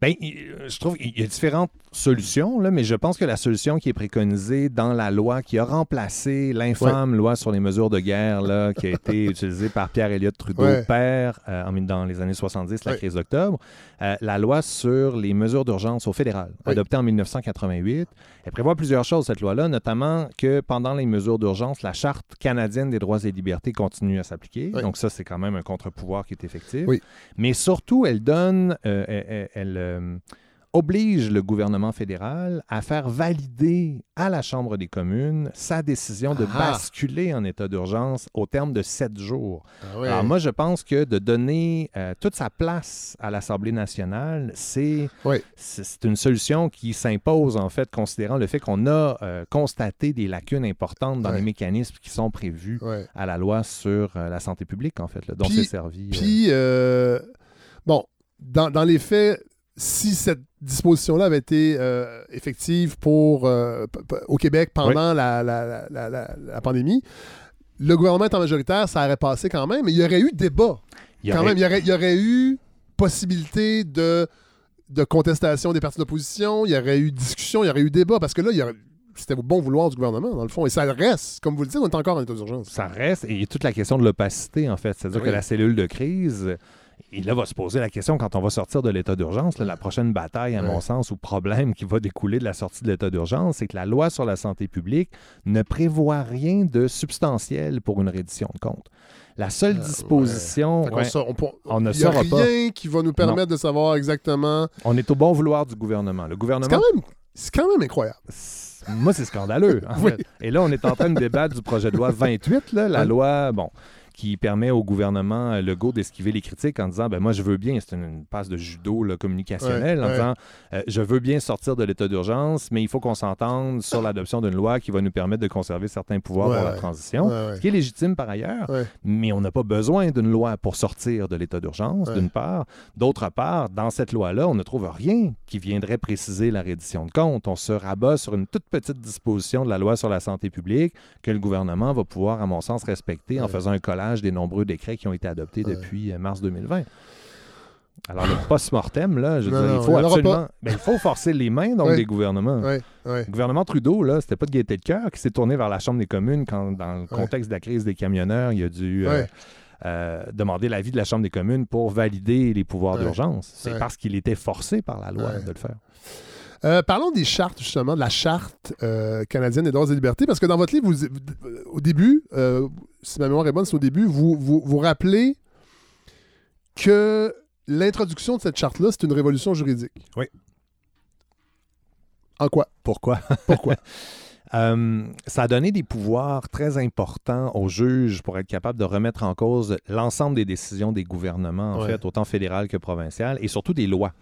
Ben, il- je trouve qu'il y a différentes solutions, là, mais je pense que la solution qui est préconisée dans la loi qui a remplacé l'infâme loi sur les mesures de guerre là, qui a été utilisée par Pierre Elliott Trudeau, Ouais. père, euh, dans les années 70, la Ouais. crise d'octobre, euh, la loi sur les mesures d'urgence au fédéral, adoptée en 1988. Elle prévoit plusieurs choses, cette loi-là, notamment que pendant les mesures d'urgence, la Charte canadienne des droits et libertés continue à s'appliquer. Donc ça, c'est quand même un contre-pouvoir qui est effectif. Oui. Mais surtout, elle donne, euh, elle, elle- elle, euh, oblige le gouvernement fédéral à faire valider à la Chambre des communes sa décision de Ah. basculer en état d'urgence au terme de sept jours. Ah Alors moi, je pense que de donner euh, toute sa place à l'Assemblée nationale, c'est Oui. une solution qui s'impose, en fait, considérant le fait qu'on a euh, constaté des lacunes importantes dans les mécanismes qui sont prévus à la loi sur euh, la santé publique, en fait, là, dont c'est servi. Puis, bon, dans, dans les faits, si cette disposition-là avait été euh, effective pour, euh, au Québec pendant la, la- la- la- la- la pandémie, le gouvernement étant majoritaire, ça aurait passé quand même, mais il y aurait eu débat. il y Quand aurait- même, il y aurait, il y aurait eu possibilité de, de contestation des partis d'opposition, il y aurait eu discussion, il y aurait eu débat, parce que là, il y aurait- c'était au bon vouloir du gouvernement, dans le fond. Et ça reste, comme vous le dites, on est encore en état d'urgence. Ça reste, et il y a toute la question de l'opacité, en fait. C'est-à-dire Oui. que la cellule de crise, et là va se poser la question quand on va sortir de l'état d'urgence, la prochaine bataille, à Ouais. mon sens, ou problème qui va découler de la sortie de l'état d'urgence, c'est que la loi sur la santé publique ne prévoit rien de substantiel pour une reddition de compte. La seule disposition, Euh, ouais, sa- on, peut- on ne il y a saura pas. rien qui va nous permettre de savoir exactement. On est au bon vouloir du gouvernement. Le C'est gouvernement quand même, c'est quand même incroyable. Moi, c'est scandaleux. en Oui. fait. Et là, on est en train de débattre du projet de loi 28, là, la loi, bon, qui permet au gouvernement euh, Legault d'esquiver les critiques en disant ben moi je veux bien c'est une, une passe de judo là, communicationnel Ouais, en ouais. disant euh, je veux bien sortir de l'état d'urgence mais il faut qu'on s'entende sur l'adoption d'une loi qui va nous permettre de conserver certains pouvoirs Ouais, pour la transition ce qui est légitime par ailleurs mais on n'a pas besoin d'une loi pour sortir de l'état d'urgence d'une part. D'autre part dans cette loi là on ne trouve rien qui viendrait préciser la reddition de compte on se rabat sur une toute petite disposition de la loi sur la santé publique que le gouvernement va pouvoir à mon sens respecter en faisant un collage des nombreux décrets qui ont été adoptés depuis euh, mars 2020 Alors, le post-mortem, là, je veux Non, dire, il faut absolument. Ben, il faut forcer les mains, donc, des gouvernements. Le gouvernement Trudeau, là, c'était pas de gaieté de cœur qui s'est tourné vers la Chambre des communes quand, dans le contexte de la crise des camionneurs, il a dû euh, euh, demander l'avis de la Chambre des communes pour valider les pouvoirs d'urgence. C'est parce qu'il était forcé par la loi de le faire. Euh, parlons des chartes, justement, de la charte euh, canadienne des droits et libertés, parce que dans votre livre, vous- vous- au début, euh, si ma mémoire est bonne, c'est au début, vous, vous, vous rappelez que l'introduction de cette charte-là, c'est une révolution juridique. Oui. En quoi? Pourquoi? Pourquoi? Euh, ça a donné des pouvoirs très importants aux juges pour être capable de remettre en cause l'ensemble des décisions des gouvernements, en Ouais. fait, autant fédéral que provincial, et surtout des lois.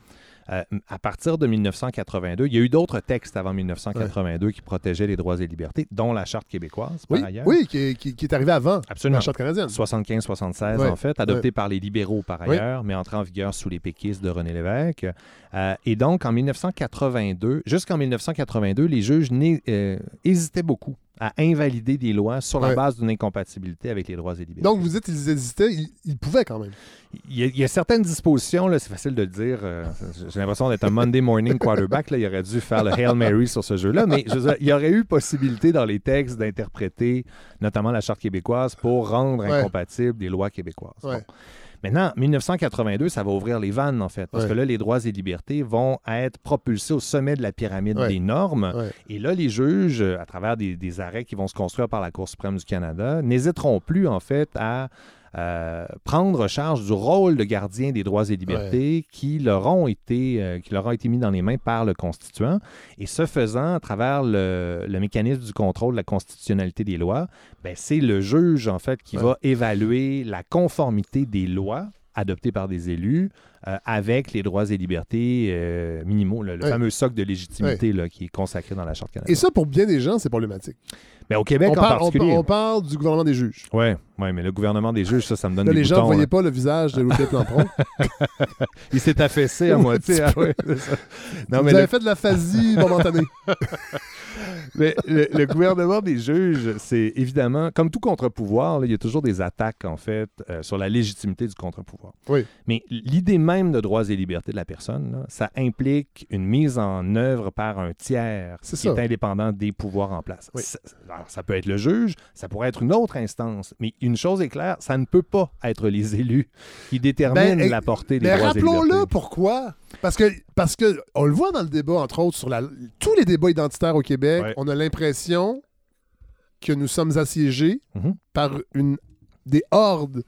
Euh, à partir de 1982, il y a eu d'autres textes avant 1982 qui protégeaient les droits et libertés, dont la Charte québécoise, par Oui, ailleurs. oui qui, est- qui- qui est arrivé avant Absolument. la charte canadienne. 75-76, Ouais. en fait, adopté Ouais. par les libéraux par ailleurs, mais entré en vigueur sous les péquistes de René Lévesque. Euh, et donc, en 1982, jusqu'en 1982, les juges euh, hésitaient beaucoup à invalider des lois sur la Ouais. base d'une incompatibilité avec les droits et libertés. Donc, vous dites qu'ils hésitaient, ils, ils pouvaient quand même. Il y, a, il y a certaines dispositions, c'est facile de le dire. euh, J'ai l'impression d'être un Monday morning quarterback. Là, il aurait dû faire le Hail Mary sur ce jeu-là. Mais je veux dire, il y aurait eu possibilité dans les textes d'interpréter notamment la Charte québécoise pour rendre Ouais. incompatibles des lois québécoises. Ouais. Bon. Maintenant, 1982, ça va ouvrir les vannes, en fait, parce Ouais. que là, les droits et libertés vont être propulsés au sommet de la pyramide Ouais. des normes. Ouais. Et là, les juges, euh, à travers des, des arrêts qui vont se construire par la Cour suprême du Canada, n'hésiteront plus, en fait, à euh, prendre charge du rôle de gardien des droits et libertés qui, leur ont été, euh, qui leur ont été mis dans les mains par le constituant. Et ce faisant, à travers le, le mécanisme du contrôle de la constitutionnalité des lois, ben, c'est le juge, en fait, qui Ouais. va évaluer la conformité des lois adoptées par des élus euh, avec les droits et libertés euh, minimaux, le, fameux socle de légitimité là, qui est consacré dans la Charte canadienne. Et ça, pour bien des gens, c'est problématique. Mais au Québec on, en parle, particulier. on parle du gouvernement des juges. Oui, ouais, mais le gouvernement des juges, ça, ça me donne Là, des les gens boutons, ne voyaient là. pas le visage de Louis Lampron. Il s'est affaissé à moitié. ah ouais, ça. Non, Vous mais avez le- fait de la phasie momentanée. Mais le, le gouvernement des juges, c'est évidemment, comme tout contre-pouvoir, il y a toujours des attaques, en fait, euh, sur la légitimité du contre-pouvoir. Oui. Mais l'idée même de droits et libertés de la personne, là, ça implique une mise en œuvre par un tiers C'est qui ça. est indépendant des pouvoirs en place. Oui. Ça, alors, ça peut être le juge, ça pourrait être une autre instance, mais une chose est claire, ça ne peut pas être les élus qui déterminent Ben, la portée des Mais droits et libertés. rappelons-le pourquoi. Parce que, parce que on le voit dans le débat, entre autres, sur la, tous les débats identitaires au Québec, Ouais. on a l'impression que nous sommes assiégés Mhm. par une, des hordes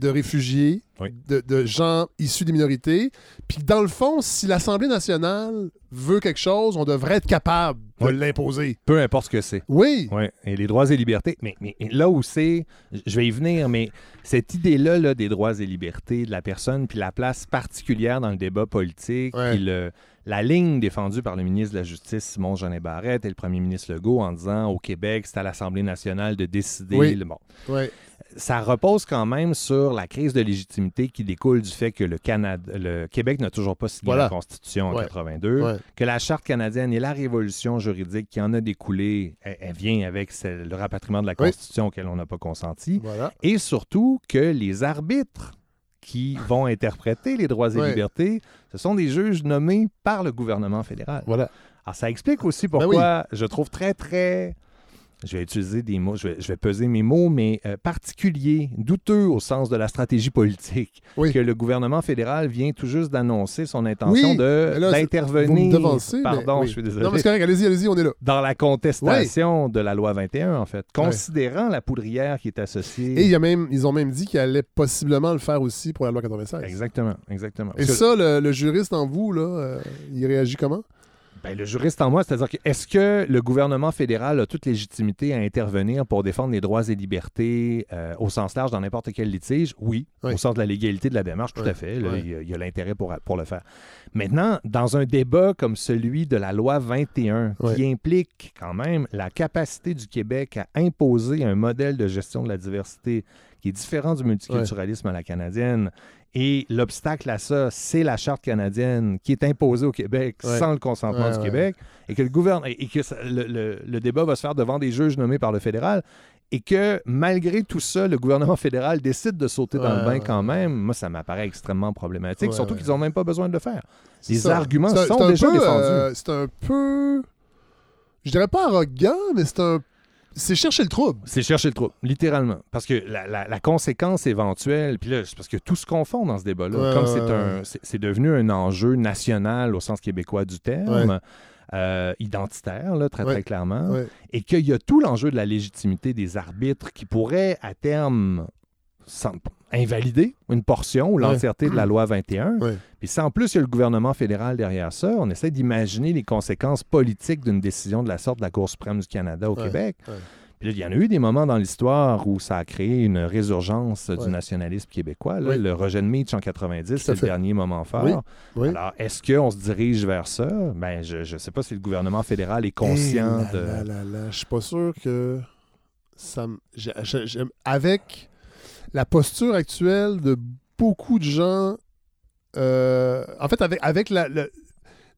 de réfugiés, Oui. de, de gens issus des minorités. Puis dans le fond, si l'Assemblée nationale veut quelque chose, on devrait être capable de Oui. l'imposer. Peu importe ce que c'est. Oui. Oui, et les droits et libertés. Mais, mais là où c'est, je vais y venir, mais cette idée-là là, des droits et libertés de la personne, puis la place particulière dans le débat politique, puis le- la ligne défendue par le ministre de la Justice, Simon Jeanin Barrette, et le premier ministre Legault en disant au Québec, c'est à l'Assemblée nationale de décider. Oui. Le, bon. Ouais. Ça repose quand même sur la crise de légitimité qui découle du fait que le, Canada, le Québec n'a toujours pas signé Voilà. la Constitution en Ouais. 82 Ouais. que la Charte canadienne et la révolution juridique qui en a découlé, elle, elle vient avec le rapatriement de la Oui. Constitution auquel on n'a pas consenti. Voilà. Et surtout que les arbitres qui vont interpréter les droits et Ouais. libertés, ce sont des juges nommés par le gouvernement fédéral. Voilà. Alors, ça explique aussi Ben pourquoi je trouve très, très. Je vais utiliser des mots, je vais, je vais peser mes mots, mais euh, particulier, douteux au sens de la stratégie politique, Oui. que le gouvernement fédéral vient tout juste d'annoncer son intention Oui, de- d'intervenir. mais- Pardon, oui. je suis désolé. Non, mais c'est correct, allez-y, allez-y, on est là. Dans la contestation de la loi 21, en fait, considérant la poudrière qui est associée. Et il y a même, ils ont même dit qu'ils allaient possiblement le faire aussi pour la loi 96. Exactement, exactement. Et Parce ça, le, le juriste en vous, là, euh, il réagit comment? Ben, le juriste en moi, c'est-à-dire que est-ce que le gouvernement fédéral a toute légitimité à intervenir pour défendre les droits et libertés euh, au sens large dans n'importe quel litige? Oui, Oui. au sens de la légalité de la démarche, tout Oui. à fait. Là, Oui. Il y a- l'intérêt pour, pour le faire. Maintenant, dans un débat comme celui de la loi 21, qui implique quand même la capacité du Québec à imposer un modèle de gestion de la diversité qui est différent du multiculturalisme à la canadienne, et l'obstacle à ça, c'est la charte canadienne qui est imposée au Québec Ouais. sans le consentement Ouais, du ouais. Québec, et que le gouvernement et que ça- le, le- le débat va se faire devant des juges nommés par le fédéral. et que malgré tout ça, le gouvernement fédéral décide de sauter dans le bain quand même, moi, ça m'apparaît extrêmement problématique, surtout qu'ils n'ont même pas besoin de le faire. Les ça. arguments sont déjà peu, défendus. euh, c'est un peu. Je dirais pas arrogant, mais c'est un. C'est chercher le trouble. C'est chercher le trou, littéralement. Parce que la, la- la conséquence éventuelle, puis là, c'est parce que tout se confond dans ce débat-là. Ouais, Comme ouais, c'est un, c'est, devenu un enjeu national au sens québécois du terme, euh, identitaire, là, très, très clairement, et qu'il y a tout l'enjeu de la légitimité des arbitres qui pourrait, à terme, sans- invalider une portion ou l'entièreté de la loi 21. Ouais. Puis si en plus il y a le gouvernement fédéral derrière ça, on essaie d'imaginer les conséquences politiques d'une décision de la sorte de la Cour suprême du Canada au Québec. Puis là, il y en a eu des moments dans l'histoire où ça a créé une résurgence du nationalisme québécois. là. Le rejet de Mitch en 90, Tout c'est le dernier moment fort. Alors, est-ce qu'on se dirige vers ça? Ben, je ne sais pas si le gouvernement fédéral est conscient Eh là de... Je suis pas sûr que ça Avec la posture actuelle de beaucoup de gens, euh, en fait, avec, avec la, la-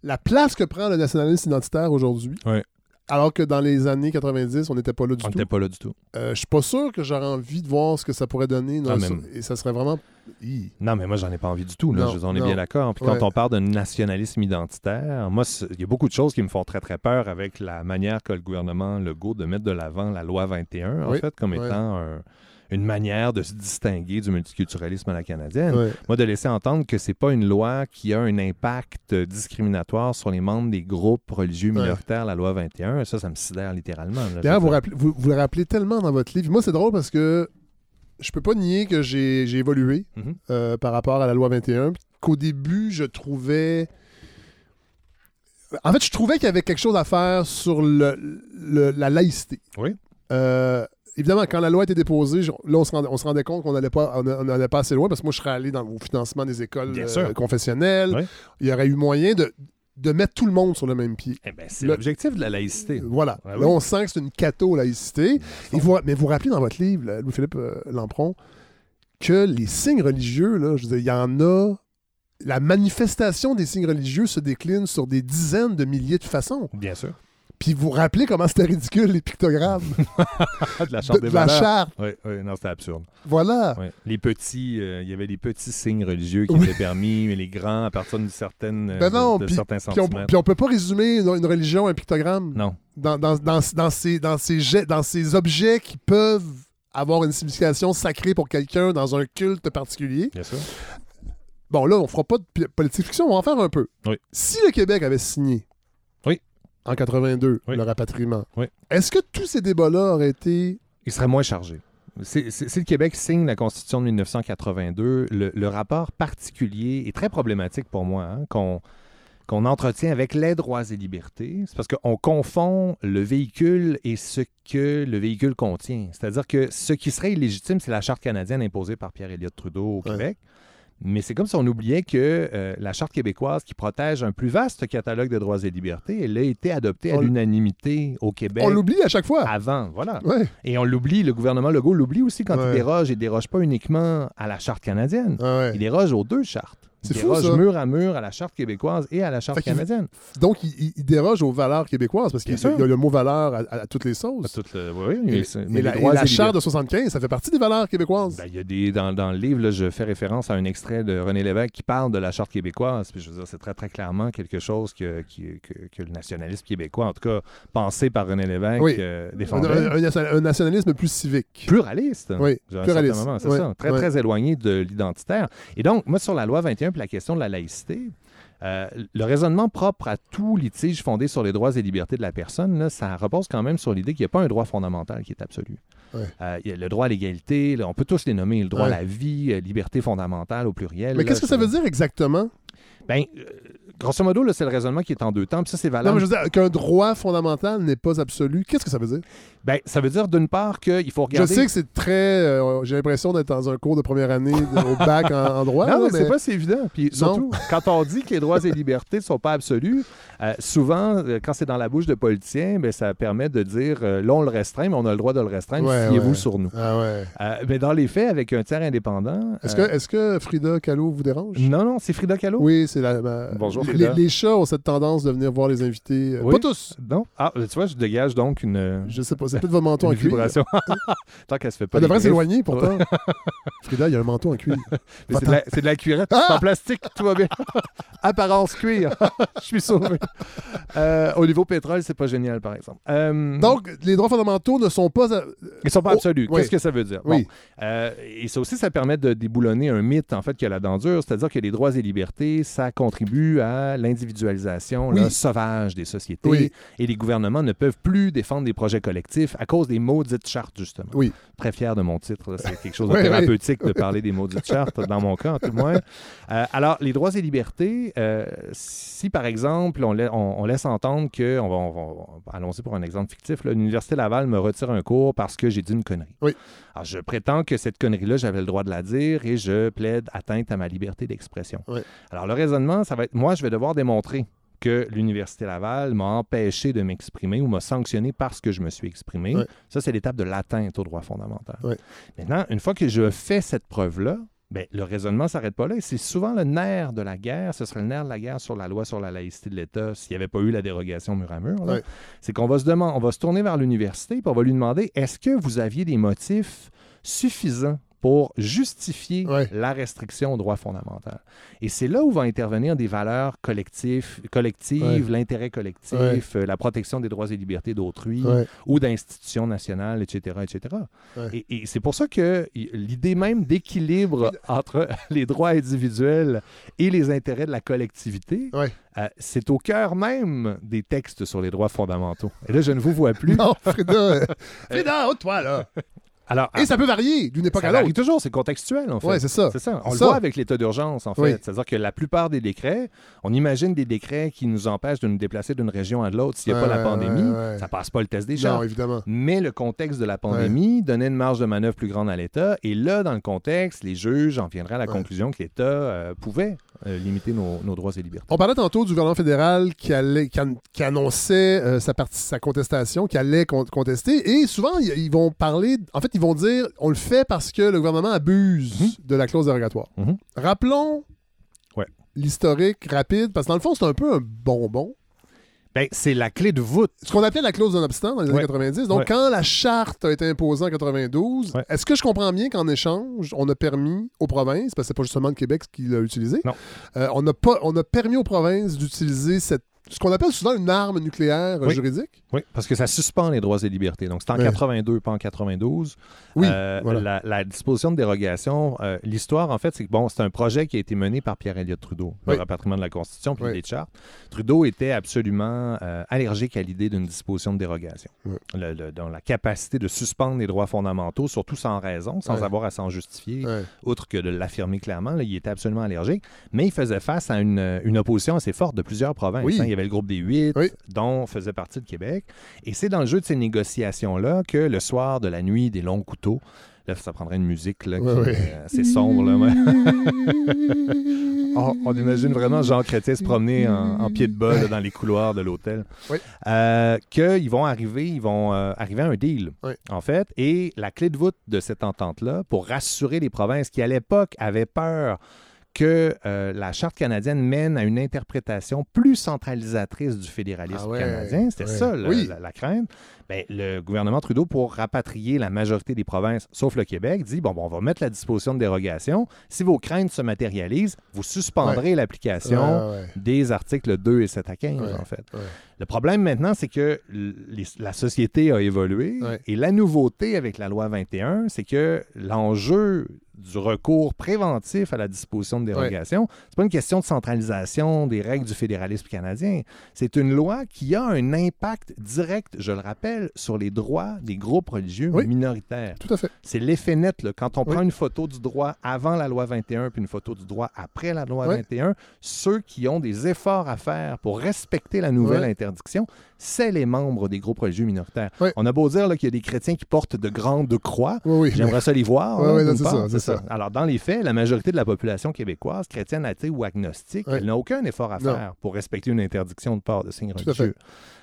la place que prend le nationalisme identitaire aujourd'hui, Ouais. alors que dans les années 90, on n'était pas là du On tout. n'était pas là du tout. Euh, je suis pas sûr que j'aurais envie de voir ce que ça pourrait donner. dans Ah, ça-. Et ça serait vraiment. Hi. Non, mais moi, j'en ai pas envie du tout. Là. Non, Je on est non. bien d'accord. Puis Ouais. quand on parle de nationalisme identitaire, moi, il y a beaucoup de choses qui me font très, très peur avec la manière que le gouvernement Legault de mettre de l'avant la loi 21, en Oui, fait, comme ouais. étant un- une manière de se distinguer du multiculturalisme à la canadienne. Ouais. Moi, de laisser entendre que c'est pas une loi qui a un impact discriminatoire sur les membres des groupes religieux Ouais. minoritaires, la loi 21, ça, ça me sidère littéralement. là. D'ailleurs, vous, rappelez- vous, vous le rappelez tellement dans votre livre. Moi, c'est drôle parce que je peux pas nier que j'ai j'ai évolué Mhm. euh, par rapport à la loi 21. puis Qu'au début, je trouvais. En fait, je trouvais qu'il y avait quelque chose à faire sur le, le- la laïcité. Oui. Euh, évidemment, quand la loi a été déposée, je- là, on se rendait, on se rendait compte qu'on n'allait pas, on on n'allait pas assez loin parce que moi, je serais allé dans, au financement des écoles euh, confessionnelles. Oui. Il y aurait eu moyen de, de mettre tout le monde sur le même pied. eh ben, c'est Le- l'objectif de la laïcité. Voilà. Ouais, là, on sent que c'est une catho-laïcité. Vous- mais vous rappelez dans votre livre, Louis-Philippe euh, Lampron, que les signes religieux, là, je veux dire, il y en a. La manifestation des signes religieux se décline sur des dizaines de milliers de façons. Bien sûr. Puis vous rappelez comment c'était ridicule, les pictogrammes. de la charte De- des de la charte. Oui, oui, non, c'était absurde. Voilà. Les petits, euh, il y avait des petits signes religieux qui Oui. étaient permis, mais les grands à partir d'une certaine, euh, Ben non, de, de puis- certains Puis on, centimètres. puis on peut pas résumer une, une religion un pictogramme. Non. Dans, dans, dans, dans ces, dans, ces jets- dans ces objets qui peuvent avoir une signification sacrée pour quelqu'un dans un culte particulier. Bien sûr. Bon, là, on fera pas de politique fiction, on va en faire un peu. Oui. Si le Québec avait signé. En 82 Oui. le rapatriement, Oui. est-ce que tous ces débats-là auraient été. Il serait moins chargé. C'est- c'est- Si le Québec signe la Constitution de 1982, le, le rapport particulier est très problématique pour moi, hein, qu'on entretient avec les droits et libertés. C'est parce qu'on confond le véhicule et ce que le véhicule contient. C'est-à-dire que ce qui serait illégitime, c'est la Charte canadienne imposée par Pierre Elliott Trudeau au Ouais. Mais c'est comme si on oubliait que euh, la Charte québécoise, qui protège un plus vaste catalogue de droits et libertés, elle a été adoptée à On l'unanimité au Québec On l'oublie à chaque fois. avant. Voilà. Ouais. Et on l'oublie, le gouvernement Legault l'oublie aussi quand il déroge. Il déroge pas uniquement à la Charte canadienne. Ah ouais. Il déroge aux deux chartes. Il C'est fou, déroge ça. mur à mur à la Charte québécoise et à la Charte canadienne. Donc, il, déroge aux valeurs québécoises parce qu'il y, a- y le mot valeur à, à- à toutes les sauces. Le- oui, mais la, charte de 75, ça fait partie des valeurs québécoises. Ben, il y a des, dans, dans le livre, là, je fais référence à un extrait de René Lévesque qui parle de la Charte québécoise. Puis je veux dire, c'est très, très clairement quelque chose que, qui- que, que le nationalisme québécois, en tout cas pensé par René Lévesque, Oui. euh, défendait. un- un nation- un nationalisme plus civique. pluraliste. Oui, à pluraliste. C'est Oui, ça. Très, oui. très éloigné de l'identitaire. Et donc, moi, sur la loi 21 la question de la laïcité, euh, le raisonnement propre à tout litige fondé sur les droits et libertés de la personne, là, ça repose quand même sur l'idée qu'il n'y a pas un droit fondamental qui est absolu. Ouais. Euh, il y a le droit à l'égalité, là, on peut tous les nommer, le droit Ouais. à la vie, euh, liberté fondamentale au pluriel. Mais là, qu'est-ce que ça veut dire exactement? Ben, grosso modo, là, c'est le raisonnement qui est en deux temps, puis ça, c'est Non, valable. mais je veux dire qu'un droit fondamental n'est pas absolu. Qu'est-ce que ça veut dire? Ben, ça veut dire, d'une part, qu'il faut Je regarder... sais que c'est très. euh, J'ai l'impression d'être dans un cours de première année au bac en, en droit. Non, là, mais c'est pas si évident. Puis surtout, quand on dit que les droits et libertés ne sont pas absolus, euh, souvent, euh, quand c'est dans la bouche de politiciens, ben, ça permet de dire euh, là, on le restreint, mais on a le droit de le restreindre, Ouais, fiez-vous ouais. sur nous. Ah ouais. Euh, mais dans les faits, avec un tiers indépendant. Est-ce euh, que, est que Frida Kahlo vous dérange? Non, non, c'est Frida Kahlo. Oui, c'est la. ma- Bonjour, les- chats ont cette tendance de venir voir les invités. Euh, Oui. Pas tous. Non? Ah, tu vois, je dégage donc une. Je sais pas, c'est peut-être votre manteau en cuir. vibration. Tant qu'elle se fait pas. Elle devrait s'éloigner pourtant. Frida, il y a un manteau en cuir. C'est de, la, c'est de la cuirette, Ah! en plastique, tout va bien. Apparence cuir, je suis sauvé. Euh, au niveau pétrole, c'est pas génial, par exemple. Euh, Donc, les droits fondamentaux ne sont pas. euh, Ils sont pas Oh, absolus. oui. Qu'est-ce que ça veut dire? Oui. Bon, euh, et ça aussi, ça permet de déboulonner un mythe, en fait, qu'il y a la dent dure, c'est-à-dire que les droits et libertés, ça contribue à l'individualisation Oui. sauvage des sociétés. Oui. Et les gouvernements ne peuvent plus défendre des projets collectifs à cause des maudites chartes, justement. Oui. Très fier de mon titre. C'est quelque chose de Oui, thérapeutique de parler des maudites chartes, dans mon cas, en tout moins. Euh, alors, les droits et libertés, euh, si par exemple, on, la- on- on laisse entendre que, on va, on va- allons-y pour un exemple fictif, l'Université Laval me retire un cours parce que j'ai dit une connerie. Oui. Alors, je prétends que cette connerie-là, j'avais le droit de la dire et je plaide atteinte à ma liberté d'expression. Oui. Alors, le raisonnement, ça va être, moi, je vais devoir démontrer que l'Université Laval m'a empêché de m'exprimer ou m'a sanctionné parce que je me suis exprimé. Oui. Ça, c'est l'étape de l'atteinte au droit fondamental. Oui. Maintenant, une fois que je fais cette preuve-là, ben, le raisonnement ne s'arrête pas là. C'est souvent le nerf de la guerre. Ce serait le nerf de la guerre sur la loi sur la laïcité de l'État s'il n'y avait pas eu la dérogation mur à mur. là. Oui. C'est qu'on va se demander, on va se tourner vers l'université et on va lui demander est-ce que vous aviez des motifs suffisants pour justifier Ouais. la restriction au droit fondamental. Et c'est là où vont intervenir des valeurs collectives, collectives l'intérêt collectif, Ouais. euh, la protection des droits et libertés d'autrui ou d'institutions nationales, etc. etc. Et, et c'est pour ça que l'idée même d'équilibre entre les droits individuels et les intérêts de la collectivité, euh, c'est au cœur même des textes sur les droits fondamentaux. Et là, je ne vous vois plus. Non, Frida. euh, Frida, toi là. Alors, Et ça peut varier d'une époque ça à varie l'autre. toujours, c'est contextuel en fait. Ouais, c'est ça. C'est ça. On C'est le ça. voit avec l'état d'urgence en fait. Oui. C'est-à-dire que la plupart des décrets, on imagine des décrets qui nous empêchent de nous déplacer d'une région à l'autre s'il n'y a pas la pandémie. ouais. Ça passe pas le test des Non, gens. évidemment. Mais le contexte de la pandémie donnait une marge de manœuvre plus grande à l'État. Et là, dans le contexte, les juges en viendraient à la Ouais. conclusion que l'État euh, pouvait euh, limiter nos, nos droits et libertés. On parlait tantôt du gouvernement fédéral qui, allait, qui, an- qui annonçait euh, sa, partie, sa contestation, qui allait con- contester. Et souvent, ils, ils vont parler. En fait, ils vont dire on le fait parce que le gouvernement abuse de la clause dérogatoire. Mhm. Rappelons Ouais. l'historique rapide, parce que dans le fond, c'est un peu un bonbon. Ben, c'est la clé de voûte. Ce qu'on appelait la clause non-obstant dans les années Ouais. 90. Donc, Ouais. quand la charte a été imposée en 92, Ouais. est-ce que je comprends bien qu'en échange, on a permis aux provinces, parce que c'est pas justement le Québec qui l'a utilisé, Non. euh, on, a pas, on a permis aux provinces d'utiliser cette, ce qu'on appelle souvent une arme nucléaire euh, Oui. juridique? Oui, parce que ça suspend les droits et libertés. Donc, c'est en Ouais. 82, pas en 92. Oui, Euh, voilà. la, la disposition de dérogation, euh, l'histoire, en fait, c'est que bon, c'est un projet qui a été mené par Pierre Elliott Trudeau, Oui. le rapatriement de la Constitution puis Oui. des chartes. Trudeau était absolument euh, allergique à l'idée d'une disposition de dérogation. Le- le- dans la capacité de suspendre les droits fondamentaux, surtout sans raison, sans avoir à s'en justifier, outre que de l'affirmer clairement, là, il était absolument allergique. Mais il faisait face à une, une opposition assez forte de plusieurs provinces. Hein. Il y avait le groupe des huit, Oui. dont faisait partie le Québec. Et c'est dans le jeu de ces négociations-là que le soir de la nuit des longs couteaux, là, ça prendrait une musique là, qui Ouais, euh, assez sombre. Là, ouais. on, on imagine vraiment Jean Chrétien se promener en, en pied de bas là, dans les couloirs de l'hôtel. Euh, qu'ils vont arriver, ils vont euh, arriver à un deal, en fait. Et la clé de voûte de cette entente-là, pour rassurer les provinces qui, à l'époque, avaient peur que euh, la Charte canadienne mène à une interprétation plus centralisatrice du fédéralisme Ah ouais, canadien. C'était ouais. ça la, Oui. la- la crainte. Ben, le gouvernement Trudeau, pour rapatrier la majorité des provinces, sauf le Québec, dit bon, bon, on va mettre la disposition de dérogation. Si vos craintes se matérialisent, vous suspendrez l'application Ouais, des articles 2 et 7 à 15, Ouais, en fait. Le problème maintenant, c'est que les- la société a évolué et la nouveauté avec la loi 21, c'est que l'enjeu du recours préventif à la disposition de dérogation, c'est pas une question de centralisation des règles du fédéralisme canadien. C'est une loi qui a un impact direct, je le rappelle, sur les droits des groupes religieux Oui. minoritaires. Tout à fait. C'est l'effet net. là. Quand on Oui. prend une photo du droit avant la loi 21 puis une photo du droit après la loi Oui. 21, ceux qui ont des efforts à faire pour respecter la nouvelle Oui. interdiction, c'est les membres des groupes religieux minoritaires. Oui. On a beau dire qu'il y a des chrétiens qui portent de grandes croix. Oui, oui. J'aimerais ça les voir. Là, non, c'est ça, c'est ça. Alors, dans les faits, la majorité de la population québécoise, chrétienne, athée ou agnostique, elle n'a aucun effort à Non. faire pour respecter une interdiction de port de signes religieux.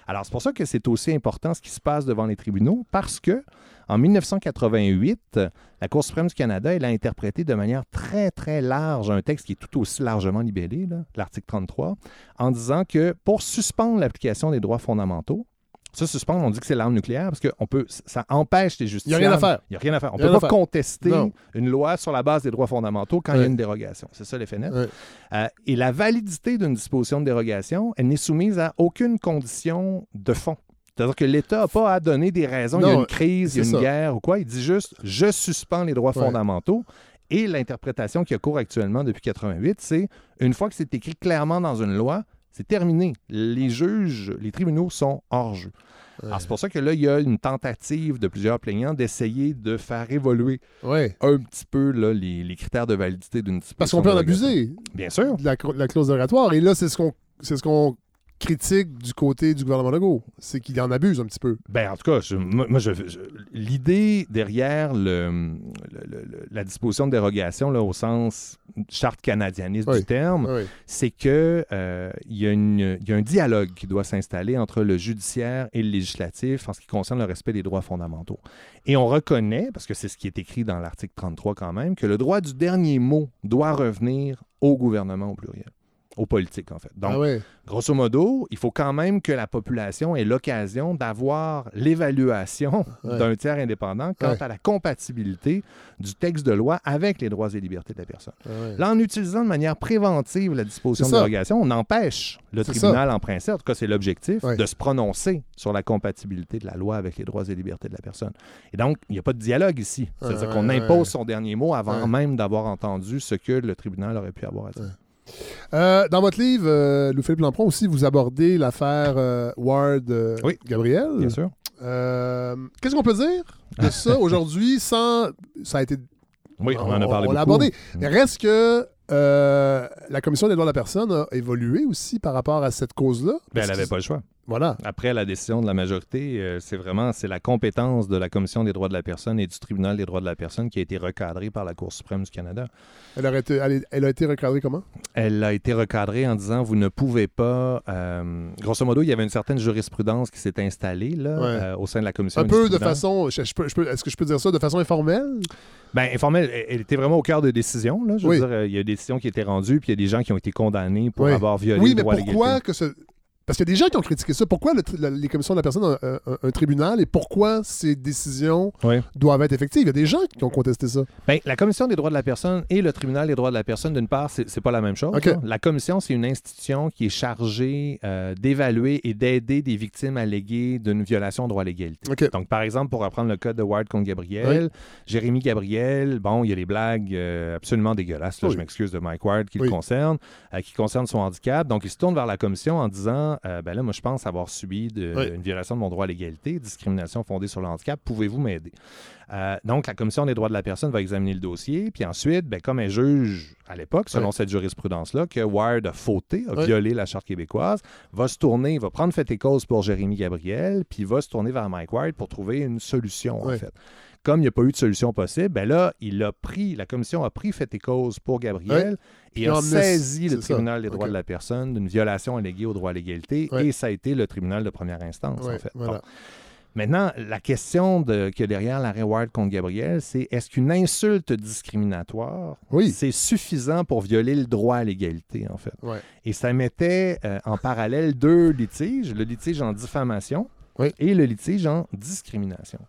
Alors, c'est pour ça que c'est aussi important ce qui se passe devant les tribunaux, parce que en 1988, la Cour suprême du Canada, elle a interprété de manière très, très large un texte qui est tout aussi largement libellé, l'article 33, en disant que pour suspendre l'application des droits fondamentaux, ça, suspendre, on dit que c'est l'arme nucléaire parce que on peut, ça empêche les Il n'y a rien à faire. Il n'y a rien à faire. On ne peut pas contester Non. une loi sur la base des droits fondamentaux quand il y a une dérogation. C'est ça l'effet net. Ouais. Euh, et la validité d'une disposition de dérogation, elle n'est soumise à aucune condition de fond. C'est-à-dire que l'État n'a pas à donner des raisons. il y a Non, une crise, il y a une ça. guerre ou quoi. Il dit juste je suspends les droits fondamentaux. Et l'interprétation qui a cours actuellement depuis 88, c'est une fois que c'est écrit clairement dans une loi, c'est terminé. Les juges, les tribunaux sont hors jeu. Alors, c'est pour ça que là, il y a une tentative de plusieurs plaignants d'essayer de faire évoluer Ouais. un petit peu là, les, les critères de validité d'une. Parce qu'on peut en abuser. Bien sûr. de la, clause dérogatoire. Et là, c'est ce qu'on c'est ce qu'on critique du côté du gouvernement Legault. C'est qu'il en abuse un petit peu. Ben, en tout cas, je- moi, moi, je- je- l'idée derrière le, le- le- le- la disposition de dérogation, là, au sens charte canadianiste Oui. du terme, Oui. c'est que euh, il y, y a un dialogue qui doit s'installer entre le judiciaire et le législatif en ce qui concerne le respect des droits fondamentaux. Et on reconnaît, parce que c'est ce qui est écrit dans l'article 33 quand même, que le droit du dernier mot doit revenir au gouvernement au pluriel, aux politiques en fait. Donc, ah. Grosso modo, il faut quand même que la population ait l'occasion d'avoir l'évaluation d'un tiers indépendant quant à la compatibilité du texte de loi avec les droits et libertés de la personne. Ah. Là, en utilisant de manière préventive la disposition de dérogation, on empêche le tribunal, en principe, en tout cas c'est l'objectif, de se prononcer sur la compatibilité de la loi avec les droits et libertés de la personne. Et donc, il n'y a pas de dialogue ici. C'est-à-dire qu'on impose son dernier mot avant même d'avoir entendu ce que le tribunal aurait pu avoir à dire. Euh, dans votre livre, euh, Louis-Philippe Lampron aussi, vous abordez l'affaire euh, Ward euh, Oui. Gabriel. Bien sûr. Qu'est-ce qu'on peut dire de ça aujourd'hui sans. Ça a été. Oui, on en a parlé On l'a abordé. Mais reste que la Commission des droits de la personne a évolué aussi par rapport à cette cause-là? Ben, elle n'avait pas le choix. Voilà. Après la décision de la majorité, euh, c'est vraiment c'est la compétence de la Commission des droits de la personne et du Tribunal des droits de la personne qui a été recadrée par la Cour suprême du Canada. Elle, aurait été, elle, est- elle a été recadrée comment? Elle a été recadrée en disant vous ne pouvez pas. euh, grosso modo, il y avait une certaine jurisprudence qui s'est installée là, Ouais. euh, au sein de la Commission. Un peu de façon. je- je peux- je peux- Est-ce que je peux dire ça de façon informelle? Ben, informelle, elle- était vraiment au cœur de décisions. Là, je veux Oui. dire, il y a des décisions qui étaient rendues, puis il y a des gens qui ont été condamnés pour Oui. avoir violé Oui, le mais droit à l'égalité. pourquoi que ce. Parce qu'il y a des gens qui ont critiqué ça. Pourquoi le tri- la- les commissions de la personne ont un, un- un tribunal et pourquoi ces décisions Oui. doivent être effectives? Il y a des gens qui ont contesté ça. Ben, la Commission des droits de la personne et le Tribunal des droits de la personne, d'une part, c'est pas la même chose. Là. La Commission, c'est une institution qui est chargée euh, d'évaluer et d'aider des victimes alléguées d'une violation de droit à l'égalité. Donc, par exemple, pour reprendre le cas de Ward contre Gabriel, Jérémy Gabriel, bon, il y a des blagues euh, absolument dégueulasses, là, Oui. je m'excuse de Mike Ward, qui le concerne, euh, qui concerne son handicap. Donc, il se tourne vers la Commission en disant, euh, ben là, moi, je pense avoir subi de- Oui. une violation de mon droit à l'égalité, discrimination fondée sur le handicap, pouvez-vous m'aider? Euh, donc, la Commission des droits de la personne va examiner le dossier, puis ensuite, ben, comme elle juge à l'époque, selon cette jurisprudence-là, que Ward a fauté, a violé la Charte québécoise, va se tourner, va prendre fait et cause pour Jérémy Gabriel, puis va se tourner vers Mike Ward pour trouver une solution, en fait. Comme il n'y a pas eu de solution possible, ben là, il a pris, la commission a pris fait et cause pour Gabriel et a saisi le ça. tribunal des droits de la personne d'une violation alléguée au droit à l'égalité et ça a été le tribunal de première instance, en fait. voilà. Bon. Maintenant, la question de, qu'il y a derrière l'arrêt Ward contre Gabriel, c'est est-ce qu'une insulte discriminatoire, Oui. c'est suffisant pour violer le droit à l'égalité, en fait? Ouais. Et ça mettait euh, en parallèle deux litiges, le litige en diffamation Oui. et le litige en discrimination.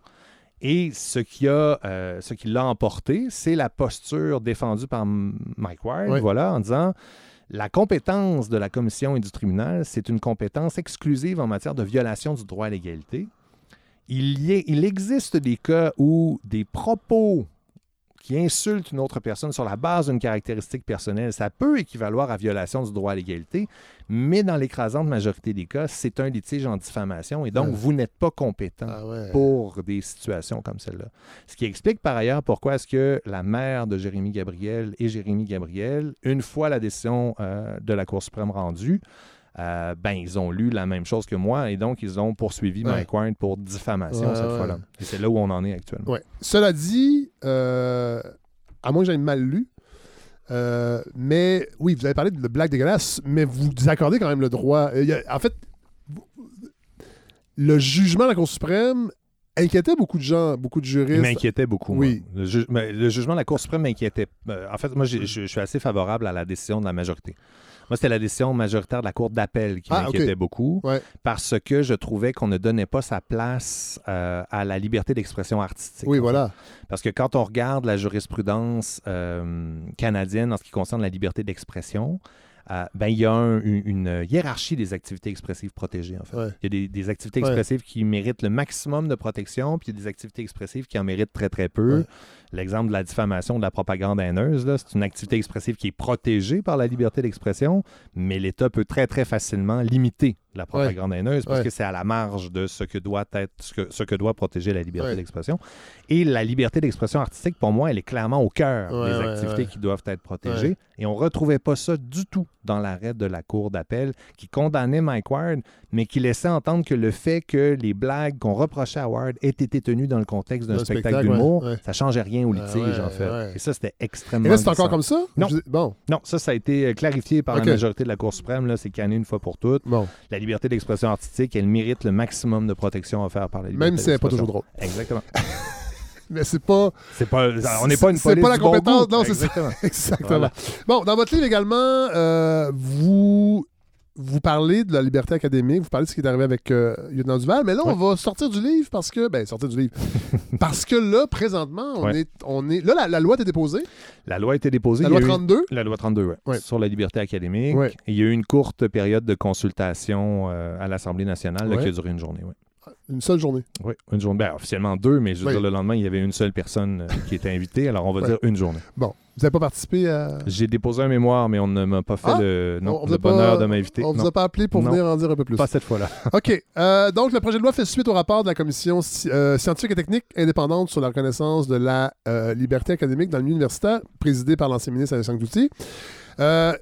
Et ce qui, a, euh, ce qui l'a emporté, c'est la posture défendue par Mike Ward, Oui. voilà, en disant la compétence de la commission et du tribunal, c'est une compétence exclusive en matière de violation du droit à l'égalité. Il, y est- il existe des cas où des propos qui insultent une autre personne sur la base d'une caractéristique personnelle, ça peut équivaloir à violation du droit à l'égalité, mais dans l'écrasante majorité des cas, c'est un litige en diffamation et donc Ouais. vous n'êtes pas compétent Ah ouais. pour des situations comme celle-là. Ce qui explique par ailleurs pourquoi est-ce que la mère de Jérémy Gabriel et Jérémy Gabriel, une fois la décision euh, de la Cour suprême rendue, euh, ben, ils ont lu la même chose que moi et donc ils ont poursuivi Ouais. Mike Ward pour diffamation Ouais, cette ouais. fois-là. Et c'est là où on en est actuellement. Cela dit, euh, à moins que j'aie mal lu. Euh, mais oui, vous avez parlé de blague dégueulasse, mais vous accordez quand même le droit. Il y a- en fait, le jugement de la Cour suprême inquiétait beaucoup de gens, beaucoup de juristes. Il m'inquiétait beaucoup. Oui. Le, ju- le jugement de la Cour suprême m'inquiétait. En fait, moi, je suis assez favorable à la décision de la majorité. Moi, c'était la décision majoritaire de la Cour d'appel qui Ah, m'inquiétait beaucoup Ouais. parce que je trouvais qu'on ne donnait pas sa place euh, à la liberté d'expression artistique. Oui, voilà. Parce que quand on regarde la jurisprudence euh, canadienne en ce qui concerne la liberté d'expression, euh, ben, il y a un- une, une hiérarchie des activités expressives protégées, en fait. Ouais. Il y a des, des activités Ouais. expressives qui méritent le maximum de protection, puis il y a des activités expressives qui en méritent très, très peu. L'exemple de la diffamation, de la propagande haineuse, c'est une activité expressive qui est protégée par la liberté d'expression, mais l'État peut très, très facilement limiter la propagande haineuse parce Ouais. que c'est à la marge de ce que doit être, ce que, ce que doit protéger la liberté Ouais. d'expression. Et la liberté d'expression artistique, pour moi, elle est clairement au cœur des activités qui doivent être protégées. Et on ne retrouvait pas ça du tout dans l'arrêt de la Cour d'appel qui condamnait Mike Ward, mais qui laissait entendre que le fait que les blagues qu'on reprochait à Ward aient été tenues dans le contexte d'un spectacle spectacle, d'humour, ça changeait rien au Ah, litige, ouais, en fait. ouais. Et ça, c'était extrêmement Et là, c'est encore comme ça? Non. Je- Bon. Non, ça, ça a été euh, clarifié par la majorité de la Cour suprême. Là, c'est canné une fois pour toutes. Bon. La liberté d'expression artistique, elle mérite le maximum de protection offerte par la liberté Même si elle n'est pas toujours drôle. Exactement. Mais c'est pas. C'est pas, on n'est pas une C'est pas la du compétence. Non, c'est ça. Exactement. Exactement. Voilà. Bon, dans votre livre également, euh, vous. Vous parlez de la liberté académique, vous parlez de ce qui est arrivé avec euh, Lieutenant Duval, mais là, on va sortir du livre parce que. Ben, sortir du livre. parce que là, présentement, on, Ouais. est, on est. Là, la, la loi est déposée. La loi a été déposée. La a loi eu- 32. La loi 32, oui. Ouais. Sur la liberté académique. Il y a eu une courte période de consultation euh, à l'Assemblée nationale là, qui a duré une journée. Oui, Une seule journée. Oui, une journée. Ben, officiellement deux, mais je veux Oui. dire, le lendemain, il y avait une seule personne euh, qui était invitée. Alors, on va dire une journée. Bon. Vous n'avez pas participé à. J'ai déposé un mémoire, mais on ne m'a pas fait Ah! le, non, On vous le a pas- bonheur de m'inviter. On vous Non. a pas appelé pour Non. venir en dire un peu plus. Pas cette fois-là. OK. Euh, donc, le projet de loi fait suite au rapport de la Commission euh, scientifique et technique indépendante sur la reconnaissance de la euh, liberté académique dans le milieu universitaire, présidée par l'ancien ministre Alexandre Douty. Euh,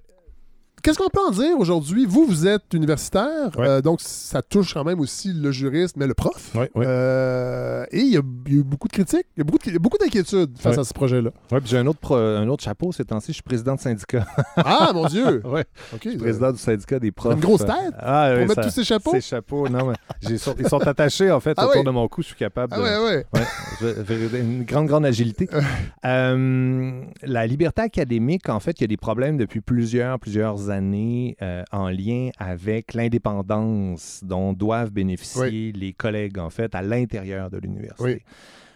Qu'est-ce qu'on peut en dire aujourd'hui? Vous, vous êtes universitaire, Ouais. euh, donc ça touche quand même aussi le juriste, mais le prof. Oui, oui. Euh, et il y, a il y a eu beaucoup de critiques, il y a beaucoup, d'inquiétudes face Ouais. à ce projet-là. Ouais, puis j'ai un autre, pro- un autre chapeau ces temps-ci. Je suis président de syndicat. Ah, mon Dieu! ouais. OK. Je suis président du syndicat des profs. une grosse tête Ah, pour oui, mettre ça- tous ces chapeaux? Ces chapeaux, non, mais ils sont attachés, en fait, Ah autour oui. de mon cou. Je suis capable Ah de... ouais, ouais. Ouais, une grande, grande agilité. Euh, la liberté académique, en fait, il y a des problèmes depuis plusieurs, plusieurs années euh, en lien avec l'indépendance dont doivent bénéficier les collègues, en fait, à l'intérieur de l'université. Oui.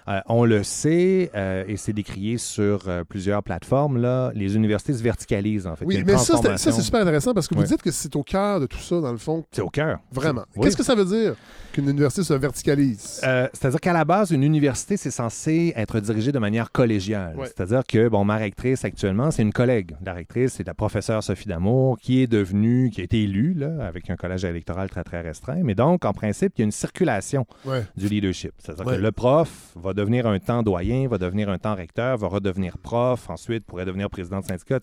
Euh, on le sait, euh, et c'est décrié sur euh, plusieurs plateformes, là, les universités se verticalisent, en fait. Oui, mais ça, c'est- super intéressant parce que vous Ouais. dites que c'est au cœur de tout ça, dans le fond. C'est au cœur. Vraiment. Oui. Qu'est-ce que ça veut dire qu'une université se verticalise? C'est-à-dire qu'à la base, une université, c'est censé être dirigée de manière collégiale. Ouais. C'est-à-dire que, bon, ma rectrice actuellement, c'est une collègue. La rectrice, c'est la professeure Sophie Damour, qui est devenue, qui a été élue, là, avec un collège électoral très, très restreint. Mais donc, en principe, il y a une circulation Ouais. du leadership. C'est-à-dire que le prof va devenir un temps doyen, va devenir un temps recteur, va redevenir prof, ensuite pourrait devenir président de syndicat.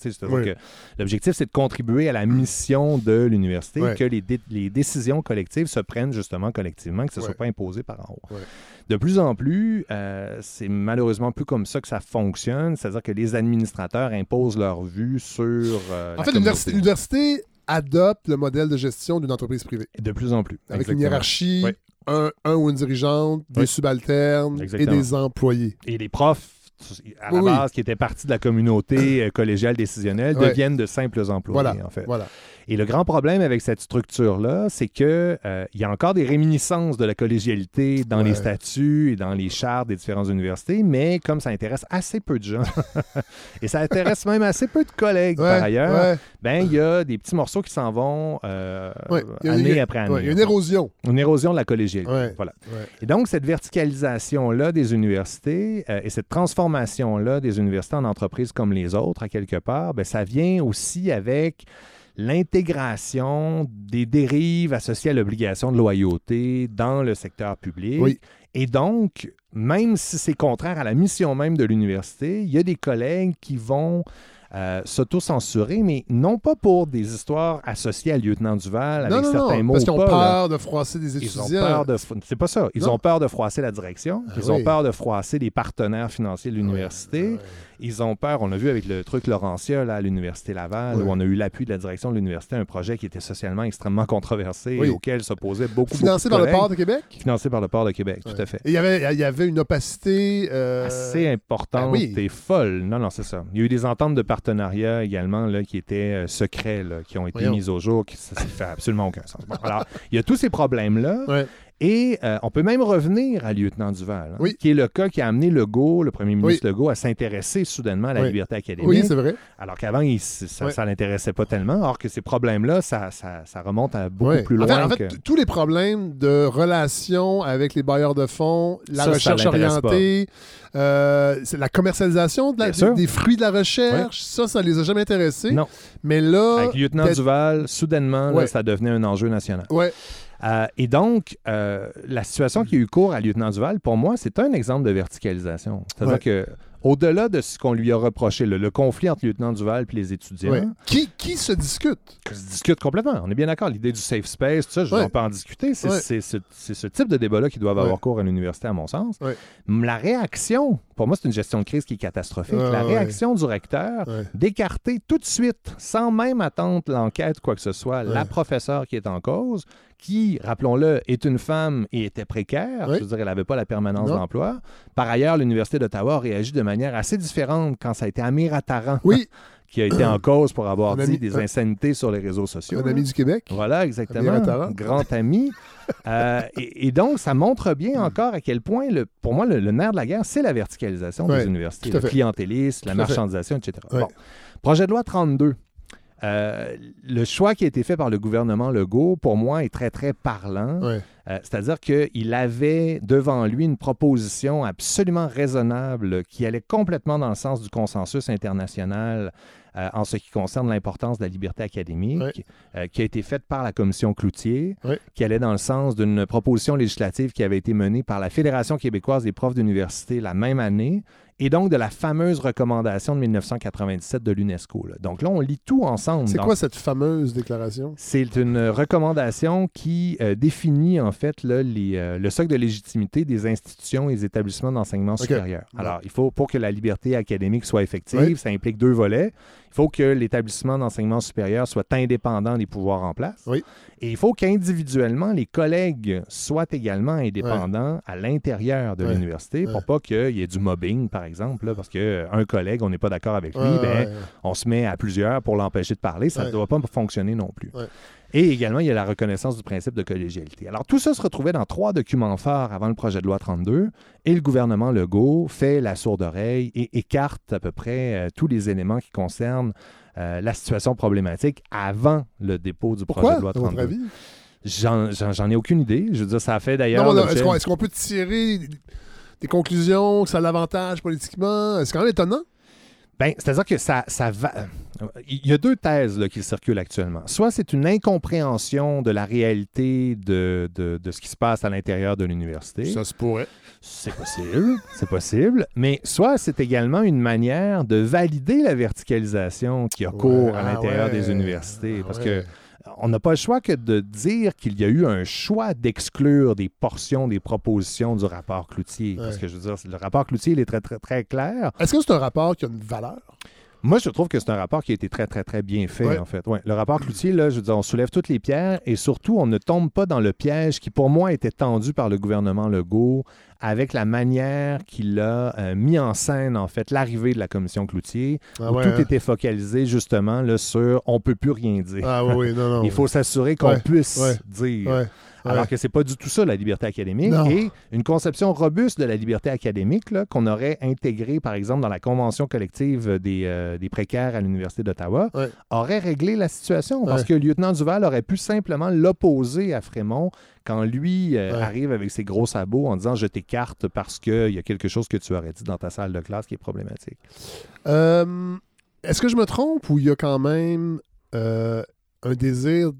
l'objectif, c'est de contribuer à la mission de l'université, Ouais. que les, dé- les décisions collectives se prennent justement collectivement, que ce ne soit pas imposé par en haut. De plus en plus, euh, c'est malheureusement plus comme ça que ça fonctionne, c'est-à-dire que les administrateurs imposent leur vue sur. euh, En fait, l'université, adopte le modèle de gestion d'une entreprise privée. De plus en plus. Avec une hiérarchie, Oui. Un, un ou une dirigeante, des Oui. subalternes Exactement. et des employés. Et les profs, à la Oui, base, qui étaient partie de la communauté euh, collégiale décisionnelle, Ouais. deviennent de simples employés, Voilà. en fait. Voilà. Et le grand problème avec cette structure-là, c'est que euh, y a encore des réminiscences de la collégialité dans Ouais. les statuts et dans les chartes des différentes universités, mais comme ça intéresse assez peu de gens, et ça intéresse même assez peu de collègues Ouais, par ailleurs, ouais. ben il y a des petits morceaux qui s'en vont euh, année a- après année. il y a une érosion. Une érosion de la collégialité. Voilà. Et donc, cette verticalisation-là des universités euh, et cette transformation-là des universités en entreprises comme les autres, à quelque part, ben, ça vient aussi avec l'intégration des dérives associées à l'obligation de loyauté dans le secteur public. Oui. Et donc, même si c'est contraire à la mission même de l'université, il y a des collègues qui vont euh, s'auto-censurer, mais non pas pour des histoires associées à lieutenant Duval avec Non, certains non, mots parce qu'ils ont là. peur de froisser des Ils ont étudiants. peur de. C'est pas ça. Ils ont peur de froisser la direction. Ah Ils oui. ont peur de froisser les partenaires financiers de l'université. Ils ont peur. On l'a vu avec le truc Laurentia là, à l'université Laval, où on a eu l'appui de la direction de l'université, un projet qui était socialement extrêmement controversé Oui. et auquel s'opposaient beaucoup, Financé beaucoup par de le port de Québec? Financé par le port de Québec, tout à fait. Et il y avait, il y avait une opacité. euh, Assez importante oui. et folle. Non, non, c'est ça. Il y a eu des ententes de partenariat également là, qui étaient euh, secrets, là, qui ont été mises au jour, qui ça, ça fait absolument aucun sens. Bon, alors, il y a tous ces problèmes-là. Et euh, on peut même revenir à lieutenant Duval, hein, Oui. qui est le cas qui a amené Legault, le premier ministre Oui. Legault, à s'intéresser soudainement à la Oui. liberté académique. Oui, c'est vrai. Alors qu'avant, ça ne l'intéressait pas tellement. Or que ces problèmes-là, ça, ça, ça remonte à beaucoup plus En loin. fait, en fait, que- t- tous les problèmes de relations avec les bailleurs de fonds, la Ça, recherche orientée, euh, la commercialisation de la- des, des fruits de la recherche, ça, ça les a jamais intéressés. Non. Mais là, Avec lieutenant Duval, soudainement, là, ça devenait un enjeu national. Ouais. Euh, et donc, euh, la situation qui a eu cours à Lieutenant Duval, pour moi, c'est un exemple de verticalisation. C'est-à-dire Ouais. que, au-delà de ce qu'on lui a reproché, le, le conflit entre Lieutenant Duval et les étudiants, Ouais. Qui, qui se discute? que se discute complètement. On est bien d'accord. L'idée du safe space, tout ça, je Ouais. on peut en discuter. C'est Ouais. ce, type de débat-là qui doivent avoir cours à l'université, à mon sens. La réaction, pour moi, c'est une gestion de crise qui est catastrophique. La réaction du recteur d'écarter tout de suite, sans même attendre l'enquête ou quoi que ce soit, la professeure qui est en cause, qui, rappelons-le, est une femme et était précaire. Ouais. Je veux dire, elle n'avait pas la permanence d'emploi. Par ailleurs, l'Université d'Ottawa a réagi de manière assez différente quand ça a été Amir Attaran Oui, qui a été en cause pour avoir dit ami- des un- insanités sur les réseaux sociaux. un ami du Québec. Voilà, exactement. Amir. Grand ami. Euh, et, et donc, ça montre bien encore à quel point, le, pour moi, le, le nerf de la guerre, c'est la verticalisation Ouais, des universités, le clientélisme, la fait. marchandisation, etc. Ouais. Bon. Projet de loi 32. Euh, le choix qui a été fait par le gouvernement Legault, pour moi, est très, très parlant. Euh, C'est-à-dire qu'il avait devant lui une proposition absolument raisonnable qui allait complètement dans le sens du consensus international euh, en ce qui concerne l'importance de la liberté académique, euh, qui a été faite par la commission Cloutier, qui allait dans le sens d'une proposition législative qui avait été menée par la Fédération québécoise des profs d'université la même année, et donc de la fameuse recommandation de 1997 de l'UNESCO. Donc là, on lit tout ensemble. C'est quoi cette fameuse déclaration? c'est une recommandation qui euh, définit en fait là, les, euh, le socle de légitimité des institutions et des établissements d'enseignement supérieur. Alors, il faut pour que la liberté académique soit effective, Oui. ça implique deux volets. Il faut que l'établissement d'enseignement supérieur soit indépendant des pouvoirs en place. Oui. Et il faut qu'individuellement, les collègues soient également indépendants à l'intérieur de Ouais. l'université pour Ouais. pas qu'il y ait du mobbing, par exemple, là, parce qu'un collègue, on n'est pas d'accord avec lui, ben, on se met à plusieurs pour l'empêcher de parler. Ça ne doit pas fonctionner non plus. Et également, il y a la reconnaissance du principe de collégialité. Alors, tout ça se retrouvait dans trois documents forts avant le projet de loi 32, et le gouvernement Legault fait la sourde oreille et écarte à peu près euh, tous les éléments qui concernent euh, la situation problématique avant le dépôt du Pourquoi, projet de loi à votre 32. avis? J'en ai aucune idée. Je veux dire, ça a fait d'ailleurs. qu'on est-ce qu'on peut tirer des conclusions que ça a l'avantage politiquement? C'est quand même étonnant. Ben, c'est-à-dire que ça, ça va. Il y a deux thèses là, qui circulent actuellement. Soit c'est une incompréhension de la réalité de, de- de ce qui se passe à l'intérieur de l'université. Ça se pourrait. C'est possible, c'est possible. Mais soit c'est également une manière de valider la verticalisation qui a cours à ah l'intérieur ouais, des universités. ah parce ouais. que on n'a pas le choix que de dire qu'il y a eu un choix d'exclure des portions des propositions du rapport Cloutier. Parce que je veux dire, le rapport Cloutier, il est très, très, très clair. Est-ce que c'est un rapport qui a une valeur? Moi, je trouve que c'est un rapport qui a été très, très, très bien fait, Ouais. en fait. Ouais. Le rapport Cloutier, là, je veux dire, on soulève toutes les pierres et surtout, on ne tombe pas dans le piège qui, pour moi, était tendu par le gouvernement Legault avec la manière qu'il a euh, mis en scène, en fait, l'arrivée de la commission Cloutier, Ah où ouais, tout hein? était focalisé, justement, là, sur on peut plus rien dire. Ah oui, non, non. Il faut s'assurer qu'on puisse dire. Ouais, Alors que c'est pas du tout ça, la liberté académique. Non. Et une conception robuste de la liberté académique là, qu'on aurait intégrée, par exemple, dans la convention collective des, euh, des précaires à l'Université d'Ottawa, Ouais. aurait réglé la situation. Parce Ouais. que le lieutenant Duval aurait pu simplement l'opposer à Frémont quand lui euh, Ouais. arrive avec ses gros sabots en disant « je t'écarte parce qu'il y a quelque chose que tu aurais dit dans ta salle de classe qui est problématique ». Euh, Est-ce que je me trompe ou il y a quand même euh, un désir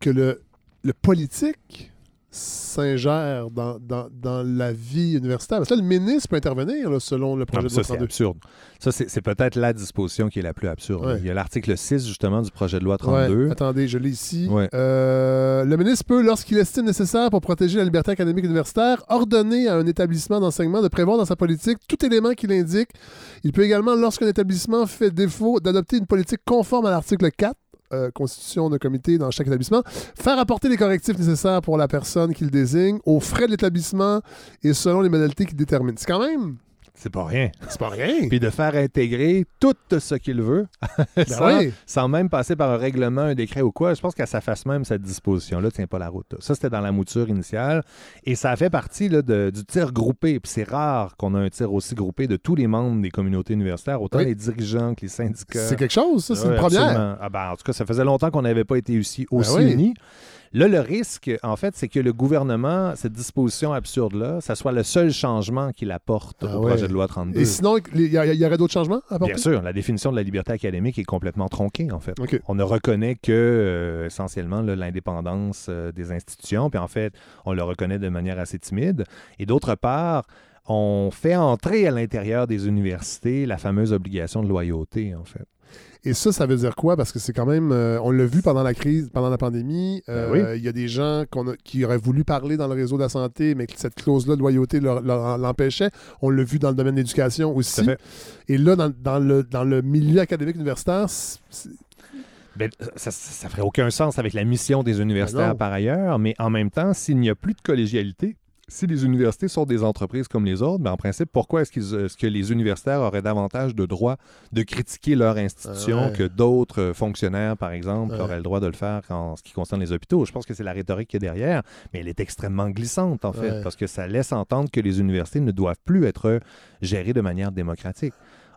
que le, le politique s'ingère dans, dans, dans la vie universitaire. Parce que là, le ministre peut intervenir là, selon le Non, projet de ça, loi c'est 32. absurde. Ça, c'est c'est peut-être la disposition qui est la plus absurde. Ouais. Il y a l'article 6, justement, du projet de loi Ouais, 32. attendez, je l'ai ici. Ouais. Euh, le ministre peut, lorsqu'il estime nécessaire pour protéger la liberté académique universitaire, ordonner à un établissement d'enseignement de prévoir dans sa politique tout élément qu'il indique. Il peut également, lorsqu'un établissement fait défaut d'adopter une politique conforme à l'article 4, euh, constitution de comité dans chaque établissement, faire apporter les correctifs nécessaires pour la personne qu'il désigne aux frais de l'établissement et selon les modalités qu'il détermine. C'est quand même... C'est pas rien. C'est pas rien. Puis de faire intégrer tout ce qu'il veut, sans, oui. sans même passer par un règlement, un décret ou quoi. Je pense qu'à sa face même, cette disposition-là tient pas la route. Ça, c'était dans la mouture initiale. Et ça fait partie là, de- du tir groupé. Puis c'est rare qu'on a un tir aussi groupé de tous les membres des communautés universitaires, autant Oui. les dirigeants que les syndicats. C'est quelque chose, ça. C'est Ouais, une première. Ah ben, en tout cas, ça faisait longtemps qu'on n'avait pas été aussi, aussi oui. unis. Là, le risque, en fait, c'est que le gouvernement, cette disposition absurde-là, ça soit le seul changement qu'il apporte Ah au ouais. projet de loi 32. Et sinon, il y, aurait d'autres changements à apporter? Bien sûr, la définition de la liberté académique est complètement tronquée, en fait. On ne reconnaît que, euh, essentiellement, l'indépendance euh, des institutions, puis en fait, on le reconnaît de manière assez timide. Et d'autre part, on fait entrer à l'intérieur des universités la fameuse obligation de loyauté, en fait. Et ça, ça veut dire quoi? Parce que c'est quand même. euh, on l'a vu pendant la crise, pendant la pandémie. euh, Ben oui. Il y a des gens a- qui auraient voulu parler dans le réseau de la santé, mais que cette clause-là de loyauté l'empêchait. On l'a vu dans le domaine de l'éducation aussi. Et là, dans, dans le, dans le milieu académique universitaire, Ben, ça, ça ferait aucun sens avec la mission des Ben universitaires non. par ailleurs, mais en même temps, s'il n'y a plus de collégialité, si les universités sont des entreprises comme les autres, ben en principe, pourquoi est-ce, qu'ils- est-ce que les universitaires auraient davantage de droit de critiquer leur institution ouais. que d'autres euh, fonctionnaires, par exemple, Ouais. auraient le droit de le faire en ce qui concerne les hôpitaux? Je pense que c'est la rhétorique qui est derrière, mais elle est extrêmement glissante, en fait, Ouais. parce que ça laisse entendre que les universités ne doivent plus être gérées de manière démocratique.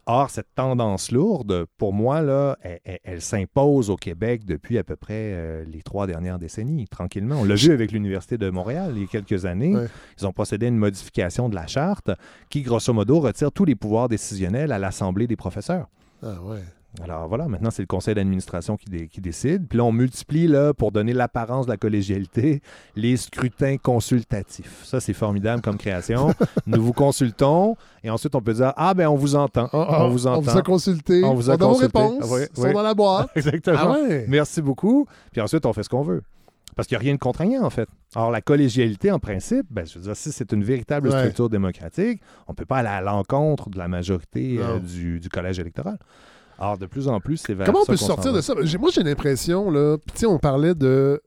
Or, cette tendance lourde, pour moi, là, elle, elle- elle s'impose au Québec depuis à peu près euh, les trois dernières décennies, tranquillement. On l'a vu avec l'Université de Montréal il y a quelques années. Ouais. Ils ont procédé à une modification de la charte qui, grosso modo, retire tous les pouvoirs décisionnels à l'Assemblée des professeurs. Ah ouais. Alors voilà, maintenant c'est le conseil d'administration qui, dé- qui décide. Puis là, on multiplie, là, pour donner l'apparence de la collégialité, les scrutins consultatifs. Ça, c'est formidable comme création. Nous vous consultons et ensuite on peut dire Ah, ben on vous entend. Ah, ah, on vous entend. On vous a consulté. On vous a vos consulté. réponses. Ah, oui, sont dans la boîte. Exactement. Ah ouais. Merci beaucoup. Puis ensuite, on fait ce qu'on veut. Parce qu'il n'y a rien de contraignant, en fait. Alors, la collégialité, en principe, ben, je veux dire, si c'est une véritable Ouais. structure démocratique, on ne peut pas aller à l'encontre de la majorité euh, du collège électoral. Alors, de plus en plus, c'est vers Comment on ça peut sortir de ça? Moi, j'ai l'impression, là, tu sais, on parlait de...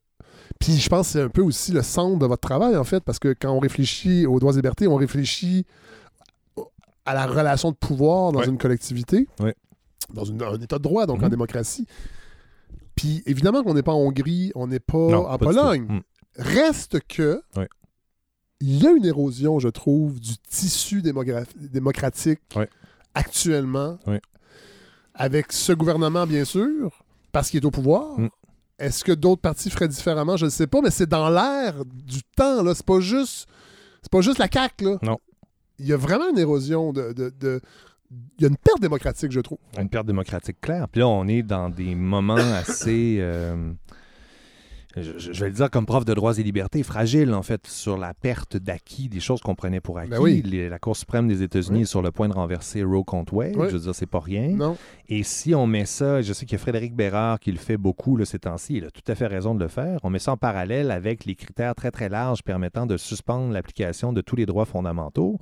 Puis je pense que c'est un peu aussi le centre de votre travail, en fait, parce que quand on réfléchit aux droits et libertés, on réfléchit à la relation de pouvoir dans Ouais. une collectivité, Ouais. dans une- un état de droit, donc en Mhm. démocratie. Puis évidemment qu'on n'est pas en Hongrie, on n'est pas Non, en pas. Pologne. Mm. Reste que Ouais. il y a une érosion, je trouve, du tissu démocratique actuellement. Avec ce gouvernement, bien sûr, parce qu'il est au pouvoir. Mm. Est-ce que d'autres partis feraient différemment? Je ne sais pas, mais c'est dans l'air du temps. là. C'est pas juste. C'est pas juste la CAQ. Là. Non. Il y a vraiment une érosion de. de- de- Il y a une perte démocratique, je trouve. Une perte démocratique claire. Puis là, on est dans des moments assez. euh, je, vais le dire comme prof de droits et libertés, fragile en fait, sur la perte d'acquis, des choses qu'on prenait pour acquis. Ben oui. Les- la Cour suprême des États-Unis Oui. est sur le point de renverser Roe contre Wade. Oui. Je veux dire, c'est pas rien. Non. Et si on met ça, je sais qu'il y a Frédéric Bérard qui le fait beaucoup là, ces temps-ci, il a tout à fait raison de le faire. On met ça en parallèle avec les critères très très larges permettant de suspendre l'application de tous les droits fondamentaux.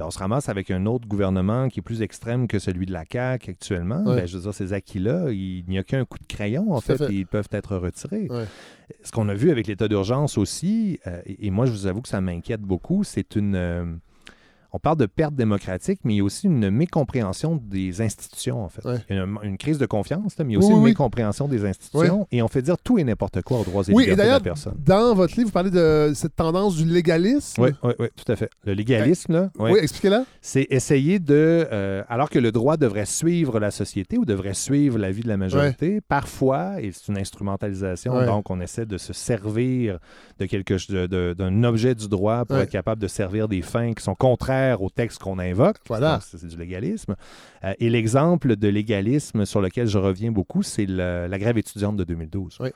Ben, on se ramasse avec un autre gouvernement qui est plus extrême que celui de la CAQ actuellement. Ouais. Ben, je veux dire, ces acquis-là, il n'y a qu'un coup de crayon, en fait, fait. et ils peuvent être retirés. Ouais. Ce qu'on a vu avec l'état d'urgence aussi, euh, et et moi je vous avoue que ça m'inquiète beaucoup, c'est une... on parle de perte démocratique, mais il y a aussi une mécompréhension des institutions, en fait. Ouais. Il y a une, une crise de confiance, là, mais il y a aussi Oui, une oui. mécompréhension des institutions, et on fait dire tout et n'importe quoi aux droits et Oui, et libertés de la d'ailleurs, personne. dans votre livre, vous parlez de cette tendance du légalisme. Oui, oui, oui, tout à fait. Le légalisme, là, Oui, expliquez-la. c'est essayer de, euh, alors que le droit devrait suivre la société ou devrait suivre la vie de la majorité, parfois, et c'est une instrumentalisation, donc on essaie de se servir de quelque d'un objet du droit pour être capable de servir des fins qui sont contraires au texte qu'on invoque. Voilà. C'est du légalisme. Euh, et l'exemple de légalisme sur lequel je reviens beaucoup, c'est la grève étudiante de 2012. Oui.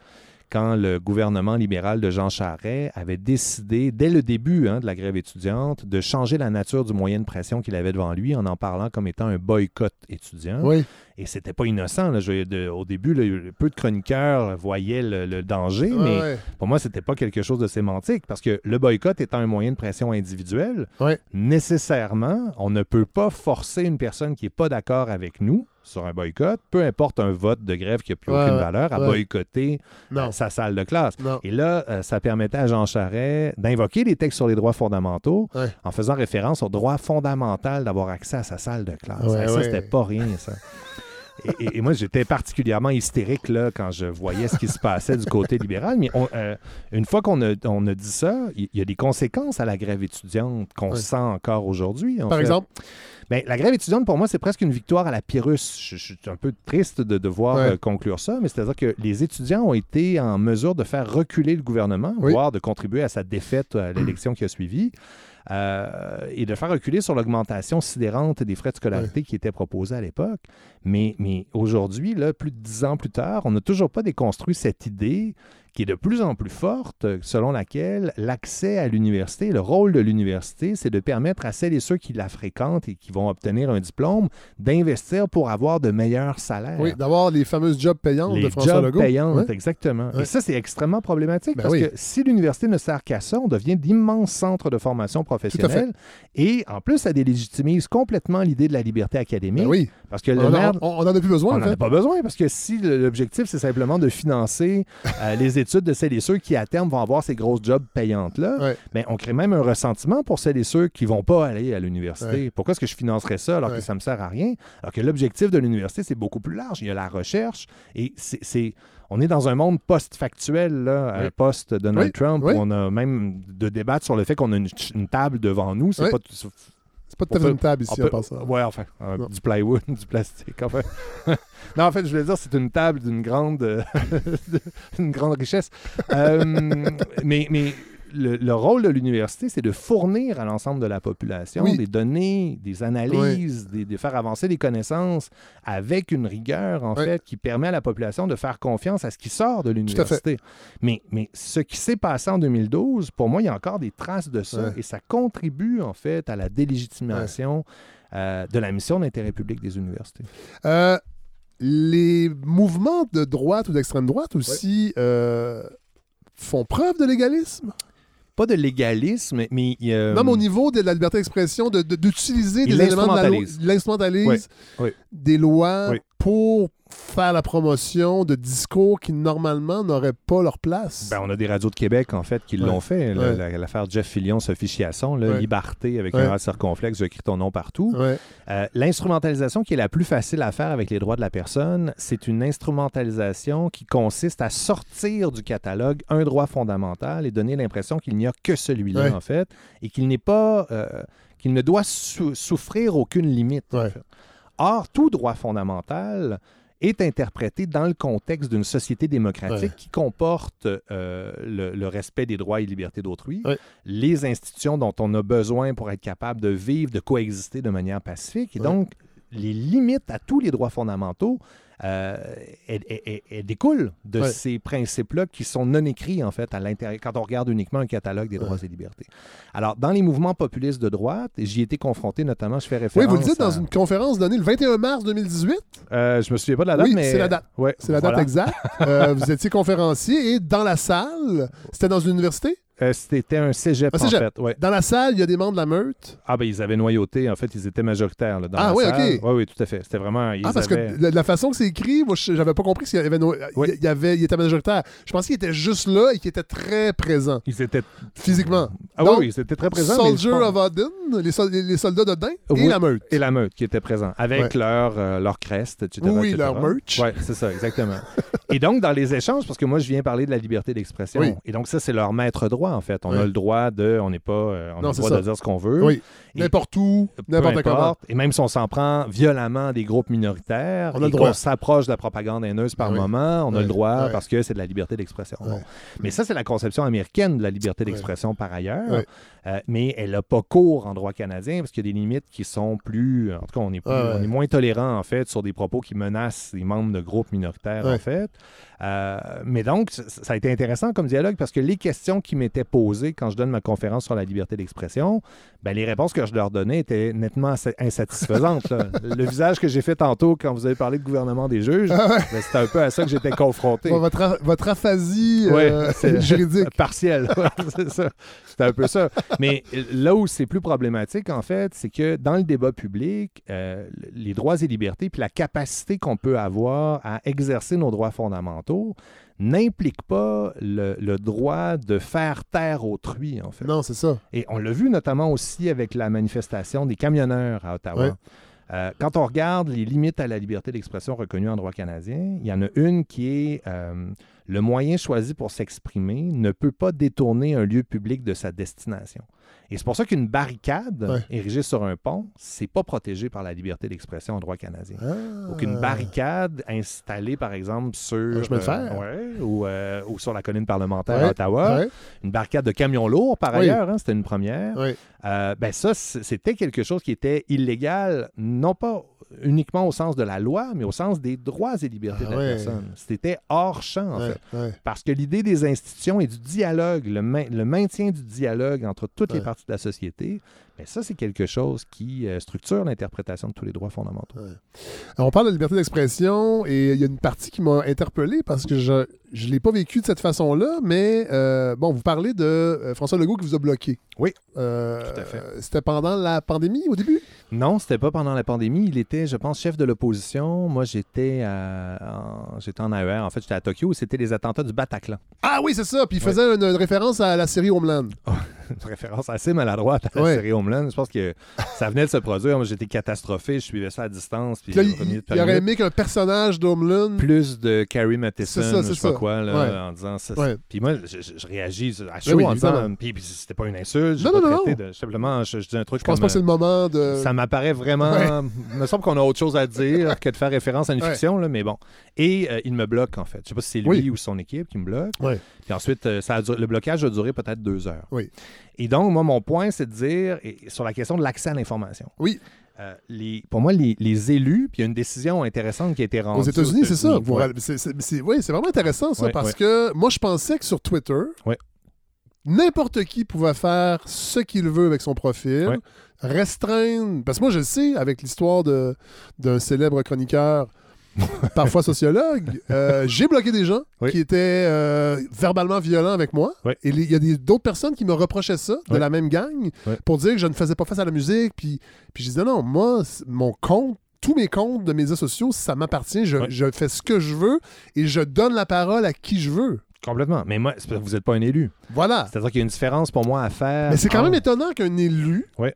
Quand le gouvernement libéral de Jean Charest avait décidé, dès le début hein, de la grève étudiante, de changer la nature du moyen de pression qu'il avait devant lui en en parlant comme étant un boycott étudiant. Oui. Et c'était pas innocent. là. Je- de- au début, là, peu de chroniqueurs voyaient le, le danger, mais pour moi, c'était pas quelque chose de sémantique parce que le boycott étant un moyen de pression individuel, nécessairement, on ne peut pas forcer une personne qui n'est pas d'accord avec nous sur un boycott, peu importe un vote de grève qui n'a plus Ouais, aucune valeur, à ouais. boycotter Non. sa salle de classe. Non. Et là, euh, ça permettait à Jean Charest d'invoquer les textes sur les droits fondamentaux Ouais. en faisant référence au droit fondamental d'avoir accès à sa salle de classe. Et ça, c'était pas rien, ça. Et, et- et moi, j'étais particulièrement hystérique là, quand je voyais ce qui se passait du côté libéral. Mais on, euh, une fois qu'on a, on a dit ça, il y, a des conséquences à la grève étudiante qu'on sent encore aujourd'hui. Par fait. exemple? Ben, la grève étudiante, pour moi, c'est presque une victoire à la Pyrrhus. Je, je suis un peu triste de devoir Ouais. euh, conclure ça, mais c'est-à-dire que les étudiants ont été en mesure de faire reculer le gouvernement, Oui. voire de contribuer à sa défaite à l'élection qui a suivi. euh, et de faire reculer sur l'augmentation sidérante des frais de scolarité qui étaient proposés à l'époque. Mais, mais aujourd'hui, plus de dix ans plus tard, on n'a toujours pas déconstruit cette idée qui est de plus en plus forte, selon laquelle l'accès à l'université, le rôle de l'université, c'est de permettre à celles et ceux qui la fréquentent et qui vont obtenir un diplôme d'investir pour avoir de meilleurs salaires. Oui, d'avoir les fameuses jobs payantes Les de François jobs Legault. payantes, exactement. Et ça, c'est extrêmement problématique Ben parce oui. que si l'université ne sert qu'à ça, on devient d'immenses centres de formation professionnelle. Et en plus, ça délégitimise complètement l'idée de la liberté académique. Ben oui. Parce que On le en a- plus besoin, On en n'en a pas besoin parce que si l'objectif, c'est simplement de financer euh, les études de celles et ceux qui, à terme, vont avoir ces grosses jobs payantes-là, Ouais. ben, on crée même un ressentiment pour celles et ceux qui ne vont pas aller à l'université. Ouais. Pourquoi est-ce que je financerais ça alors Ouais. que ça ne me sert à rien? Alors que l'objectif de l'université, c'est beaucoup plus large. Il y a la recherche et c'est... On est dans un monde post-factuel, euh, Oui. post-Donald Oui. Trump, Oui. où on a même de débattre sur le fait qu'on a une, une table devant nous. C'est pas, C'est pas peut- une table ici, on en passant. Ouais, enfin, euh, du plywood, du plastique, enfin. non, en fait, je voulais dire, c'est une table d'une grande, euh, grande richesse. Euh, mais, mais le, le rôle de l'université, c'est de fournir à l'ensemble de la population Oui. des données, des analyses, des- de faire avancer les connaissances avec une rigueur, en fait, qui permet à la population de faire confiance à ce qui sort de l'université. Mais, mais ce qui s'est passé en 2012, pour moi, il y a encore des traces de ça et ça contribue, en fait, à la délégitimation euh, de la mission d'intérêt public des universités. Euh, les mouvements de droite ou d'extrême droite aussi euh, font preuve de légalisme? Pas de légalisme, mais... euh, Non, mais au niveau de la liberté d'expression, de- de- d'utiliser Ils des éléments de oui. des lois Oui. Pour faire la promotion de discours qui normalement n'auraient pas leur place. Ben, on a des radios de Québec, en fait, qui Ouais. l'ont fait. Ouais. L'affaire Jeff Fillion, Sophie Chiasson, là, Ouais. Liberté avec un circonflexe, j'écris ton nom partout. Euh, L'instrumentalisation qui est la plus facile à faire avec les droits de la personne, c'est une instrumentalisation qui consiste à sortir du catalogue un droit fondamental et donner l'impression qu'il n'y a que celui-là, en fait, et qu'il n'est pas. euh, qu'il ne doit sou- souffrir aucune limite. en fait. Or, tout droit fondamental est interprété dans le contexte d'une société démocratique Ouais. qui comporte euh, le, le respect des droits et libertés d'autrui, Ouais. les institutions dont on a besoin pour être capable de vivre, de coexister de manière pacifique. Et Ouais. donc, les limites à tous les droits fondamentaux, euh, elles découlent de Ouais. ces principes-là qui sont non écrits, en fait, à l'intérieur, quand on regarde uniquement un catalogue des droits et libertés. Alors, dans les mouvements populistes de droite, j'y ai été confronté notamment, je fais Oui, référence vous le dites à- dans une conférence donnée le 21 mars 2018. Euh, je me souviens pas de la date, oui, mais... c'est la date. Ouais, C'est la voilà. date exacte. Euh, vous étiez conférencier et dans la salle, c'était dans une université? Euh, C'était un cégep, Un cégep. en fait. Ouais. Dans la salle, il y a des membres de la meute? Ah, ben ils avaient noyauté. En fait, ils étaient majoritaires là, dans Ah, la oui, salle. OK. Oui, oui, tout à fait. C'était vraiment... Ils Ah, parce avaient- que la, la façon que c'est écrit, moi, j'avais pas compris qu'il y avait, no- Oui. il y avait, il était majoritaire. Je pensais qu'il était juste là et qu'il était très présent, Ils étaient... physiquement. Ah Donc, oui, ils étaient très présents. mais je Soldier pense- of Odin, les, sol- les soldats d'Odin et Oui. la meute. Et la meute qui était présent, avec Ouais. leur, euh, leur crest, etc. Oui, etc. leur merch. Oui, c'est ça, exactement. et donc, dans les échanges, parce que moi, je viens parler de la liberté d'expression, Oui. et donc ça, c'est leur maître droit. Droit, en fait. On Ouais. a le droit de. On n'est pas. euh, on Non, a le droit ça. de dire ce qu'on veut. Oui. N'importe où, n'importe comment. Et même si on s'en prend violemment des groupes minoritaires, On a le et droit. qu'on s'approche de la propagande haineuse par Oui. moment, on a le droit parce que c'est de la liberté d'expression. Mais ça, c'est la conception américaine de la liberté d'expression par ailleurs. Euh, mais elle n'a pas cours en droit canadien parce qu'il y a des limites qui sont plus. En tout cas, on est, plus- on moins tolérant, en fait, sur des propos qui menacent les membres de groupes minoritaires, en fait. Euh, mais donc, ça a été intéressant comme dialogue parce que les questions qui m'étaient posées quand je donne ma conférence sur la liberté d'expression, ben, les réponses que je leur donnais étaient nettement ins- insatisfaisantes. là. Le visage que j'ai fait tantôt quand vous avez parlé de gouvernement des juges, Ah ben, c'était un peu à ça que j'étais confronté. Bon, votre, votre aphasie euh, c'est- juridique. partiel. Ouais, c'est ça. C'est un peu ça. Mais là où c'est plus problématique, en fait, c'est que dans le débat public, euh, les droits et libertés, puis la capacité qu'on peut avoir à exercer nos droits fondamentaux n'implique pas le, le droit de faire taire autrui, en fait. Non, c'est ça. Et on l'a vu notamment aussi avec la manifestation des camionneurs à Ottawa. Ouais. Euh, quand on regarde les limites à la liberté d'expression reconnues en droit canadien, il y en a une qui est euh, le moyen choisi pour s'exprimer ne peut pas détourner un lieu public de sa destination. Et c'est pour ça qu'une barricade Ouais. érigée sur un pont, c'est pas protégé par la liberté d'expression en droit canadien. Ah. Donc, une barricade installée, par exemple, sur, ouais, ou, euh, ou sur la colline parlementaire Ouais, à Ottawa, une barricade de camions lourds, par Oui. ailleurs, hein, c'était une première. Oui. Euh, ben ça, c'était quelque chose qui était illégal, non pas uniquement au sens de la loi, mais au sens des droits et libertés Ah de la ouais. personne. C'était hors champ, en Ouais, fait. ouais. Parce que l'idée des institutions et du dialogue, le, main- le maintien du dialogue entre toutes les parties de la société, ben ça, c'est quelque chose qui euh, structure l'interprétation de tous les droits fondamentaux. Alors, on parle de liberté d'expression et il y a une partie qui m'a interpellé parce que je ne l'ai pas vécu de cette façon-là, mais euh, bon, vous parlez de euh, François Legault qui vous a bloqué. Oui. Euh, Tout à fait. C'était pendant la pandémie au début? Non, c'était pas pendant la pandémie. Il était, je pense, chef de l'opposition. Moi, j'étais à- en, j'étais en AER. En fait, j'étais à Tokyo. C'était les attentats du Bataclan. Ah oui, c'est ça. Puis il faisait une, une référence à la série Homeland. Une référence assez maladroite à la Ouais. série Homeland. Je pense que ça venait de se produire. Moi, j'étais catastrophé. Je suivais ça à distance. Puis là, il, premier il par aurait aimé qu'un personnage d'Homeland. plus de Carrie Matheson, ça, je sais pas ça. quoi, là, Ouais. en disant ça. Ouais. Puis moi, je, je- je réagis à Ben chaud oui, en disant, puis, puis c'était pas une insulte, Non, pas non, non, de- simplement, je, je dis un truc Je pense comme, pas que c'est le moment de. Ça m'apparaît vraiment. Il me semble qu'on a autre chose à dire que de faire référence à une fiction, là, mais bon. Et euh, il me bloque, en fait. Je sais pas si c'est lui Oui. ou son équipe qui me bloque. Puis ensuite, euh, ça a duré- le blocage a duré peut-être deux heures. Oui. Et donc, moi, mon point, c'est de dire, et- sur la question de l'accès à l'information. Oui. Euh, les, pour moi, les, les élus, puis il y a une décision intéressante qui a été rendue. Aux États-Unis, c'est ça. Ouais. c'est- oui, c'est vraiment intéressant, ça, Ouais, parce ouais. que moi, je pensais que sur Twitter, n'importe qui pouvait faire ce qu'il veut avec son profil, restreindre. Parce que moi, je le sais, avec l'histoire d'un célèbre chroniqueur, parfois sociologue, euh, j'ai bloqué des gens Oui. qui étaient euh, verbalement violents avec moi. Et il y a d'autres personnes qui me reprochaient ça, de la même gang, pour dire que je ne faisais pas face à la musique. Puis, puis je disais non, moi, mon compte, tous mes comptes de médias sociaux, ça m'appartient. Je, Ouais. je fais ce que je veux et je donne la parole à qui je veux. Complètement. Mais moi, c'est parce que vous n'êtes pas un élu. Voilà. C'est-à-dire qu'il y a une différence pour moi à faire. Mais c'est quand même étonnant qu'un élu. Ouais.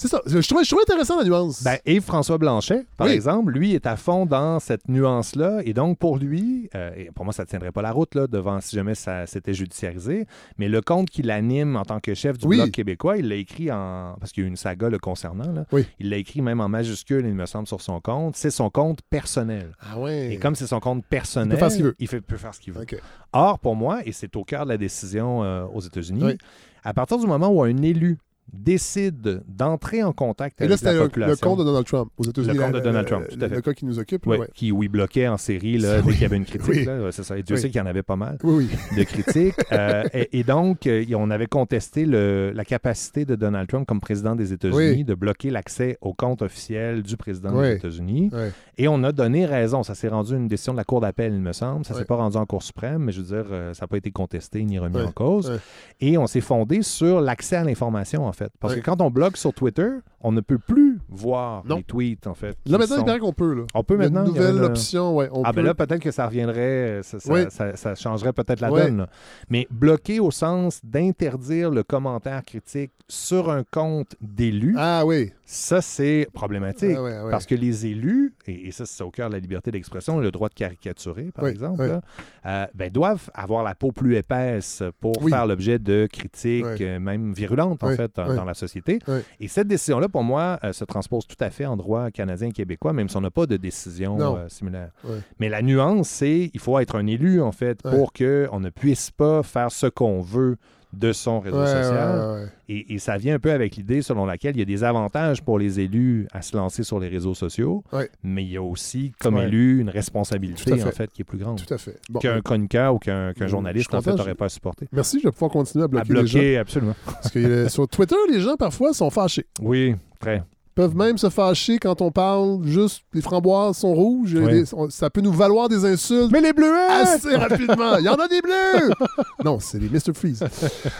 C'est ça. Je trouvais, je trouvais intéressant la nuance. Ben, Yves-François Blanchet, par Oui. exemple, lui est à fond dans cette nuance-là. Et donc, pour lui, euh, et pour moi, ça ne tiendrait pas la route là, devant si jamais ça s'était judiciarisé. Mais le compte qu'il anime en tant que chef du Oui. Bloc québécois, il l'a écrit en. Parce qu'il y a eu une saga le concernant. Là. Oui. Il l'a écrit même en majuscule, il me semble, sur son compte. C'est son compte personnel. ah ouais. Et comme c'est son compte personnel, Il peut faire ce qu'il veut. il fait- peut faire ce qu'il veut. Or, pour moi, et c'est au cœur de la décision euh, aux États-Unis, à partir du moment où un élu décide d'entrer en contact Et là, avec c'était la le, compte de Donald Trump aux États-Unis. Le compte de Donald Trump, tout à fait. Le cas qui nous occupe. Ouais, ouais. qui, où il bloquait en série là, dès oui. qu'il y avait une critique. Oui. là. Ça. Et Dieu Oui. sait qu'il y en avait pas mal Oui, oui. de critiques. Euh, et, et donc, euh, on avait contesté le- la capacité de Donald Trump comme président des États-Unis Oui. de bloquer l'accès au compte officiel du président Oui. des États-Unis. Et on a donné raison. Ça s'est rendu une décision de la Cour d'appel, il me semble. Ça Ouais. s'est pas rendu en Cour suprême, mais je veux dire, euh, ça n'a pas été contesté ni remis en cause. Et on s'est fondé sur l'accès à l'information, en fait. Parce que quand on bloque sur Twitter, on ne peut plus voir Non. les tweets, en fait. Là, maintenant, il sont- paraît qu'on peut. Là. On peut Il maintenant. Une il nouvelle une- option, ouais. On ah, peut. ben là, peut-être que ça reviendrait, euh, ça, ça- Oui. ça- ça changerait peut-être la Oui. donne. là. Mais bloquer au sens d'interdire le commentaire critique sur un compte d'élu, Ah oui. Ça, c'est problématique. Ouais, ouais. Parce que les élus, et, et ça, c'est au cœur de la liberté d'expression, le droit de caricaturer, par exemple, là, euh, ben, doivent avoir la peau plus épaisse pour faire l'objet de critiques, euh, même virulentes, en fait, dans, dans la société. Et cette décision-là, pour moi, se transpose tout à fait en droit canadien et québécois, même si on n'a pas de décision euh, similaire. Mais la nuance, c'est il faut être un élu, en fait, Ouais. pour qu'on ne puisse pas faire ce qu'on veut de son réseau Ouais, social. Et, et ça vient un peu avec l'idée selon laquelle il y a des avantages pour les élus à se lancer sur les réseaux sociaux, mais il y a aussi, comme élu, une responsabilité, fait. en fait, qui est plus grande. Tout à fait. Bon, Qu'un chroniqueur ou qu'un journaliste, en fait, n'aurait pas à supporter. Merci, je vais pouvoir continuer à À bloquer, les gens. bloquer, absolument. Parce que euh, sur Twitter, les gens, parfois, sont fâchés. Oui, très. Peuvent même se fâcher quand on parle juste les framboises sont rouges. les- on- ça peut nous valoir des insultes. Mais les bleuets! Assez rapidement. Il y en a des bleus! non, c'est les Mr. Freeze.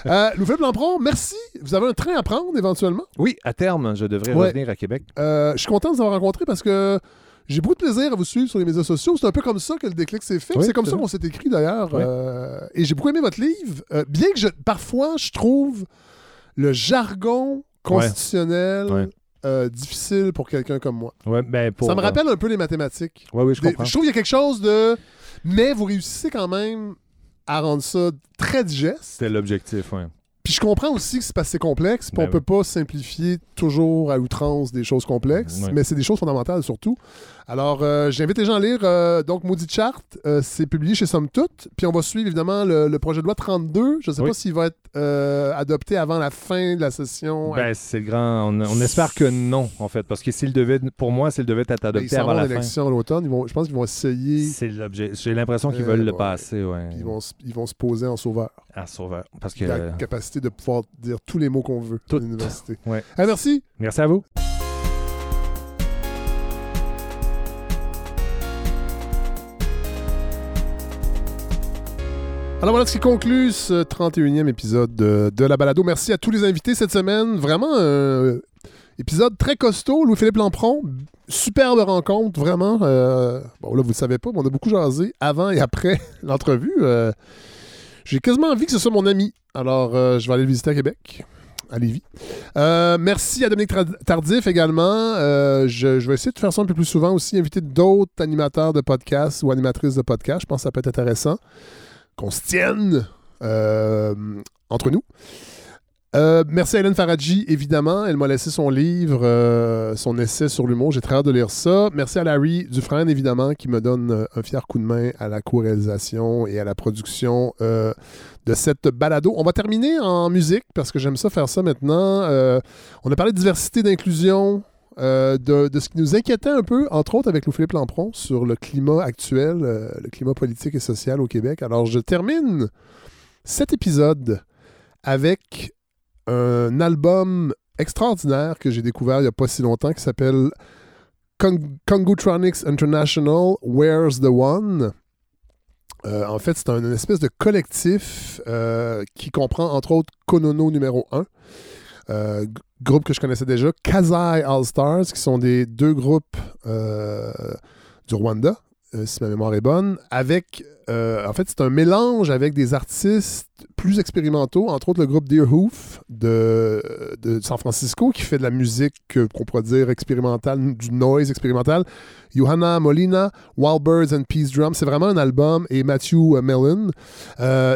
Euh, Louis-Philippe Lampron, merci. Vous avez un train à prendre éventuellement? Oui, à terme, je devrais Ouais. revenir à Québec. Euh, je suis content de vous avoir rencontré parce que j'ai beaucoup de plaisir à vous suivre sur les médias sociaux. C'est un peu comme ça que le déclic s'est fait. Oui, c'est comme ça qu'on s'est écrit d'ailleurs. Oui. Euh, et j'ai beaucoup aimé votre livre. Euh, bien que je, parfois, je trouve le jargon constitutionnel Ouais. Euh, difficile pour quelqu'un comme moi. Ouais, ben, pour, ça me euh, rappelle un peu les mathématiques. Oui, je Des- comprends. je trouve qu'il y a quelque chose de. Mais vous réussissez quand même à rendre ça très digeste. C'était l'objectif, oui. Puis je comprends aussi que c'est parce que c'est complexe, puis Ben on peut pas simplifier toujours à outrance des choses complexes, mais c'est des choses fondamentales surtout. Alors, euh, j'invite les gens à lire euh, donc Maudit Charte, euh, c'est publié chez Somme Toute, puis on va suivre évidemment le, le projet de loi 32. Je sais Oui. pas s'il va être euh, adopté avant la fin de la session. Ben, c'est le grand. On, on espère que non, en fait, parce que s'il devait, pour moi, s'il devait être Ben, adopté s'en avant la fin, à l'automne. Ils vont- Je pense qu'ils vont essayer, c'est l'objet. J'ai l'impression qu'ils veulent le passer, ouais. ils vont, se- ils vont se poser en sauveur. À Sauveur. Parce que. La capacité de pouvoir dire tous les mots qu'on veut Tout. à l'université. Ouais. Ah, merci. Merci à vous. Alors voilà ce qui conclut ce 31e épisode de, la balado. Merci à tous les invités cette semaine. Vraiment un épisode très costaud. Louis-Philippe Lampron, superbe rencontre, vraiment. Euh, bon là, vous ne le savez pas, mais on a beaucoup jasé avant et après l'entrevue. Euh, J'ai quasiment envie que ce soit mon ami. Alors, euh, je vais aller le visiter à Québec. À Lévis. Euh, merci à Dominique Tardif également. Euh, je vais essayer de faire ça un peu plus souvent aussi, inviter d'autres animateurs de podcasts ou animatrices de podcasts. Je pense que ça peut être intéressant qu'on se tienne euh, entre nous. Euh, merci à Hélène Faradji, évidemment. Elle m'a laissé son livre, euh, son essai sur l'humour. J'ai très hâte de lire ça. Merci à Larry Dufresne, évidemment, qui me donne un fier coup de main à la co-réalisation et à la production de cette balado. On va terminer en musique parce que j'aime ça faire ça maintenant. On a parlé de diversité, d'inclusion, euh, de, ce qui nous inquiétait un peu, entre autres avec Louis-Philippe Lampron, sur le climat actuel, euh, le climat politique et social au Québec. Alors, je termine cet épisode avec un album extraordinaire que j'ai découvert il n'y a pas si longtemps qui s'appelle Cong- Congotronics International Where's the One? Euh, en fait, c'est un espèce de collectif qui comprend entre autres Konono numéro 1, euh, g- groupe que je connaissais déjà, Kazai All Stars, qui sont des deux groupes euh, du Rwanda, euh, si ma mémoire est bonne, avec, euh, en fait, c'est un mélange avec des artistes plus expérimentaux, entre autres le groupe Deer Hoof de, San Francisco, qui fait de la musique qu'on pourrait dire expérimentale, du noise expérimental. Johanna Molina, Wild Birds and Peace Drum, c'est vraiment un album, et Matthew Mellon,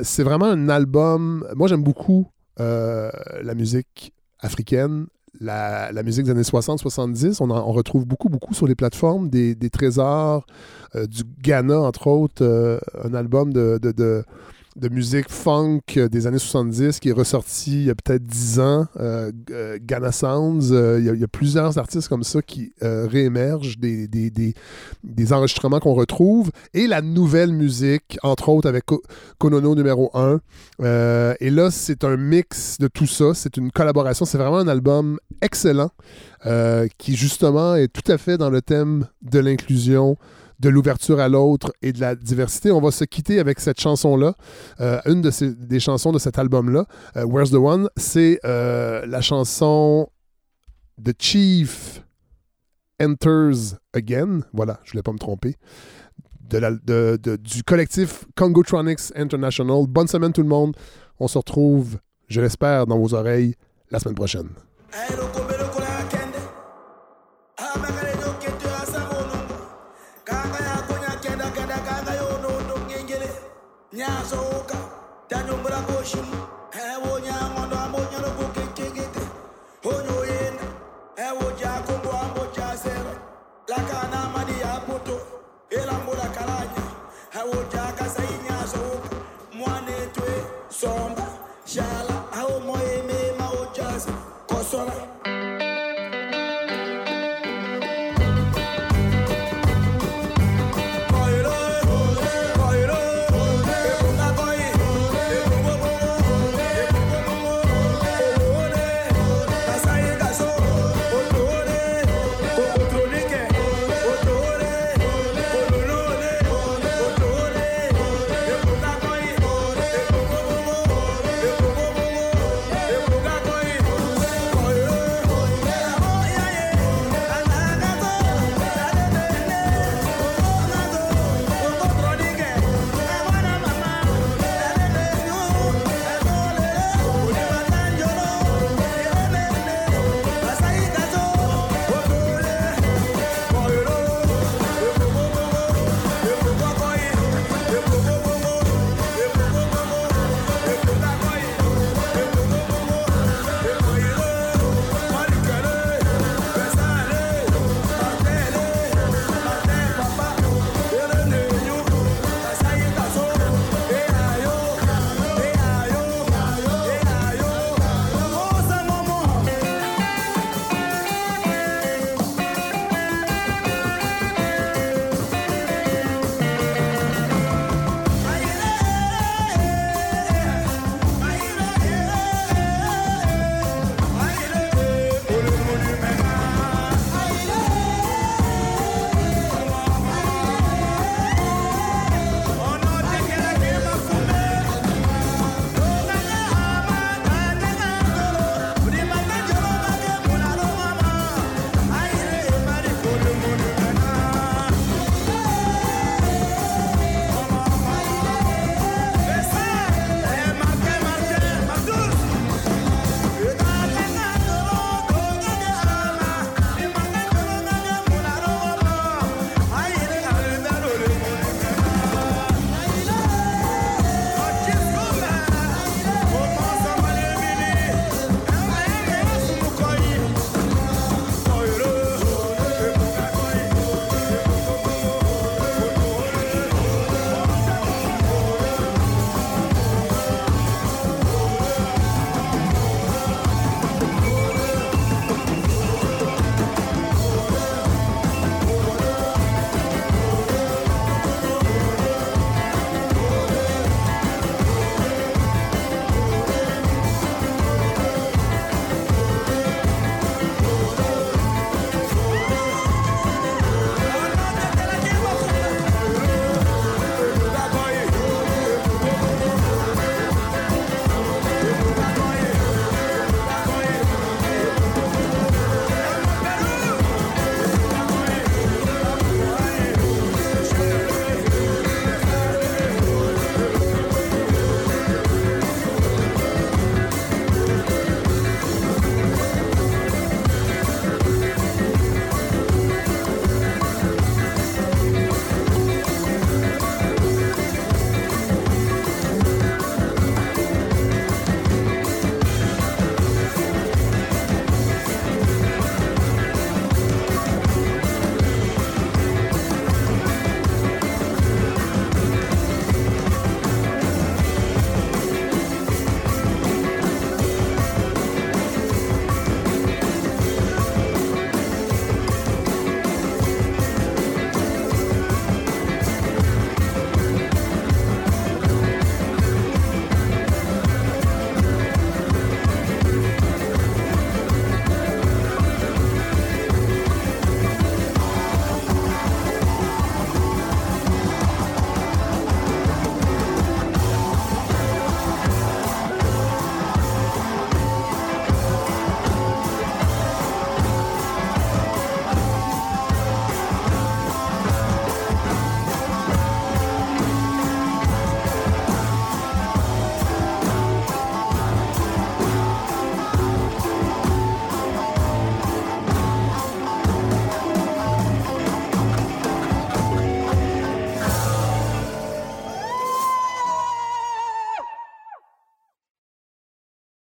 c'est vraiment un album, moi j'aime beaucoup la musique africaine, la, musique des années 60-70. On, retrouve beaucoup, beaucoup sur les plateformes des, trésors euh, du Ghana, entre autres, euh, un album de- de musique funk euh, des années 70 qui est ressorti il y a peut-être 10 ans, euh, euh, Ghana Sounds. il, y a, plusieurs artistes comme ça qui réémergent des, des, des- des enregistrements qu'on retrouve. Et la nouvelle musique, entre autres avec Ko- Konono numéro 1. Euh, et là, c'est un mix de tout ça. C'est une collaboration. C'est vraiment un album excellent qui, justement, est tout à fait dans le thème de l'inclusion, de l'ouverture à l'autre et de la diversité. On va se quitter avec cette chanson-là. Euh, une de ces- des chansons de cet album-là, euh, Where's the One, c'est euh, la chanson The Chief Enters Again. Voilà, je ne voulais pas me tromper. Du collectif Congotronics International. Bonne semaine tout le monde. On se retrouve, je l'espère, dans vos oreilles la semaine prochaine. nyasoka tanyombora koshimu. Ewo nyangondo amonyolo honyo onyoyenda ewo jakongo ambo jasera lakana madi apoto elambula kalanya. Ewo jakasa inyasoka mwanetwe somba. Shala awo moyemema ojasa kosola